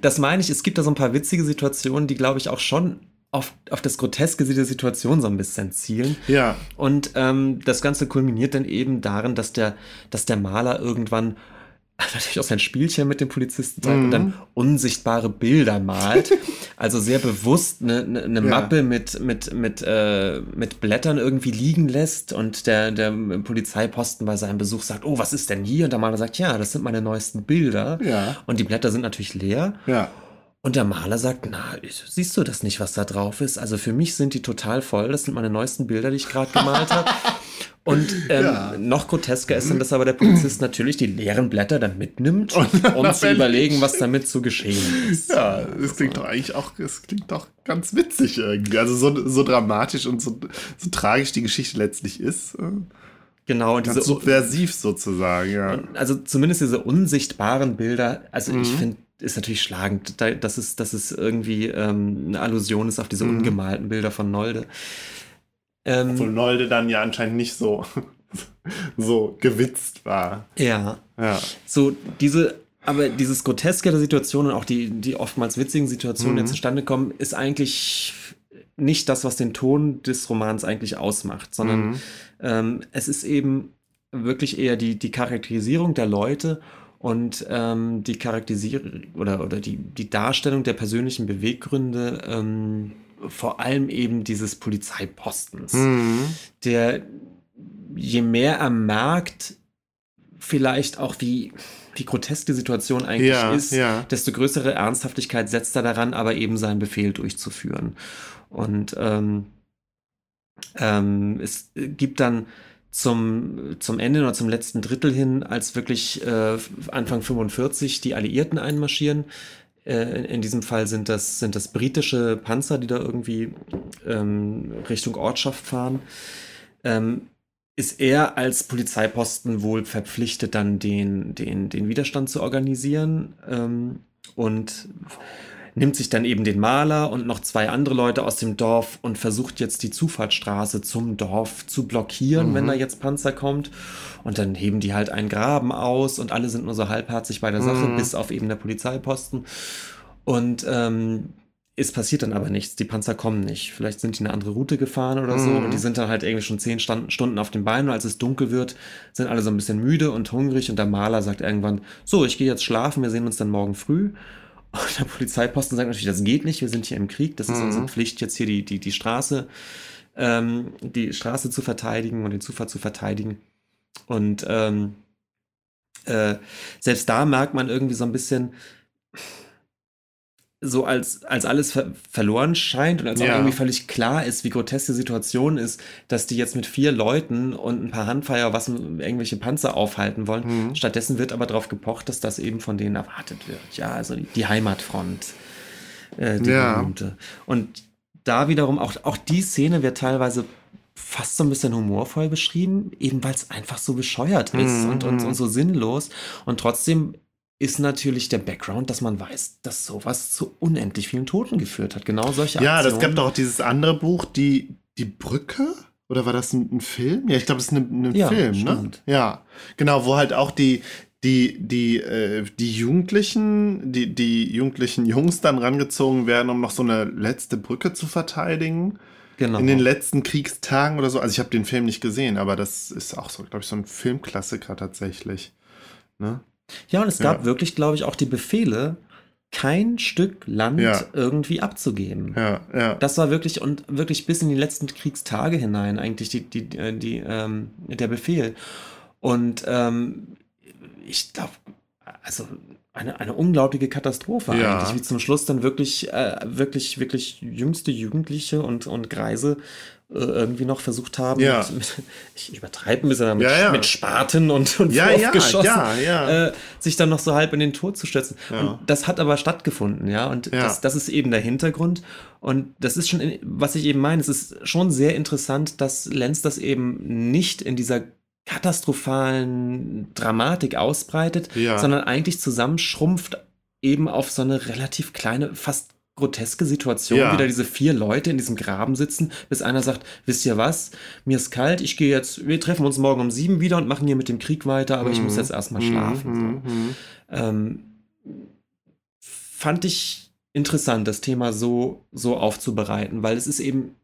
S1: das meine ich, es gibt da so ein paar witzige Situationen, die, glaube ich, auch schon auf, auf das Groteske dieser Situation so ein bisschen zielen.
S2: Ja.
S1: Und ähm, das Ganze kulminiert dann eben darin, dass der, dass der Maler irgendwann natürlich auch sein Spielchen mit dem Polizisten zeigt und dann unsichtbare Bilder malt. also sehr bewusst eine, eine, eine
S2: Ja.
S1: Mappe mit, mit, mit, äh, mit Blättern irgendwie liegen lässt und der, der Polizeiposten bei seinem Besuch sagt, oh, was ist denn hier? Und der Maler sagt, ja, das sind meine neuesten Bilder.
S2: Ja.
S1: Und die Blätter sind natürlich leer.
S2: Ja.
S1: Und der Maler sagt, na, siehst du das nicht, was da drauf ist? Also für mich sind die total voll. Das sind meine neuesten Bilder, die ich gerade gemalt habe. Und ähm,
S2: Ja.
S1: noch grotesker ist dann, dass aber der Polizist natürlich die leeren Blätter dann mitnimmt, um zu überlegen, was damit zu geschehen ist.
S2: Ja, es klingt doch eigentlich auch, es klingt doch ganz witzig irgendwie. Also so, so dramatisch und so, so tragisch die Geschichte letztlich ist. äh,
S1: Genau, und diese,
S2: subversiv sozusagen, ja.
S1: also zumindest diese unsichtbaren Bilder, also ich
S2: Mhm.
S1: finde, ist natürlich schlagend, da- dass es, dass es irgendwie ähm, eine Allusion ist auf diese
S2: Mhm.
S1: ungemalten Bilder von Nolde. Ähm,
S2: Obwohl Nolde dann ja anscheinend nicht so, so gewitzt war.
S1: ja,
S2: Ja.
S1: so diese, aber dieses Groteske der Situation und auch die, die oftmals witzigen Situationen, die
S2: Mhm.
S1: zustande kommen, ist eigentlich nicht das, was den Ton des Romans eigentlich ausmacht, sondern
S2: Mhm.
S1: ähm, es ist eben wirklich eher die, die Charakterisierung der Leute und ähm, die Charakterisierung oder, oder die, die Darstellung der persönlichen Beweggründe, ähm, vor allem eben dieses Polizeipostens
S2: Mhm.
S1: der je mehr er merkt, vielleicht auch wie, wie grotesk die Situation eigentlich
S2: Ja,
S1: ist,
S2: ja.
S1: desto größere Ernsthaftigkeit setzt er daran, aber eben seinen Befehl durchzuführen. Und ähm, ähm, es gibt dann zum, zum Ende oder zum letzten Drittel hin, als wirklich äh, Anfang 45 die Alliierten einmarschieren. Äh, in, in diesem Fall sind das, sind das britische Panzer, die da irgendwie ähm, Richtung Ortschaft fahren. Ähm, ist er als Polizeiposten wohl verpflichtet, dann den, den, den Widerstand zu organisieren ähm, und nimmt sich dann eben den Maler und noch zwei andere Leute aus dem Dorf und versucht jetzt die Zufahrtsstraße zum Dorf zu blockieren,
S2: Mhm.
S1: wenn da jetzt Panzer kommt. Und dann heben die halt einen Graben aus und alle sind nur so halbherzig bei der Sache,
S2: Mhm.
S1: bis auf eben der Polizeiposten. Und ähm, es passiert dann aber nichts. Die Panzer kommen nicht. Vielleicht sind die eine andere Route gefahren oder so
S2: Mhm.
S1: und die sind dann halt irgendwie schon zehn Stunden auf den Beinen. Und als es dunkel wird, sind alle so ein bisschen müde und hungrig und der Maler sagt irgendwann, so, ich gehe jetzt schlafen, wir sehen uns dann morgen früh. Und der Polizeiposten sagt natürlich, das geht nicht, wir sind hier im Krieg, das ist
S2: Mhm.
S1: unsere Pflicht, jetzt hier die, die, die Straße, ähm, die Straße zu verteidigen und den Zufahrt zu verteidigen. Und ähm, äh, selbst da merkt man irgendwie so ein bisschen, so als, als alles ver verloren scheint und als auch
S2: Ja.
S1: irgendwie völlig klar ist, wie grotesk die Situation ist, dass die jetzt mit vier Leuten und ein paar Handfeuer was irgendwelche Panzer aufhalten wollen.
S2: Mhm.
S1: Stattdessen wird aber darauf gepocht, dass das eben von denen erwartet wird. Ja, also die, die Heimatfront, äh, die
S2: Ja.
S1: berühmte. Und da wiederum, auch, auch die Szene wird teilweise fast so ein bisschen humorvoll beschrieben, eben weil es einfach so bescheuert ist
S2: Mhm,
S1: und, und,
S2: mhm.
S1: und so sinnlos. Und trotzdem ist natürlich der Background, dass man weiß, dass sowas zu unendlich vielen Toten geführt hat. Genau solche
S2: Ja, das gab doch auch dieses andere Buch, die, die Brücke? Oder war das ein, ein Film? Ja, ich glaube, es ist ein, ein
S1: Ja,
S2: Film,
S1: stimmt.
S2: ne? Ja, genau, wo halt auch die, die, die, äh, die Jugendlichen, die, die jugendlichen Jungs dann rangezogen werden, um noch so eine letzte Brücke zu verteidigen.
S1: Genau.
S2: In den letzten Kriegstagen oder so. Also ich habe den Film nicht gesehen, aber das ist auch so, glaube ich, so ein Filmklassiker tatsächlich. Ne?
S1: Ja, und es gab
S2: Ja.
S1: wirklich, glaube ich, auch die Befehle, kein Stück Land
S2: Ja.
S1: irgendwie abzugeben.
S2: Ja, ja.
S1: Das war wirklich und wirklich bis in die letzten Kriegstage hinein eigentlich die, die, die, die, ähm, der Befehl. Und ähm, ich glaube, also eine, eine unglaubliche Katastrophe
S2: Ja.
S1: eigentlich, wie zum Schluss dann wirklich, äh, wirklich, wirklich jüngste Jugendliche und, und Greise äh, irgendwie noch versucht haben,
S2: Ja.
S1: mit, mit, ich übertreibe ein bisschen, mit,
S2: Ja, ja.
S1: mit Spaten und, und
S2: Ja.
S1: Äh, sich dann noch so halb in den Tod zu stürzen. Und das hat aber stattgefunden, ja, und. Das, das ist eben der Hintergrund. Und das ist schon, was ich eben meine, es ist schon sehr interessant, dass Lenz das eben nicht in dieser katastrophalen Dramatik ausbreitet, sondern eigentlich zusammenschrumpft eben auf so eine relativ kleine, fast groteske Situation,
S2: Ja.
S1: wie da diese vier Leute in diesem Graben sitzen, bis einer sagt, wisst ihr was, mir ist kalt, ich gehe jetzt, wir treffen uns morgen um sieben wieder und machen hier mit dem Krieg weiter, aber ich muss jetzt erstmal schlafen. so.
S2: Mhm, mhm.
S1: Ähm, fand ich interessant, das Thema so, so aufzubereiten, weil es ist eben,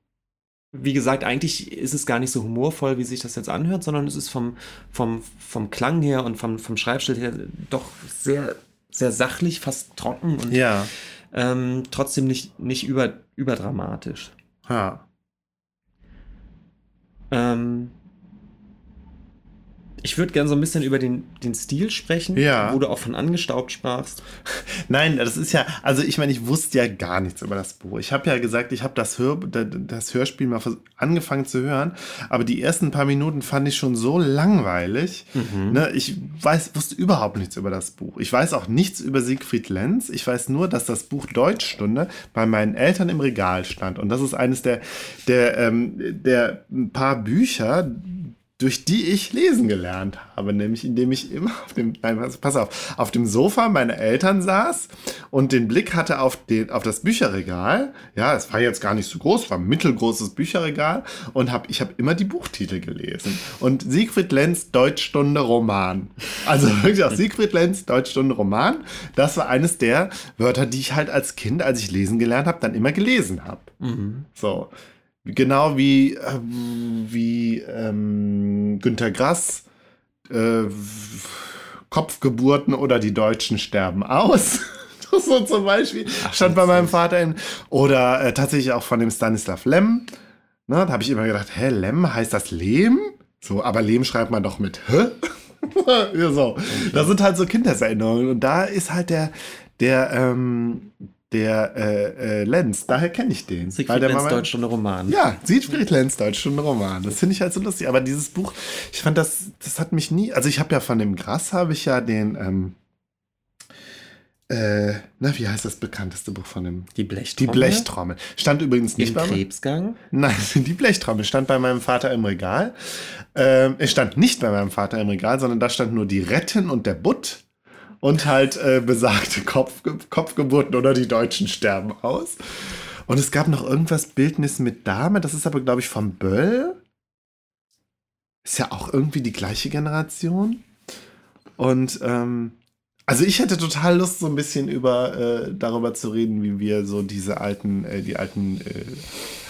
S1: wie gesagt, eigentlich ist es gar nicht so humorvoll, wie sich das jetzt anhört, sondern es ist vom, vom, vom Klang her und vom, vom Schreibstil her doch sehr, sehr sachlich, fast trocken und
S2: Ja.
S1: Ähm, trotzdem nicht, nicht über, überdramatisch.
S2: Ja.
S1: Ähm, ich würde gerne so ein bisschen über den, den Stil sprechen,
S2: Ja.
S1: wo du auch von angestaubt sprachst.
S2: Nein, das ist ja, also ich meine, ich wusste ja gar nichts über das Buch. Ich habe ja gesagt, ich habe das, Hör, das Hörspiel mal angefangen zu hören, aber die ersten paar Minuten fand ich schon so langweilig. Ne, ich weiß, wusste überhaupt nichts über das Buch. Ich weiß auch nichts über Siegfried Lenz. Ich weiß nur, dass das Buch Deutschstunde bei meinen Eltern im Regal stand. Und das ist eines der, der, ähm, der paar Bücher, durch die ich lesen gelernt habe, nämlich indem ich immer auf dem, nein, pass- auf, auf dem Sofa meiner Eltern saß und den Blick hatte auf, den, auf das Bücherregal. Ja, es war jetzt gar nicht so groß, war ein mittelgroßes Bücherregal und hab, ich habe immer die Buchtitel gelesen. Und Siegfried Lenz, Deutschstunde Roman. Also wirklich auch Siegfried Lenz, Deutschstunde Roman. Das war eines der Wörter, die ich halt als Kind, als ich lesen gelernt habe, dann immer gelesen habe. So. Genau wie, äh, wie ähm, Günter Grass, äh, Kopfgeburten oder die Deutschen sterben aus. So zum Beispiel stand bei meinem Vater in. Oder äh, tatsächlich auch von dem Stanislav Lem. Ne, da habe ich immer gedacht, hä, Lem, heißt das Lehm? So, aber Lehm schreibt man doch mit Hä? ja, so. Das sind halt so Kindheitserinnerungen. Und da ist halt der, der, ähm, der äh, äh, Lenz, daher kenne ich den.
S1: Siegfried Lenz,
S2: mein-
S1: Deutschstunde Roman.
S2: ja, Siegfried Lenz, Deutschstunde Roman. Das finde ich halt so lustig. Aber dieses Buch, ich fand das, das hat mich nie, also ich habe ja von dem Grass habe ich ja den, ähm, äh, na, wie heißt das bekannteste Buch von dem?
S1: Die
S2: Die
S1: Blechtrommel.
S2: Blechtrommel. Stand übrigens nicht
S1: Im
S2: bei.
S1: Krebsgang.
S2: Nein, die Blechtrommel stand bei meinem Vater im Regal. Ähm, es stand nicht bei meinem Vater im Regal, sondern da stand nur die Retten und der Butt und halt äh, besagte Kopfge Kopfgeburten oder die Deutschen sterben aus. Und es gab noch irgendwas Bildnis mit Dame, das ist aber, glaube ich, vom Böll. Ist ja auch irgendwie die gleiche Generation. Und ähm, also ich hätte total Lust, so ein bisschen über äh, darüber zu reden, wie wir so diese alten, äh, die alten äh,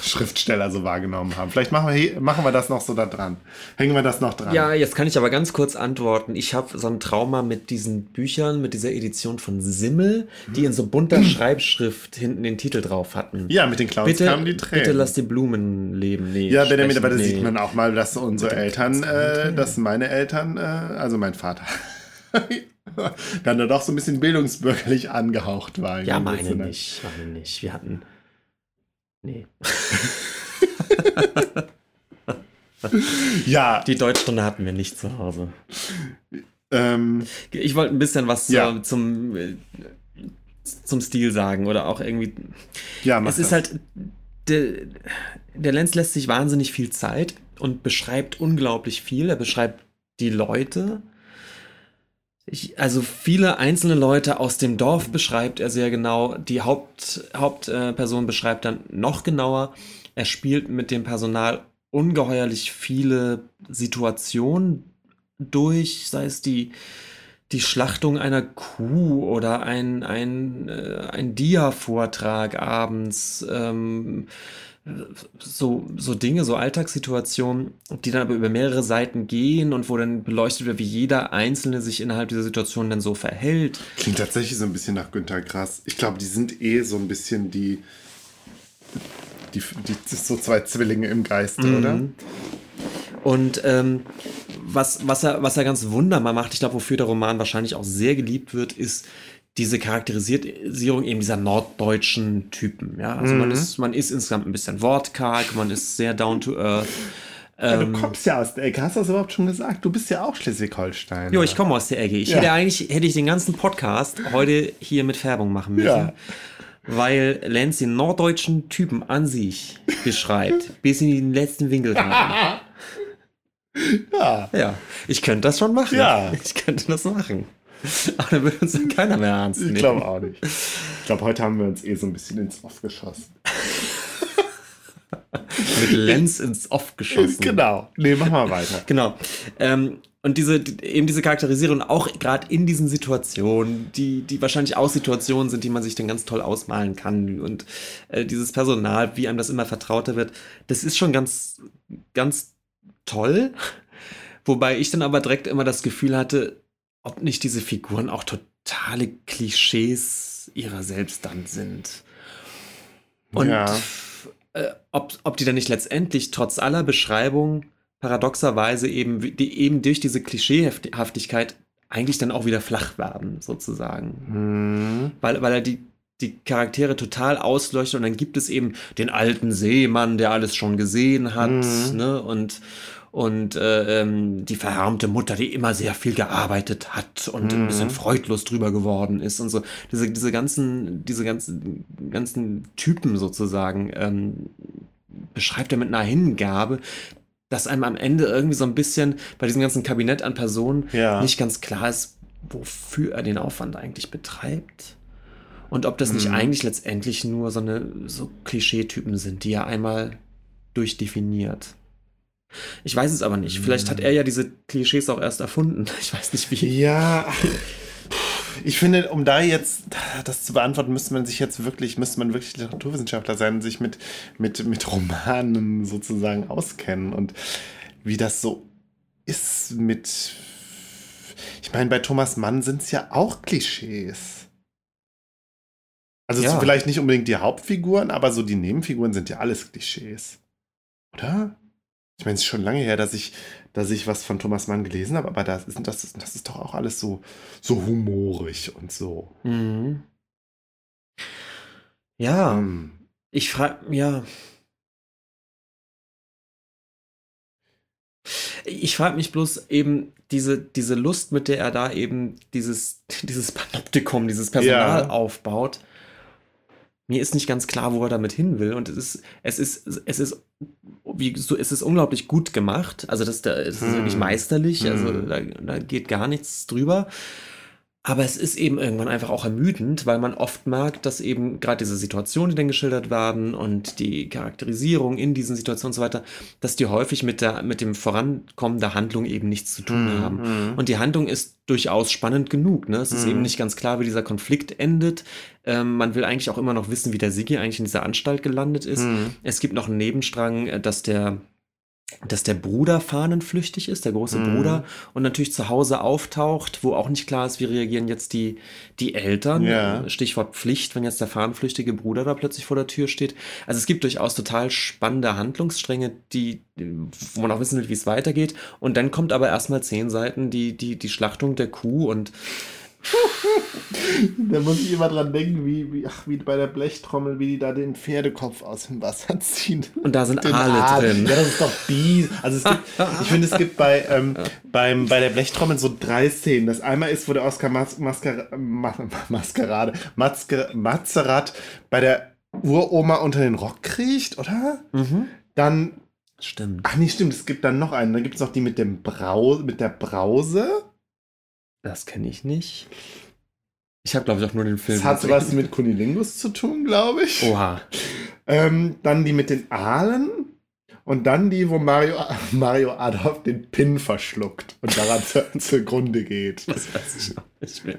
S2: Schriftsteller so wahrgenommen haben. Vielleicht machen wir, he- machen wir das noch so da dran. Hängen wir das noch dran.
S1: Ja, jetzt kann ich aber ganz kurz antworten. Ich habe so ein Trauma mit diesen Büchern, mit dieser Edition von Simmel, die in so bunter Schreibschrift hinten den Titel drauf hatten.
S2: Ja, mit den Clowns
S1: bitte,
S2: kamen die Tränen.
S1: bitte lass die Blumen leben. Nee,
S2: ja, Benjamin, aber da
S1: nee.
S2: sieht man auch mal, dass unsere Eltern, äh, dass meine Eltern, äh, also mein Vater, dann doch so ein bisschen bildungsbürgerlich angehaucht war.
S1: Ja, meine
S2: Sinne.
S1: nicht. Meine nicht. Wir hatten. Nee.
S2: Ja,
S1: Die Deutschstunde hatten wir nicht zu Hause.
S2: ähm,
S1: Ich wollte ein bisschen was
S2: Ja.
S1: zum, äh, zum Stil sagen oder auch irgendwie.
S2: ja, mach
S1: Es ist
S2: das.
S1: halt, der, der Lenz lässt sich wahnsinnig viel Zeit und beschreibt unglaublich viel. Er beschreibt die Leute. Ich, also viele einzelne Leute aus dem Dorf beschreibt er sehr genau. Die Haupt, Hauptperson beschreibt dann noch genauer. Er spielt mit dem Personal ungeheuerlich viele Situationen durch, sei es die, die Schlachtung einer Kuh oder ein, ein, äh, ein Dia-Vortrag abends, ähm, so, so Dinge, so Alltagssituationen, die dann aber über mehrere Seiten gehen und wo dann beleuchtet wird, wie jeder Einzelne sich innerhalb dieser Situation dann so verhält.
S2: Klingt tatsächlich so ein bisschen nach Günter Grass. Ich glaube, die sind eh so ein bisschen die, die, die so zwei Zwillinge im Geiste, oder?
S1: Und ähm, was, was, er, was er ganz wunderbar macht, ich glaube, wofür der Roman wahrscheinlich auch sehr geliebt wird, ist diese Charakterisierung eben dieser norddeutschen Typen. Ja, also mhm. man, ist, man ist insgesamt ein bisschen wortkarg, man ist sehr down to earth.
S2: Ja, du ähm, kommst ja aus der Ecke, hast du das überhaupt schon gesagt? Du bist ja auch Schleswig-Holstein.
S1: Jo, ich komme aus der Ecke. Ich ja. hätte eigentlich hätte ich den ganzen Podcast heute hier mit Färbung machen müssen. Ja. Weil Lenz den norddeutschen Typen an sich beschreibt, bis in den letzten Winkel rein. ja. Ja, ich könnte das schon machen. Ja. Ich könnte das machen. Aber dann würde uns dann keiner mehr ernst nehmen.
S2: Ich glaube auch nicht. Ich glaube, heute haben wir uns eh so ein bisschen ins Off geschossen.
S1: Mit Lenz ins Off geschossen.
S2: Genau. Nee, mach mal weiter.
S1: Genau. Ähm, und diese, eben diese Charakterisierung auch gerade in diesen Situationen, die, die wahrscheinlich auch Situationen sind, die man sich dann ganz toll ausmalen kann. Und äh, dieses Personal, wie einem das immer vertrauter wird, das ist schon ganz, ganz toll. Wobei ich dann aber direkt immer das Gefühl hatte, ob nicht diese Figuren auch totale Klischees ihrer selbst dann sind. Und ja. äh, ob, ob die dann nicht letztendlich trotz aller Beschreibung paradoxerweise eben, die eben durch diese Klischeehaftigkeit eigentlich dann auch wieder flach werden, sozusagen. Mhm. Weil, weil er die, die Charaktere total ausleuchtet und dann gibt es eben den alten Seemann, der alles schon gesehen hat, mhm. ne? Und, und äh, ähm, die verhärmte Mutter, die immer sehr viel gearbeitet hat und mhm. ein bisschen freudlos drüber geworden ist und so. Diese, diese ganzen, diese ganzen, ganzen Typen sozusagen ähm, beschreibt er mit einer Hingabe, dass einem am Ende irgendwie so ein bisschen bei diesem ganzen Kabinett an Personen ja. nicht ganz klar ist, wofür er den Aufwand eigentlich betreibt. Und ob das nicht mhm. eigentlich letztendlich nur so eine so Klischeetypen sind, die er einmal durchdefiniert. Ich weiß es aber nicht. Vielleicht hat er ja diese Klischees auch erst erfunden. Ich weiß nicht wie.
S2: Ja, ich finde, um da jetzt das zu beantworten, müsste man sich jetzt wirklich, müsste man wirklich Literaturwissenschaftler sein und sich mit, mit, mit Romanen sozusagen auskennen und wie das so ist mit. Ich meine, bei Thomas Mann sind es ja auch Klischees. Also ja. vielleicht nicht unbedingt die Hauptfiguren, aber so die Nebenfiguren sind ja alles Klischees. Oder? Ich meine, es ist schon lange her, dass ich, dass ich was von Thomas Mann gelesen habe, aber das ist, das ist, das ist doch auch alles so, so humorig und so. Mhm.
S1: Ja, ähm, ich frage, ja. Ich frage mich bloß eben diese, diese Lust, mit der er da eben dieses, dieses Panoptikum, dieses Personal ja. aufbaut. Mir ist nicht ganz klar, wo er damit hin will. Und es ist, es ist, es ist wie so ist es unglaublich gut gemacht. Also das, das ist hm. wirklich meisterlich. Also hm. da, da geht gar nichts drüber. Aber es ist eben irgendwann einfach auch ermüdend, weil man oft merkt, dass eben gerade diese Situationen, die dann geschildert werden und die Charakterisierung in diesen Situationen und so weiter, dass die häufig mit der, mit dem Vorankommen der Handlung eben nichts zu tun mhm. haben. Mhm. Und die Handlung ist durchaus spannend genug. Ne? Es ist mhm. eben nicht ganz klar, wie dieser Konflikt endet. Ähm, man will eigentlich auch immer noch wissen, wie der Sigi eigentlich in dieser Anstalt gelandet ist. Mhm. Es gibt noch einen Nebenstrang, äh, dass der dass der Bruder fahnenflüchtig ist, der große mhm. Bruder, und natürlich zu Hause auftaucht, wo auch nicht klar ist, wie reagieren jetzt die, die Eltern. Ja. Stichwort Pflicht, wenn jetzt der fahnenflüchtige Bruder da plötzlich vor der Tür steht. Also es gibt durchaus total spannende Handlungsstränge, die, wo man auch wissen will, wie es weitergeht. Und dann kommt aber erstmal zehn Seiten die, die, die Schlachtung der Kuh und
S2: da muss ich immer dran denken, wie, wie, ach, wie bei der Blechtrommel, wie die da den Pferdekopf aus dem Wasser ziehen.
S1: Und da sind Aale Aal. drin.
S2: Ja, das ist doch Bies. Also es gibt, ich finde, es gibt bei, ähm, beim, bei der Blechtrommel so drei Szenen. Das einmal ist, wo der Oscar Mas Masker Mas Maskerade, Maske Mazerat bei der Uroma unter den Rock kriecht, oder? Mhm. Dann.
S1: Stimmt.
S2: Ach nee, stimmt. Es gibt dann noch einen. Dann gibt es noch die mit dem Brau mit der Brause.
S1: Das kenne ich nicht. Ich habe, glaube ich, auch nur den Film.
S2: Das hat was mit Kunilingus zu tun, glaube ich.
S1: Oha.
S2: Ähm, dann die mit den Aalen. Und dann die, wo Mario, Mario Adolf den Pin verschluckt und daran zu, zugrunde geht.
S1: Das weiß ich noch nicht mehr.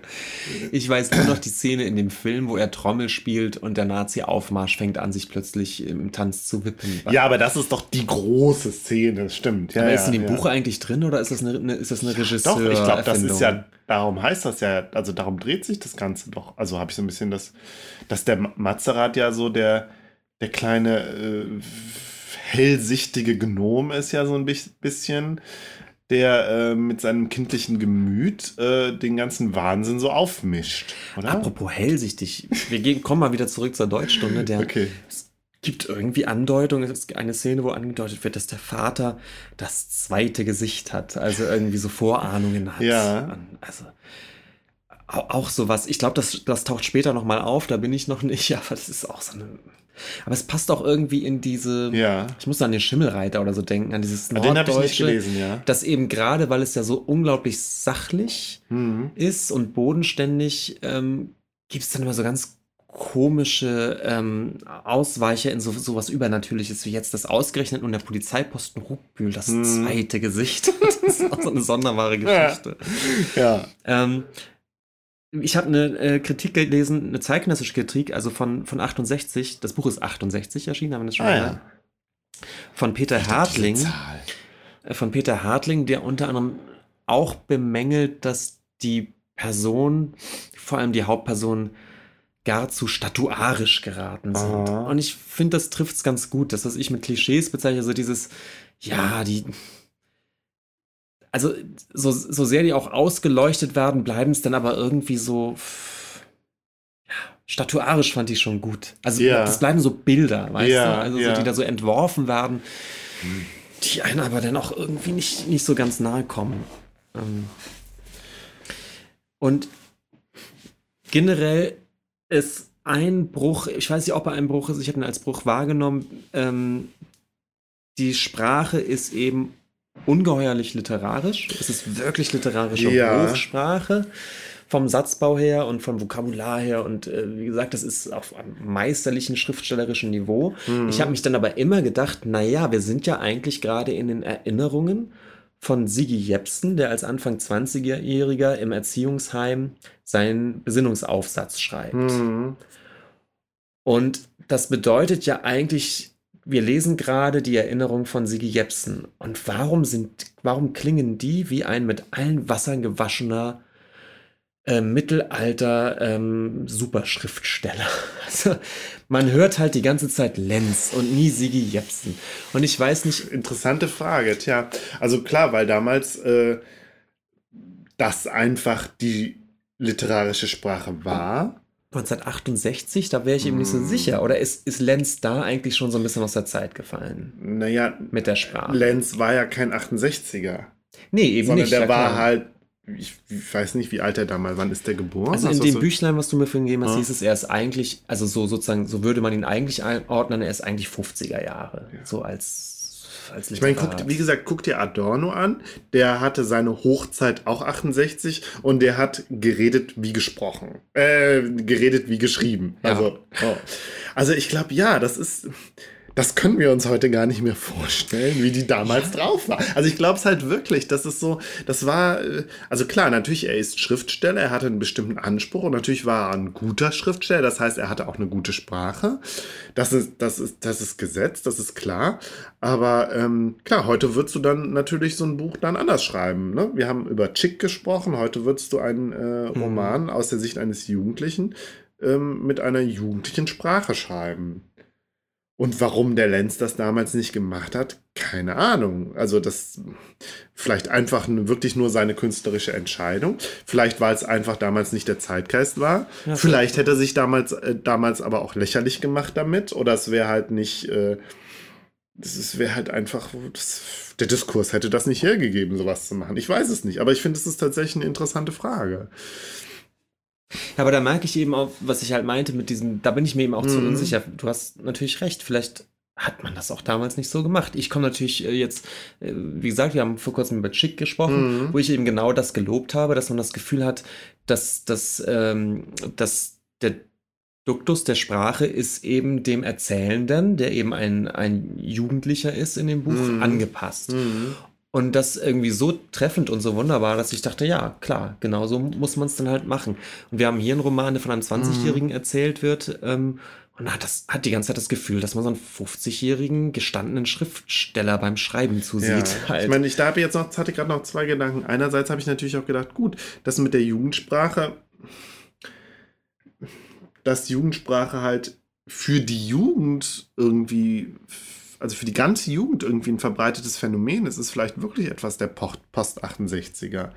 S1: Ich weiß nur noch die Szene in dem Film, wo er Trommel spielt und der Nazi-Aufmarsch fängt an, sich plötzlich im Tanz zu wippen.
S2: Ja, aber das ist doch die große Szene, das stimmt. Ja,
S1: aber ist in dem
S2: ja.
S1: Buch eigentlich drin oder ist das eine, ist das eine Regisseur?
S2: Doch, ich glaube, das ist ja, darum heißt das ja, also darum dreht sich das Ganze doch. Also habe ich so ein bisschen das, dass der Mazerat ja so der, der kleine. Äh, hellsichtige Gnom ist ja so ein bisschen. der äh, mit seinem kindlichen Gemüt äh, den ganzen Wahnsinn so aufmischt, oder?
S1: Apropos hellsichtig, wir gehen, kommen mal wieder zurück zur Deutschstunde. Der,
S2: Okay.
S1: Es gibt irgendwie Andeutungen, es ist eine Szene, wo angedeutet wird, dass der Vater das zweite Gesicht hat, also irgendwie so Vorahnungen hat.
S2: Ja.
S1: Also au- auch sowas. Ich glaube, das, das taucht später nochmal auf, da bin ich noch nicht, aber das ist auch so eine. Aber es passt auch irgendwie in diese.
S2: Ja.
S1: Ich muss an den Schimmelreiter oder so denken, an dieses
S2: Den habe ich nicht
S1: Norddeutsche.
S2: gelesen, ja.
S1: Das eben gerade, weil es ja so unglaublich sachlich
S2: Mhm.
S1: ist und bodenständig, ähm, gibt es dann immer so ganz komische ähm, Ausweicher in so sowas Übernatürliches wie jetzt das ausgerechnet und der Polizeiposten Ruckbühl, das
S2: Mhm.
S1: zweite Gesicht. Das ist auch so eine sonderbare
S2: Ja.
S1: Geschichte.
S2: Ja.
S1: Ähm, ich habe eine äh, Kritik gelesen, eine zeitgenössische Kritik, also von, von 68. Das Buch ist 68 erschienen, haben wir das schon
S2: Ah, ja.
S1: gehört. Von Peter Hartling.
S2: Zahl.
S1: Äh, von Peter Hartling, der unter anderem auch bemängelt, dass die Person, vor allem die Hauptperson, gar zu statuarisch geraten sind.
S2: Aha.
S1: Und ich finde, das trifft es ganz gut. Das, was ich mit Klischees bezeichne, so dieses, ja, die. Also, so, so sehr die auch ausgeleuchtet werden, bleiben es dann aber irgendwie so. Statuarisch fand ich schon gut. Also,
S2: Ja.
S1: das bleiben so Bilder, weißt
S2: Ja,
S1: du? Also,
S2: ja.
S1: so, die da so entworfen werden die einen aber dann auch irgendwie nicht, nicht so ganz nahe kommen. Ähm und generell ist ein Bruch, ich weiß nicht, ob er ein Bruch ist, ich habe ihn als Bruch wahrgenommen, ähm, die Sprache ist eben ungeheuerlich literarisch. Es ist wirklich literarische
S2: Ja.
S1: Hochsprache vom Satzbau her und vom Vokabular her. Und äh, wie gesagt, das ist auf einem meisterlichen schriftstellerischen Niveau.
S2: Mhm.
S1: Ich habe mich dann aber immer gedacht, naja, wir sind ja eigentlich gerade in den Erinnerungen von Sigi Jepsen, der als Anfang 20-Jähriger im Erziehungsheim seinen Besinnungsaufsatz schreibt.
S2: Mhm.
S1: Und das bedeutet ja eigentlich, wir lesen gerade die Erinnerung von Sigi Jepsen. Und warum sind, warum klingen die wie ein mit allen Wassern gewaschener äh, Mittelalter ähm, Superschriftsteller? Also, man hört halt die ganze Zeit Lenz und nie Sigi Jepsen. Und ich weiß nicht,
S2: Interessante Frage, tja. Also klar, weil damals äh, das einfach die literarische Sprache war.
S1: 1968, da wäre ich eben nicht so
S2: Mm.
S1: sicher. Oder ist, ist Lenz da eigentlich schon so ein bisschen aus der Zeit gefallen
S2: Naja,
S1: mit der Sprache?
S2: Lenz war ja kein 68er,
S1: nee, eben
S2: sondern
S1: nicht.
S2: der
S1: ja
S2: war
S1: klar.
S2: halt, ich, weiß nicht, wie alt er damals, wann ist der geboren?
S1: Also in
S2: du
S1: dem
S2: so-
S1: Büchlein, was du mir vorhin gegeben hast,
S2: Ja.
S1: hieß es, er ist eigentlich, also so sozusagen, so würde man ihn eigentlich einordnen, er ist eigentlich 50er Jahre. So als, als
S2: Ich meine,
S1: Literat.
S2: guck, wie gesagt, guck dir Adorno an. Der hatte seine Hochzeit auch 68 und der hat geredet wie gesprochen. Äh, geredet wie geschrieben.
S1: Ja.
S2: Also, oh. also ich glaube, ja, das ist. Das können wir uns heute gar nicht mehr vorstellen, wie die damals drauf war. Also ich glaube es halt wirklich, das ist so, das war, äh, also klar, natürlich, er ist Schriftsteller, er hatte einen bestimmten Anspruch und natürlich war er ein guter Schriftsteller, das heißt, er hatte auch eine gute Sprache. Das ist, das ist, das ist Gesetz, das ist klar. Aber ähm, klar, heute würdest du dann natürlich so ein Buch dann anders schreiben. Ne? Wir haben über Chick gesprochen, heute würdest du einen äh, Roman aus der Sicht eines Jugendlichen ähm, mit einer jugendlichen Sprache schreiben. Und warum der Lenz das damals nicht gemacht hat, keine Ahnung. Also das vielleicht einfach wirklich nur seine künstlerische Entscheidung. Vielleicht, weil es einfach damals nicht der Zeitgeist war.
S1: Ja,
S2: vielleicht hätte er sich damals, äh, damals aber auch lächerlich gemacht damit. Oder es wäre halt nicht, äh, das wäre halt einfach, das, der Diskurs hätte das nicht hergegeben, sowas zu machen. Ich weiß es nicht, aber ich finde, es ist tatsächlich eine interessante Frage.
S1: Ja, aber da merke ich eben auch, was ich halt meinte mit diesem, da bin ich mir eben auch zu
S2: Mhm.
S1: unsicher. Du hast natürlich recht, vielleicht hat man das auch damals nicht so gemacht. Ich komme natürlich äh, jetzt, äh, wie gesagt, wir haben vor kurzem über Chick gesprochen,
S2: Mhm.
S1: wo ich eben genau das gelobt habe, dass man das Gefühl hat, dass, dass, ähm, dass der Duktus der Sprache ist eben dem Erzählenden, der eben ein, ein Jugendlicher ist in dem Buch,
S2: Mhm.
S1: angepasst. Und das irgendwie so treffend und so wunderbar, dass ich dachte, ja, klar, genau so muss man es dann halt machen. Und wir haben hier einen Roman, der von einem 20-Jährigen erzählt wird. Ähm, und hat, das, hat die ganze Zeit das Gefühl, dass man so einen 50-jährigen gestandenen Schriftsteller beim Schreiben
S2: Ja.
S1: zusieht. halt.
S2: Ich meine, ich da habe jetzt noch, hatte gerade noch zwei Gedanken. Einerseits habe ich natürlich auch gedacht, gut, das mit der Jugendsprache, dass Jugendsprache halt für die Jugend irgendwie also für die ganze Jugend irgendwie ein verbreitetes Phänomen. Es ist vielleicht wirklich etwas der Post-68er.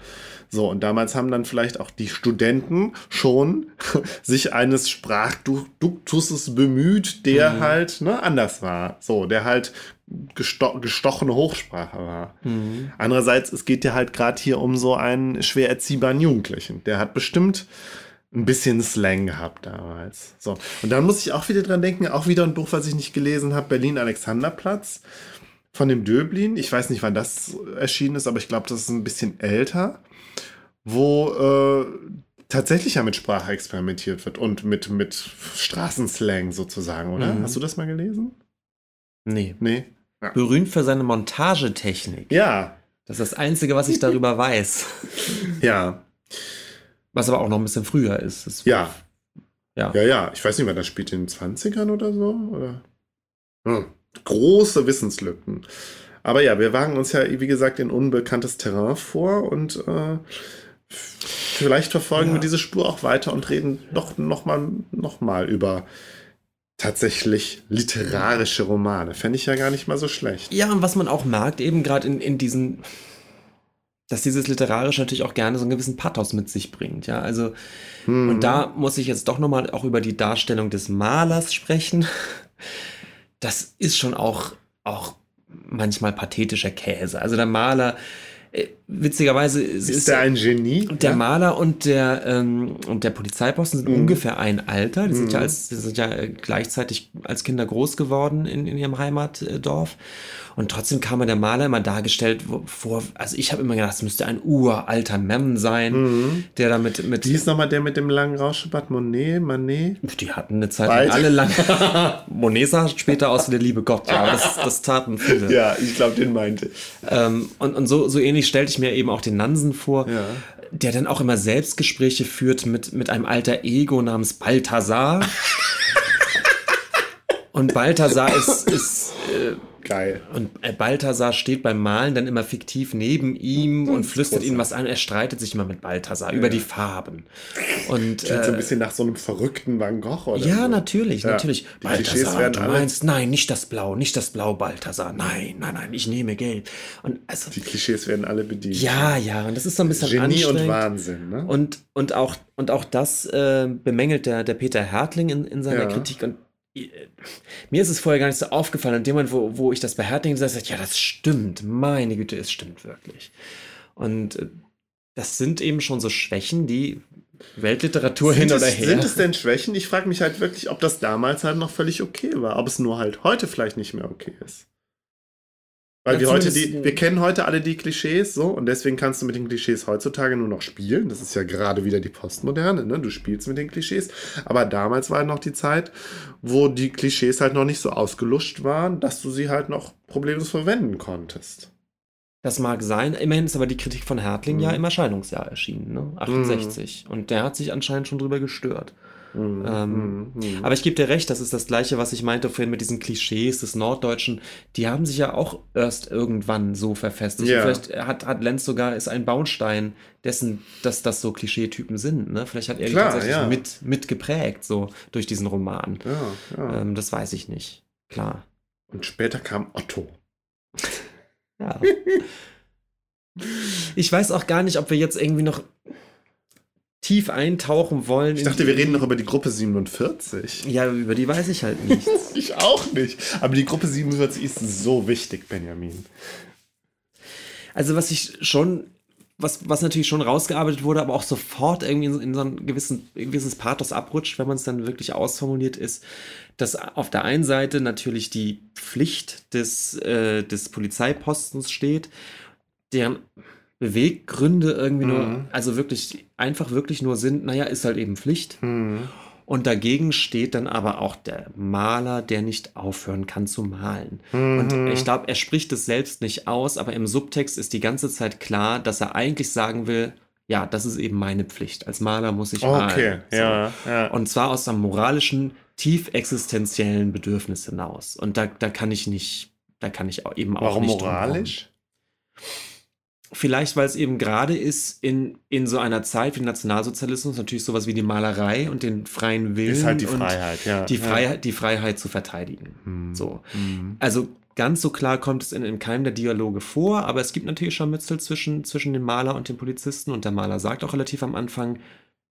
S2: So, und damals haben dann vielleicht auch die Studenten schon sich eines Sprachduktuses bemüht, der mhm. halt ne, anders war. So, der halt gesto gestochene Hochsprache war. Mhm. Andererseits, es geht ja halt gerade hier um so einen schwer erziehbaren Jugendlichen. Der hat bestimmt ein bisschen Slang gehabt damals. So. Und dann muss ich auch wieder dran denken, auch wieder ein Buch, was ich nicht gelesen habe, Berlin-Alexanderplatz von dem Döblin. Ich weiß nicht, wann das erschienen ist, aber ich glaube, das ist ein bisschen älter, wo äh, tatsächlich ja mit Sprache experimentiert wird und mit, mit Straßenslang sozusagen, oder? Mhm. Hast du das mal gelesen?
S1: Nee. Nee. Ja. Berühmt für seine Montagetechnik.
S2: Ja.
S1: Das ist das Einzige, was ich darüber weiß.
S2: Ja.
S1: Was aber auch noch ein bisschen früher ist. Das
S2: ja. ja. Ja, ja. Ich weiß nicht, wann das spielt in den 20ern oder so. Oder? Hm. Große Wissenslücken. Aber ja, wir wagen uns ja, wie gesagt, in unbekanntes Terrain vor und äh, vielleicht verfolgen ja. wir diese Spur auch weiter und reden doch nochmal noch mal über tatsächlich literarische Romane. Fände ich ja gar nicht mal so schlecht.
S1: Ja, und was man auch merkt, eben gerade in, in diesen, dass dieses Literarische natürlich auch gerne so einen gewissen Pathos mit sich bringt. Ja, also, hm. und da muss ich jetzt doch nochmal auch über die Darstellung des Malers sprechen. Das ist schon auch, auch manchmal pathetischer Käse. Also der Maler, äh, witzigerweise
S2: ist, ist der ein Genie.
S1: Der ja? Maler und der, ähm, und der Polizeiposten sind mhm. ungefähr ein Alter. Die, mhm. sind ja als, die sind ja gleichzeitig als Kinder groß geworden in, in ihrem Heimatdorf. Und trotzdem kam mir der Maler immer dargestellt vor, also ich habe immer gedacht, es müsste ein uralter Mem sein, mhm. der da mit, mit.
S2: Wie ist nochmal der mit dem langen Rauschebart? Monet, Manet?
S1: Die hatten eine Zeit lang alle lang. Monet sah später aus wie der liebe Gott, ja, das, das taten viele.
S2: Ja, ich glaube, den meinte.
S1: Ähm, und, und so, so ähnlich stellte ich mir eben auch den Nansen vor.
S2: Ja
S1: der dann auch immer Selbstgespräche führt mit, mit einem alter Ego namens Balthasar. Und Balthasar ist, ist äh,
S2: Geil.
S1: Und Balthasar steht beim Malen dann immer fiktiv neben ihm und flüstert ihm was an. Er streitet sich immer mit Balthasar ja. über die Farben. Und,
S2: Klingt äh, so ein bisschen nach so einem verrückten Van Gogh, oder?
S1: Ja,
S2: so.
S1: natürlich, ja. natürlich. Die Balthasar, du meinst, nein, nicht das Blau, nicht das Blau, Balthasar. Nein, nein, nein, ich nehme Gelb. Und also,
S2: die Klischees werden alle bedient.
S1: Ja, ja, und das ist so ein bisschen
S2: Genie und Wahnsinn, ne?
S1: Und, und, auch, und auch das äh, bemängelt der, der Peter Hertling in, in seiner ja. Kritik. Und mir ist es vorher gar nicht so aufgefallen. In dem Moment, wo, wo ich das bei Herting gesagt habe, ja, das stimmt. Meine Güte, es stimmt wirklich. Und äh, das sind eben schon so Schwächen, die Weltliteratur sind hin oder
S2: her. Sind es denn Schwächen? Ich frage mich halt wirklich, ob das damals halt noch völlig okay war. Ob es nur halt heute vielleicht nicht mehr okay ist. Weil ja, wir heute die, wir kennen heute alle die Klischees so und deswegen kannst du mit den Klischees heutzutage nur noch spielen. Das ist ja gerade wieder die Postmoderne, ne? Du spielst mit den Klischees. Aber damals war noch die Zeit, wo die Klischees halt noch nicht so ausgeluscht waren, dass du sie halt noch problemlos verwenden konntest.
S1: Das mag sein. Immerhin ist aber die Kritik von Hertling mhm. ja im Erscheinungsjahr erschienen, ne? 68. Mhm. Und der hat sich anscheinend schon drüber gestört. Mhm, ähm, mhm, mhm. Aber ich gebe dir recht, das ist das Gleiche, was ich meinte vorhin mit diesen Klischees des Norddeutschen. Die haben sich ja auch erst irgendwann so verfestigt. Ja. Vielleicht hat, hat Lenz sogar, ist ein Baustein dessen, dass das so Klischeetypen sind. Ne? Vielleicht hat er Klar, tatsächlich ja. mit, mit geprägt, so durch diesen Roman.
S2: Ja.
S1: Ähm, das weiß ich nicht. Klar.
S2: Und später kam Otto.
S1: ja. Ich weiß auch gar nicht, ob wir jetzt irgendwie noch tief eintauchen wollen.
S2: Ich dachte, wir reden noch über die Gruppe 47.
S1: Ja, über die weiß ich halt nichts.
S2: ich auch nicht. Aber die Gruppe 47 ist so wichtig, Benjamin.
S1: Also, was ich schon, was, was natürlich schon rausgearbeitet wurde, aber auch sofort irgendwie in, in so ein gewissen, gewisses Pathos abrutscht, wenn man es dann wirklich ausformuliert ist, dass auf der einen Seite natürlich die Pflicht des, äh, des Polizeipostens steht, deren Beweggründe irgendwie mhm. nur, also wirklich einfach wirklich nur sind, naja, ist halt eben Pflicht.
S2: Mhm.
S1: Und dagegen steht dann aber auch der Maler, der nicht aufhören kann zu malen. Mhm. Und ich glaube, er spricht es selbst nicht aus, aber im Subtext ist die ganze Zeit klar, dass er eigentlich sagen will, ja, das ist eben meine Pflicht. Als Maler muss ich malen.
S2: Okay, so. ja, ja.
S1: Und zwar aus einem moralischen, tief existenziellen Bedürfnis hinaus. Und da, da kann ich nicht, da kann ich eben auch
S2: Warum
S1: nicht.
S2: Warum moralisch?
S1: Vielleicht, weil es eben gerade ist, in, in so einer Zeit wie Nationalsozialismus natürlich sowas wie die Malerei und den freien Willen.
S2: Ist halt die Freiheit, ja.
S1: Die Freiheit, ja. die Freiheit zu verteidigen.
S2: Hm.
S1: So.
S2: Hm.
S1: Also ganz so klar kommt es in, in keinem der Dialoge vor, aber es gibt natürlich Scharmützel zwischen, zwischen dem Maler und dem Polizisten und der Maler sagt auch relativ am Anfang,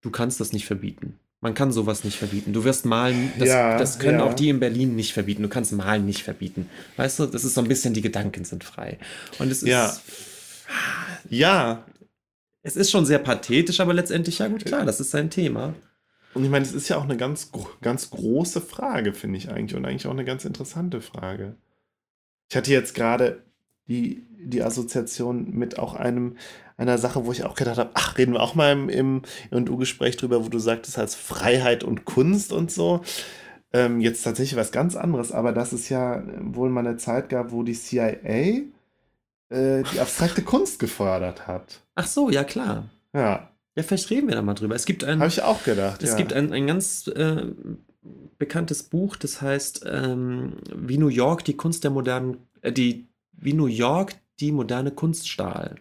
S1: du kannst das nicht verbieten. Man kann sowas nicht verbieten. Du wirst malen, das,
S2: Ja,
S1: das können
S2: ja.
S1: auch die in Berlin nicht verbieten. Du kannst malen nicht verbieten. Weißt du, das ist so ein bisschen, die Gedanken sind frei. Und es ist,
S2: Ja.
S1: Es ist schon sehr pathetisch, aber letztendlich, ja gut, klar, das ist sein Thema.
S2: und ich meine, es ist ja auch eine ganz, ganz große Frage, finde ich eigentlich. Und eigentlich auch eine ganz interessante Frage. Ich hatte jetzt gerade die, die Assoziation mit auch einem, einer Sache, wo ich auch gedacht habe, ach, reden wir auch mal im, im U-Gespräch drüber, wo du sagtest, als Freiheit und Kunst und so. Ähm, jetzt tatsächlich was ganz anderes, aber dass es ja wohl mal eine Zeit gab, wo die CIA äh, die abstrakte Kunst gefördert hat.
S1: Ach so, ja klar.
S2: Ja,
S1: Ja, vielleicht reden wir da mal drüber. Es gibt ein,
S2: habe ich auch gedacht.
S1: es
S2: ja.
S1: gibt ein, ein ganz äh, bekanntes Buch, das heißt ähm, Wie New York die Kunst der modernen, äh, die, wie New York die moderne Kunst stahl.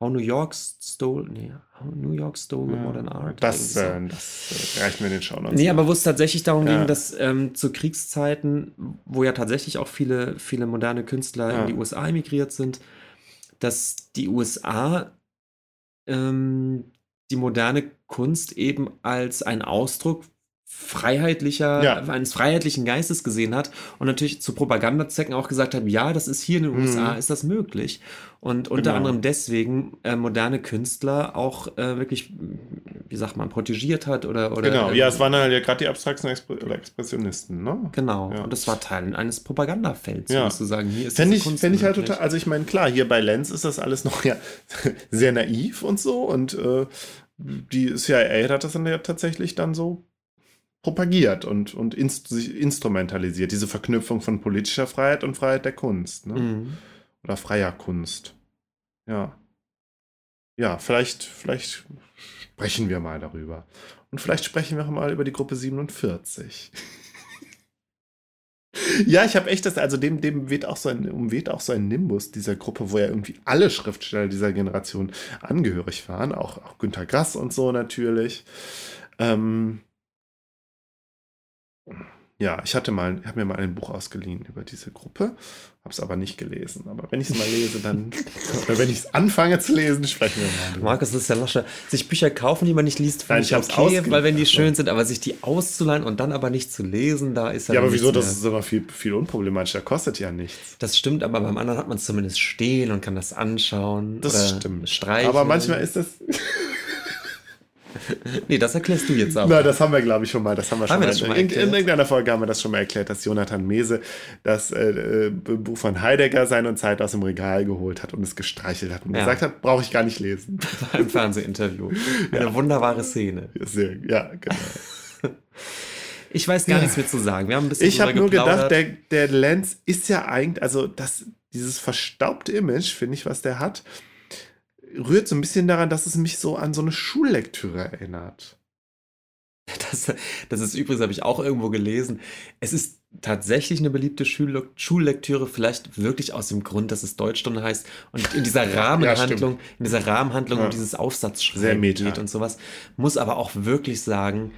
S1: How New York stole, nee, New York stole
S2: Ja,
S1: modern art.
S2: Das,
S1: so.
S2: äh, das äh, reicht mir in den Shownotes.
S1: Nee, aber wo es tatsächlich darum
S2: Ja.
S1: ging, dass ähm, zu Kriegszeiten, wo ja tatsächlich auch viele, viele moderne Künstler
S2: Ja.
S1: in die USA emigriert sind, dass die USA ähm, die moderne Kunst eben als ein Ausdruck freiheitlicher,
S2: Ja.
S1: eines freiheitlichen Geistes gesehen hat und natürlich zu Propagandazwecken auch gesagt hat, ja, das ist hier in den
S2: Mhm.
S1: USA, ist das möglich. Und unter
S2: Genau.
S1: anderem deswegen äh, moderne Künstler auch äh, wirklich, wie sagt man, protegiert hat oder, oder
S2: Genau,
S1: ähm,
S2: ja, es waren dann halt ja gerade die abstrakten oder Expressionisten, ne?
S1: Genau,
S2: Ja.
S1: und das war Teil eines Propagandafelds,
S2: Ja.
S1: sozusagen. Hier ist diese
S2: ich,
S1: Kunst
S2: fänd ich halt total, also ich meine, klar, hier bei Lenz ist das alles noch ja sehr naiv und so und äh, die CIA hat das dann ja tatsächlich dann so propagiert und, und inst instrumentalisiert, diese Verknüpfung von politischer Freiheit und Freiheit der Kunst, ne?
S1: Mhm.
S2: Oder freier Kunst. Ja. Ja, vielleicht, vielleicht sprechen wir mal darüber. Und vielleicht sprechen wir auch mal über die Gruppe 47. ja, ich habe echt das, also dem, dem weht auch so ein, umweht auch so ein Nimbus dieser Gruppe, wo ja irgendwie alle Schriftsteller dieser Generation angehörig waren, auch, auch Günter Grass und so natürlich. Ähm, ja, ich hatte mal, habe mir mal ein Buch ausgeliehen über diese Gruppe, habe es aber nicht gelesen. Aber wenn ich es mal lese, dann, oder wenn ich es anfange zu lesen, sprechen wir mal. drüber.
S1: Markus, das ist ja Lasche. Sich Bücher kaufen, die man nicht liest, finde
S2: ich
S1: ich okay, weil wenn die schön sind, aber sich die auszuleihen und dann aber nicht zu lesen, da ist ja
S2: Ja, aber wieso? Das ist aber viel, viel unproblematischer, kostet ja nichts.
S1: Das stimmt, aber beim anderen hat man es zumindest stehen und kann das anschauen.
S2: Das stimmt.
S1: Streicheln.
S2: Aber manchmal ist das.
S1: Nee, das erklärst du jetzt aber.
S2: Na, das haben wir, glaube ich, schon mal. Das haben wir schon
S1: Haben wir
S2: mal.
S1: schon mal
S2: in, in irgendeiner Folge haben wir das schon mal erklärt, dass Jonathan Mese das äh, äh, Buch von Heidegger seine Zeit aus dem Regal geholt hat und es gestreichelt hat und
S1: Ja.
S2: gesagt hat, brauche ich gar nicht lesen.
S1: Beim Fernsehinterview. Eine wunderbare Szene.
S2: Sehr, ja, genau.
S1: Ich weiß gar nichts mehr zu sagen. Wir haben ein bisschen
S2: Ich habe nur gedacht, der, der Lenz ist ja eigentlich, also das, dieses verstaubte Image, finde ich, was der hat, rührt so ein bisschen daran, dass es mich so an so eine Schullektüre erinnert.
S1: Das, das ist übrigens, habe ich auch irgendwo gelesen. Es ist tatsächlich eine beliebte Schulle Schullektüre, vielleicht wirklich aus dem Grund, dass es Deutschstunde heißt und in dieser Rahmenhandlung, in dieser Rahmenhandlung
S2: Ja.
S1: um dieses Aufsatzschreiben geht und sowas, muss aber auch wirklich sagen,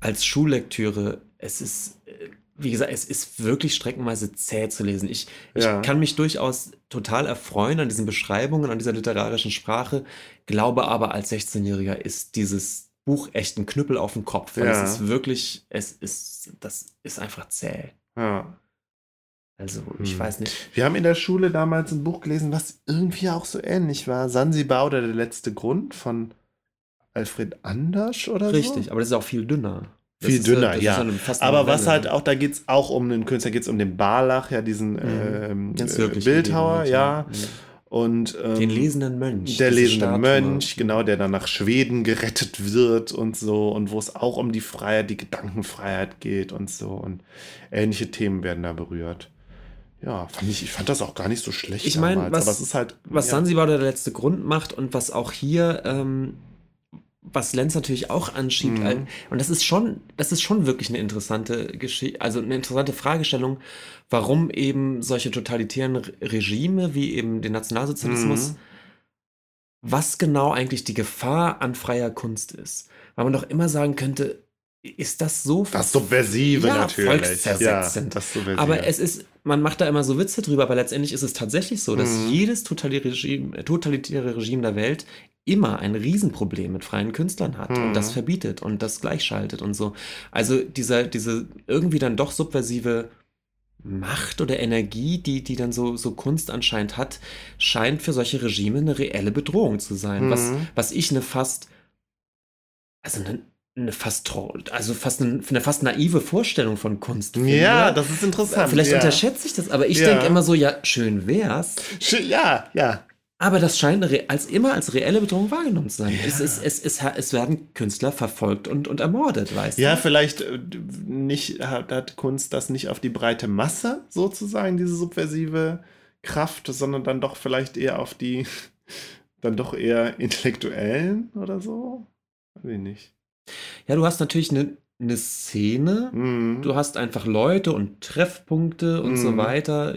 S1: als Schullektüre, es ist, äh, wie gesagt, es ist wirklich streckenweise zäh zu lesen. Ich, ich
S2: Ja.
S1: kann mich durchaus total erfreuen an diesen Beschreibungen, an dieser literarischen Sprache, glaube aber als 16-Jähriger ist dieses Buch echt ein Knüppel auf den Kopf. Weil
S2: Ja.
S1: es ist wirklich, es ist, das ist einfach zäh.
S2: Ja.
S1: Also, ich
S2: Hm.
S1: weiß nicht.
S2: Wir haben in der Schule damals ein Buch gelesen, was irgendwie auch so ähnlich war. Sansibar oder der letzte Grund von Alfred Anders oder so.
S1: Richtig, aber das ist auch viel dünner.
S2: Viel
S1: ist
S2: dünner, ja.
S1: eine
S2: Aber was halt auch, da geht es auch um den Künstler, geht es um den Barlach, ja, diesen ähm,
S1: Ganz
S2: äh,
S1: wirklich
S2: Bildhauer, ja.
S1: ja.
S2: Und ähm,
S1: Den lesenden Mönch.
S2: der lesende. Mönch, genau, der dann nach Schweden gerettet wird und so, und wo es auch um die Freiheit, die Gedankenfreiheit geht und so. Und ähnliche Themen werden da berührt. Ja, fand ich, ich fand das auch gar nicht so schlecht.
S1: Ich meine, was-
S2: aber es ist halt.
S1: Was
S2: ja.
S1: Sansibar der letzte Grund macht und was auch hier, ähm, was Lenz natürlich auch anschiebt,
S2: Mhm.
S1: und das ist schon, das ist schon wirklich eine interessante Geschichte, also eine interessante Fragestellung, warum eben solche totalitären Re- Regime wie eben den Nationalsozialismus,
S2: Mhm.
S1: was genau eigentlich die Gefahr an freier Kunst ist. Weil man doch immer sagen könnte, ist das so
S2: Das Subversive
S1: ja,
S2: natürlich. Ja, das Subversive.
S1: Aber es ist, man macht da immer so Witze drüber, aber letztendlich ist es tatsächlich so, dass
S2: Mhm.
S1: jedes totalitäre Regime, totalitäre Regime der Welt immer ein Riesenproblem mit freien Künstlern hat und
S2: Mhm.
S1: das verbietet und das gleichschaltet und so. Also dieser, diese irgendwie dann doch subversive Macht oder Energie, die, die dann so, so Kunst anscheinend hat, scheint für solche Regime eine reelle Bedrohung zu sein. Was,
S2: Mhm.
S1: was ich eine fast, also eine, eine fast, also fast eine, eine fast naive Vorstellung von Kunst finde.
S2: ja, das ist interessant.
S1: Vielleicht
S2: ja.
S1: unterschätze ich das, aber ich
S2: Ja.
S1: denke immer so, ja, schön wär's.
S2: Schön- Ja, ja.
S1: Aber das scheint als immer als reelle Bedrohung wahrgenommen zu sein. Es, ist, es, es, es werden Künstler verfolgt und, und ermordet, weißt
S2: Ja,
S1: du?
S2: vielleicht äh, nicht, hat, hat Kunst das nicht auf die breite Masse sozusagen, diese subversive Kraft, sondern dann doch vielleicht eher auf die, dann doch eher Intellektuellen oder so? Weiß ich nicht.
S1: Ja, du hast natürlich eine, eine Szene,
S2: Mhm.
S1: du hast einfach Leute und Treffpunkte und so
S2: Mhm.
S1: weiter.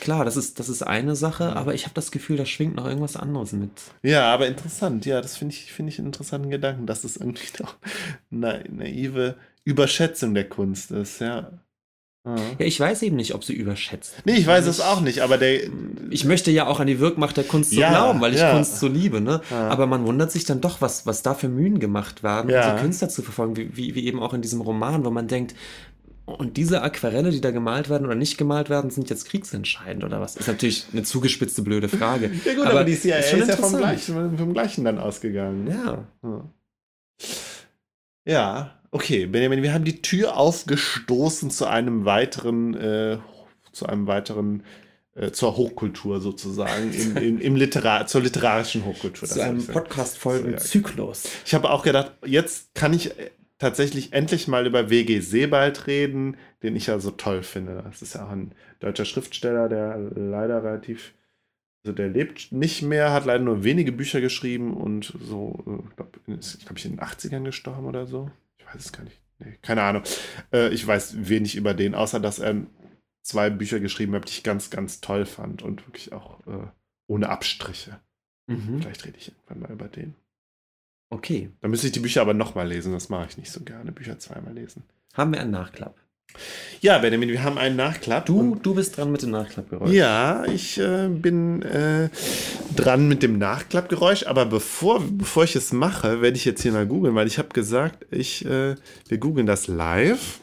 S1: Klar, das ist, das ist eine Sache, aber ich habe das Gefühl, da schwingt noch irgendwas anderes mit.
S2: Ja, aber interessant. Ja, das finde ich, finde ich einen interessanten Gedanken, dass es irgendwie doch eine naive Überschätzung der Kunst ist, ja. Ja.
S1: Ich weiß eben nicht, ob sie überschätzt.
S2: Nee, ich weiß es auch nicht, aber der.
S1: Ich möchte ja auch an die Wirkmacht der Kunst so
S2: Ja,
S1: glauben, weil ich
S2: ja.
S1: Kunst so liebe, ne?
S2: Ja.
S1: Aber man wundert sich dann doch, was, was da für Mühen gemacht werden,
S2: Ja.
S1: um so Künstler zu verfolgen, wie, wie, wie eben auch in diesem Roman, wo man denkt, und diese Aquarelle, die da gemalt werden oder nicht gemalt werden, sind jetzt kriegsentscheidend oder was? Ist natürlich eine zugespitzte, blöde Frage.
S2: Ja gut, aber, die CIA ist,
S1: schon
S2: ja vom gleichen, vom gleichen dann ausgegangen.
S1: Ja.
S2: Ja. Ja, okay, Benjamin, wir haben die Tür aufgestoßen zu einem weiteren, äh, zu einem weiteren, äh, zur Hochkultur sozusagen, im, im, im Literar zur literarischen Hochkultur.
S1: Zu einem
S2: heißt, ja.
S1: Podcast-Folgen-Zyklus.
S2: Ich habe auch gedacht, jetzt kann ich tatsächlich endlich mal über W.G. Sebald reden, den ich ja so toll finde. Das ist ja auch ein deutscher Schriftsteller, der leider relativ, also der lebt nicht mehr, hat leider nur wenige Bücher geschrieben und so, äh, ich glaube, ich glaube, ich in den 80ern gestorben oder so. Ich weiß es gar nicht. Nee, keine Ahnung. Äh, ich weiß wenig über den, außer dass er zwei Bücher geschrieben hat, die ich ganz, ganz toll fand und wirklich auch äh, ohne Abstriche.
S1: Mhm.
S2: Vielleicht rede ich irgendwann mal über den.
S1: Okay.
S2: Dann müsste ich die Bücher aber nochmal lesen. Das mache ich nicht so gerne. Bücher zweimal lesen.
S1: Haben wir einen Nachklapp?
S2: Ja, Benjamin, wir haben einen Nachklapp.
S1: Du, du bist dran mit dem Nachklappgeräusch.
S2: ja, ich äh, bin äh, dran mit dem Nachklappgeräusch. Aber bevor, bevor ich es mache, werde ich jetzt hier mal googeln, weil ich habe gesagt, ich, äh, wir googeln das live.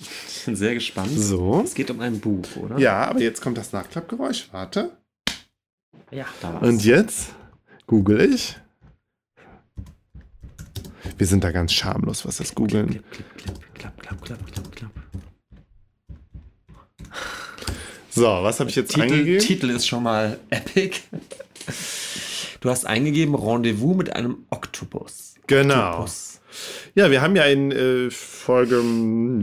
S1: Ich bin sehr gespannt.
S2: So.
S1: Es geht um ein Buch, oder?
S2: Ja, aber jetzt kommt das Nachklappgeräusch. Warte.
S1: Ja, da war's.
S2: Und jetzt google ich. Wir sind da ganz schamlos, was das Googeln.
S1: Klapp, klapp, klapp, klapp, klapp.
S2: So, was habe ich jetzt
S1: Titel,
S2: eingegeben?
S1: Titel ist schon mal epic. Du hast eingegeben Rendezvous mit einem Oktopus.
S2: Genau.
S1: Oktopus.
S2: Ja, wir haben ja in äh, Folge,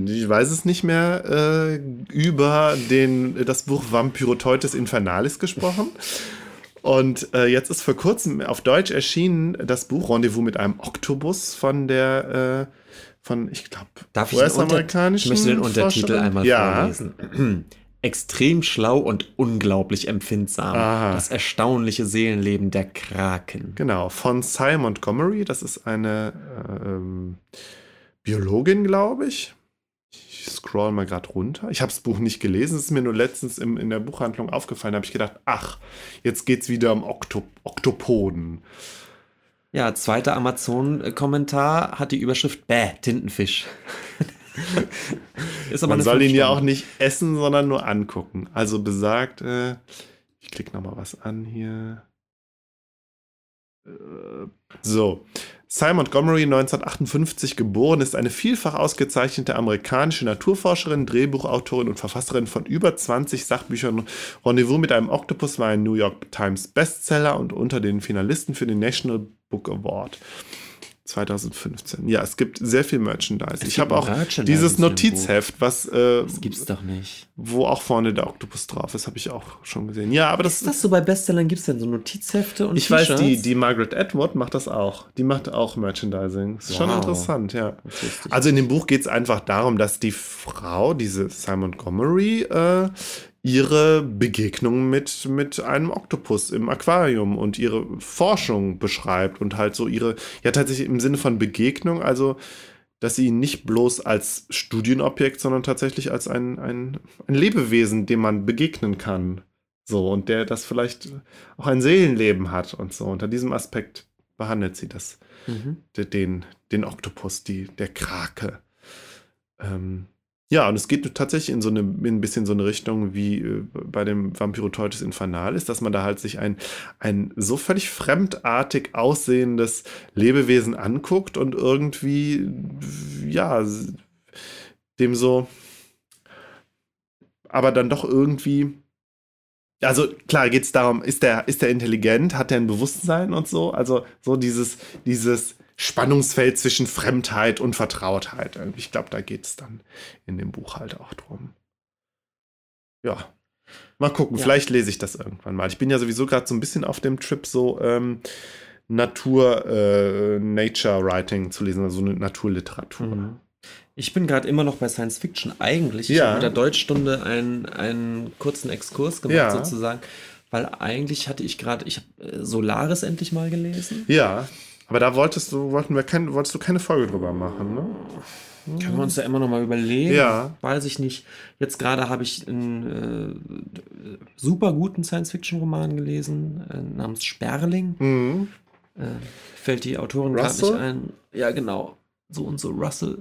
S2: ich weiß es nicht mehr, äh, über den, das Buch Vampyroteutes Infernalis gesprochen. Und äh, jetzt ist vor kurzem auf Deutsch erschienen das Buch Rendezvous mit einem Oktopus von der, äh, von, ich glaube,
S1: Darf ich,
S2: US-amerikanischen
S1: möchte den Untertitel
S2: Forscherin?
S1: einmal
S2: ja.
S1: vorlesen. Extrem schlau und unglaublich empfindsam.
S2: Aha.
S1: Das erstaunliche Seelenleben der Kraken.
S2: Genau, von Cy Montgomery. Das ist eine äh, ähm, Biologin, glaube ich. Ich scroll mal gerade runter. Ich habe das Buch nicht gelesen. Es ist mir nur letztens im, in der Buchhandlung aufgefallen. Da habe ich gedacht, ach, jetzt geht es wieder um Okto Oktopoden.
S1: Ja, zweiter Amazon-Kommentar hat die Überschrift Bäh, Tintenfisch.
S2: Man soll ihn ja auch nicht essen, sondern nur angucken. Also besagt, äh, ich klicke nochmal was an hier. Äh, So. Cy Montgomery, 1958 geboren, ist eine vielfach ausgezeichnete amerikanische Naturforscherin, Drehbuchautorin und Verfasserin von über 20 Sachbüchern. Rendezvous mit einem Oktopus war ein New York Times Bestseller und unter den Finalisten für den National Book Award 2015. Ja, es gibt sehr viel Merchandise.
S1: Es
S2: ich habe auch dieses Notizheft, was äh,
S1: Das gibt's doch nicht.
S2: wo auch vorne der Oktopus drauf ist, habe ich auch schon gesehen. Ja, aber das
S1: Ist das so bei Bestsellern? Gibt es denn so Notizhefte und
S2: ich weiß, die, die Margaret Atwood macht das auch. Die macht auch Merchandising. Ist schon
S1: Wow.
S2: interessant, ja.
S1: Das
S2: Also in dem Buch geht es einfach darum, dass die Frau, diese Simon Montgomery, äh, ihre Begegnung mit, mit einem Oktopus im Aquarium und ihre Forschung beschreibt und halt so ihre, ja tatsächlich im Sinne von Begegnung, also dass sie ihn nicht bloß als Studienobjekt, sondern tatsächlich als ein, ein, ein Lebewesen, dem man begegnen kann. So, und der das vielleicht auch ein Seelenleben hat und so. Unter diesem Aspekt behandelt sie das,
S1: Mhm.
S2: de- den, den Oktopus, die, der Krake. Ähm, ja, und es geht tatsächlich in so eine, in ein bisschen so eine Richtung wie äh, bei dem Vampiroteutis Infernalis, dass man da halt sich ein, ein so völlig fremdartig aussehendes Lebewesen anguckt und irgendwie, ja, dem so, aber dann doch irgendwie, also klar geht es darum, ist der, ist der intelligent, hat der ein Bewusstsein und so, also so dieses, dieses Spannungsfeld zwischen Fremdheit und Vertrautheit. Ich glaube, da geht es dann in dem Buch halt auch drum. Ja. Mal gucken,
S1: Ja.
S2: vielleicht lese ich das irgendwann mal. Ich bin ja sowieso gerade so ein bisschen auf dem Trip, so ähm, Natur, äh, Nature Writing zu lesen, also eine Naturliteratur.
S1: Mhm. Ich bin gerade immer noch bei Science Fiction eigentlich. Ich
S2: Ja.
S1: habe mit der Deutschstunde einen, einen kurzen Exkurs gemacht,
S2: Ja.
S1: sozusagen. Weil eigentlich hatte ich gerade, ich habe äh, Solaris endlich mal gelesen.
S2: Ja, aber da wolltest du, wollten wir kein, wolltest du keine Folge drüber machen, ne?
S1: Können wir uns ja immer noch mal überlegen.
S2: Ja.
S1: Weiß ich nicht. Jetzt gerade habe ich einen äh, super guten Science-Fiction-Roman gelesen, äh, namens Sperling.
S2: Mhm.
S1: Äh, fällt die Autorin gerade nicht ein. Ja, genau. So und so. Russell.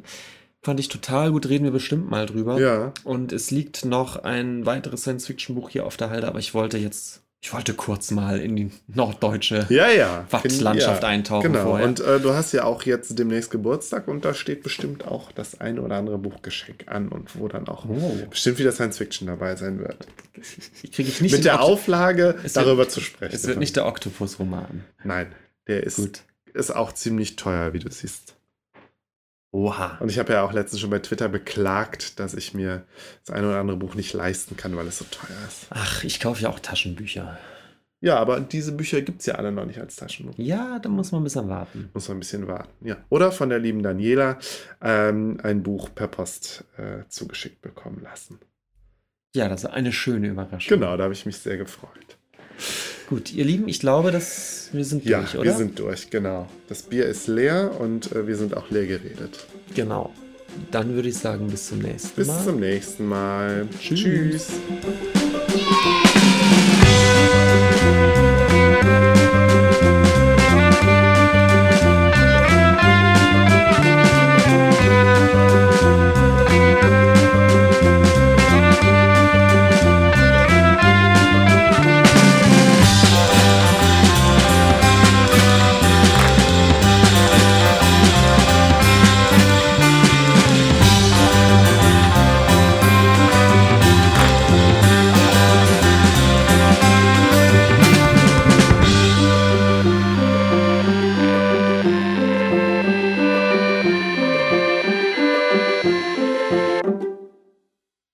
S1: Fand ich total gut, reden wir bestimmt mal drüber.
S2: Ja.
S1: Und es liegt noch ein weiteres Science-Fiction-Buch hier auf der Halde, aber ich wollte jetzt, ich wollte kurz mal in die norddeutsche
S2: Ja, ja.
S1: Wachslandschaft
S2: ja,
S1: eintauchen
S2: Genau.
S1: vorher.
S2: Und äh, du hast ja auch jetzt demnächst Geburtstag und da steht bestimmt auch das eine oder andere Buchgeschenk an und wo dann auch
S1: Oh.
S2: bestimmt wieder Science Fiction dabei sein wird.
S1: kriege ich nicht
S2: Mit der
S1: Okt-
S2: Auflage,
S1: Es wird-
S2: darüber zu sprechen.
S1: Es wird nicht der Oktopus-Roman.
S2: Nein, der ist,
S1: Gut.
S2: ist auch ziemlich teuer, wie du siehst.
S1: Oha.
S2: Und ich habe ja auch letztens schon bei Twitter beklagt, dass ich mir das eine oder andere Buch nicht leisten kann, weil es so teuer ist.
S1: Ach, ich kaufe ja auch Taschenbücher.
S2: Ja, aber diese Bücher gibt es ja alle noch nicht als Taschenbuch.
S1: Ja, da muss man ein bisschen warten.
S2: Muss man ein bisschen warten. Ja. Oder von der lieben Daniela ähm, ein Buch per Post äh, zugeschickt bekommen lassen.
S1: Ja, das ist eine schöne Überraschung.
S2: Genau, da habe ich mich sehr gefreut.
S1: Gut, ihr Lieben, ich glaube, dass wir sind
S2: Ja,
S1: durch, oder?
S2: wir sind durch, genau. Das Bier ist leer und äh, wir sind auch leer geredet.
S1: Genau. Dann würde ich sagen, bis zum nächsten
S2: Bis
S1: Mal.
S2: zum nächsten Mal.
S1: Tschüss.
S2: Tschüss.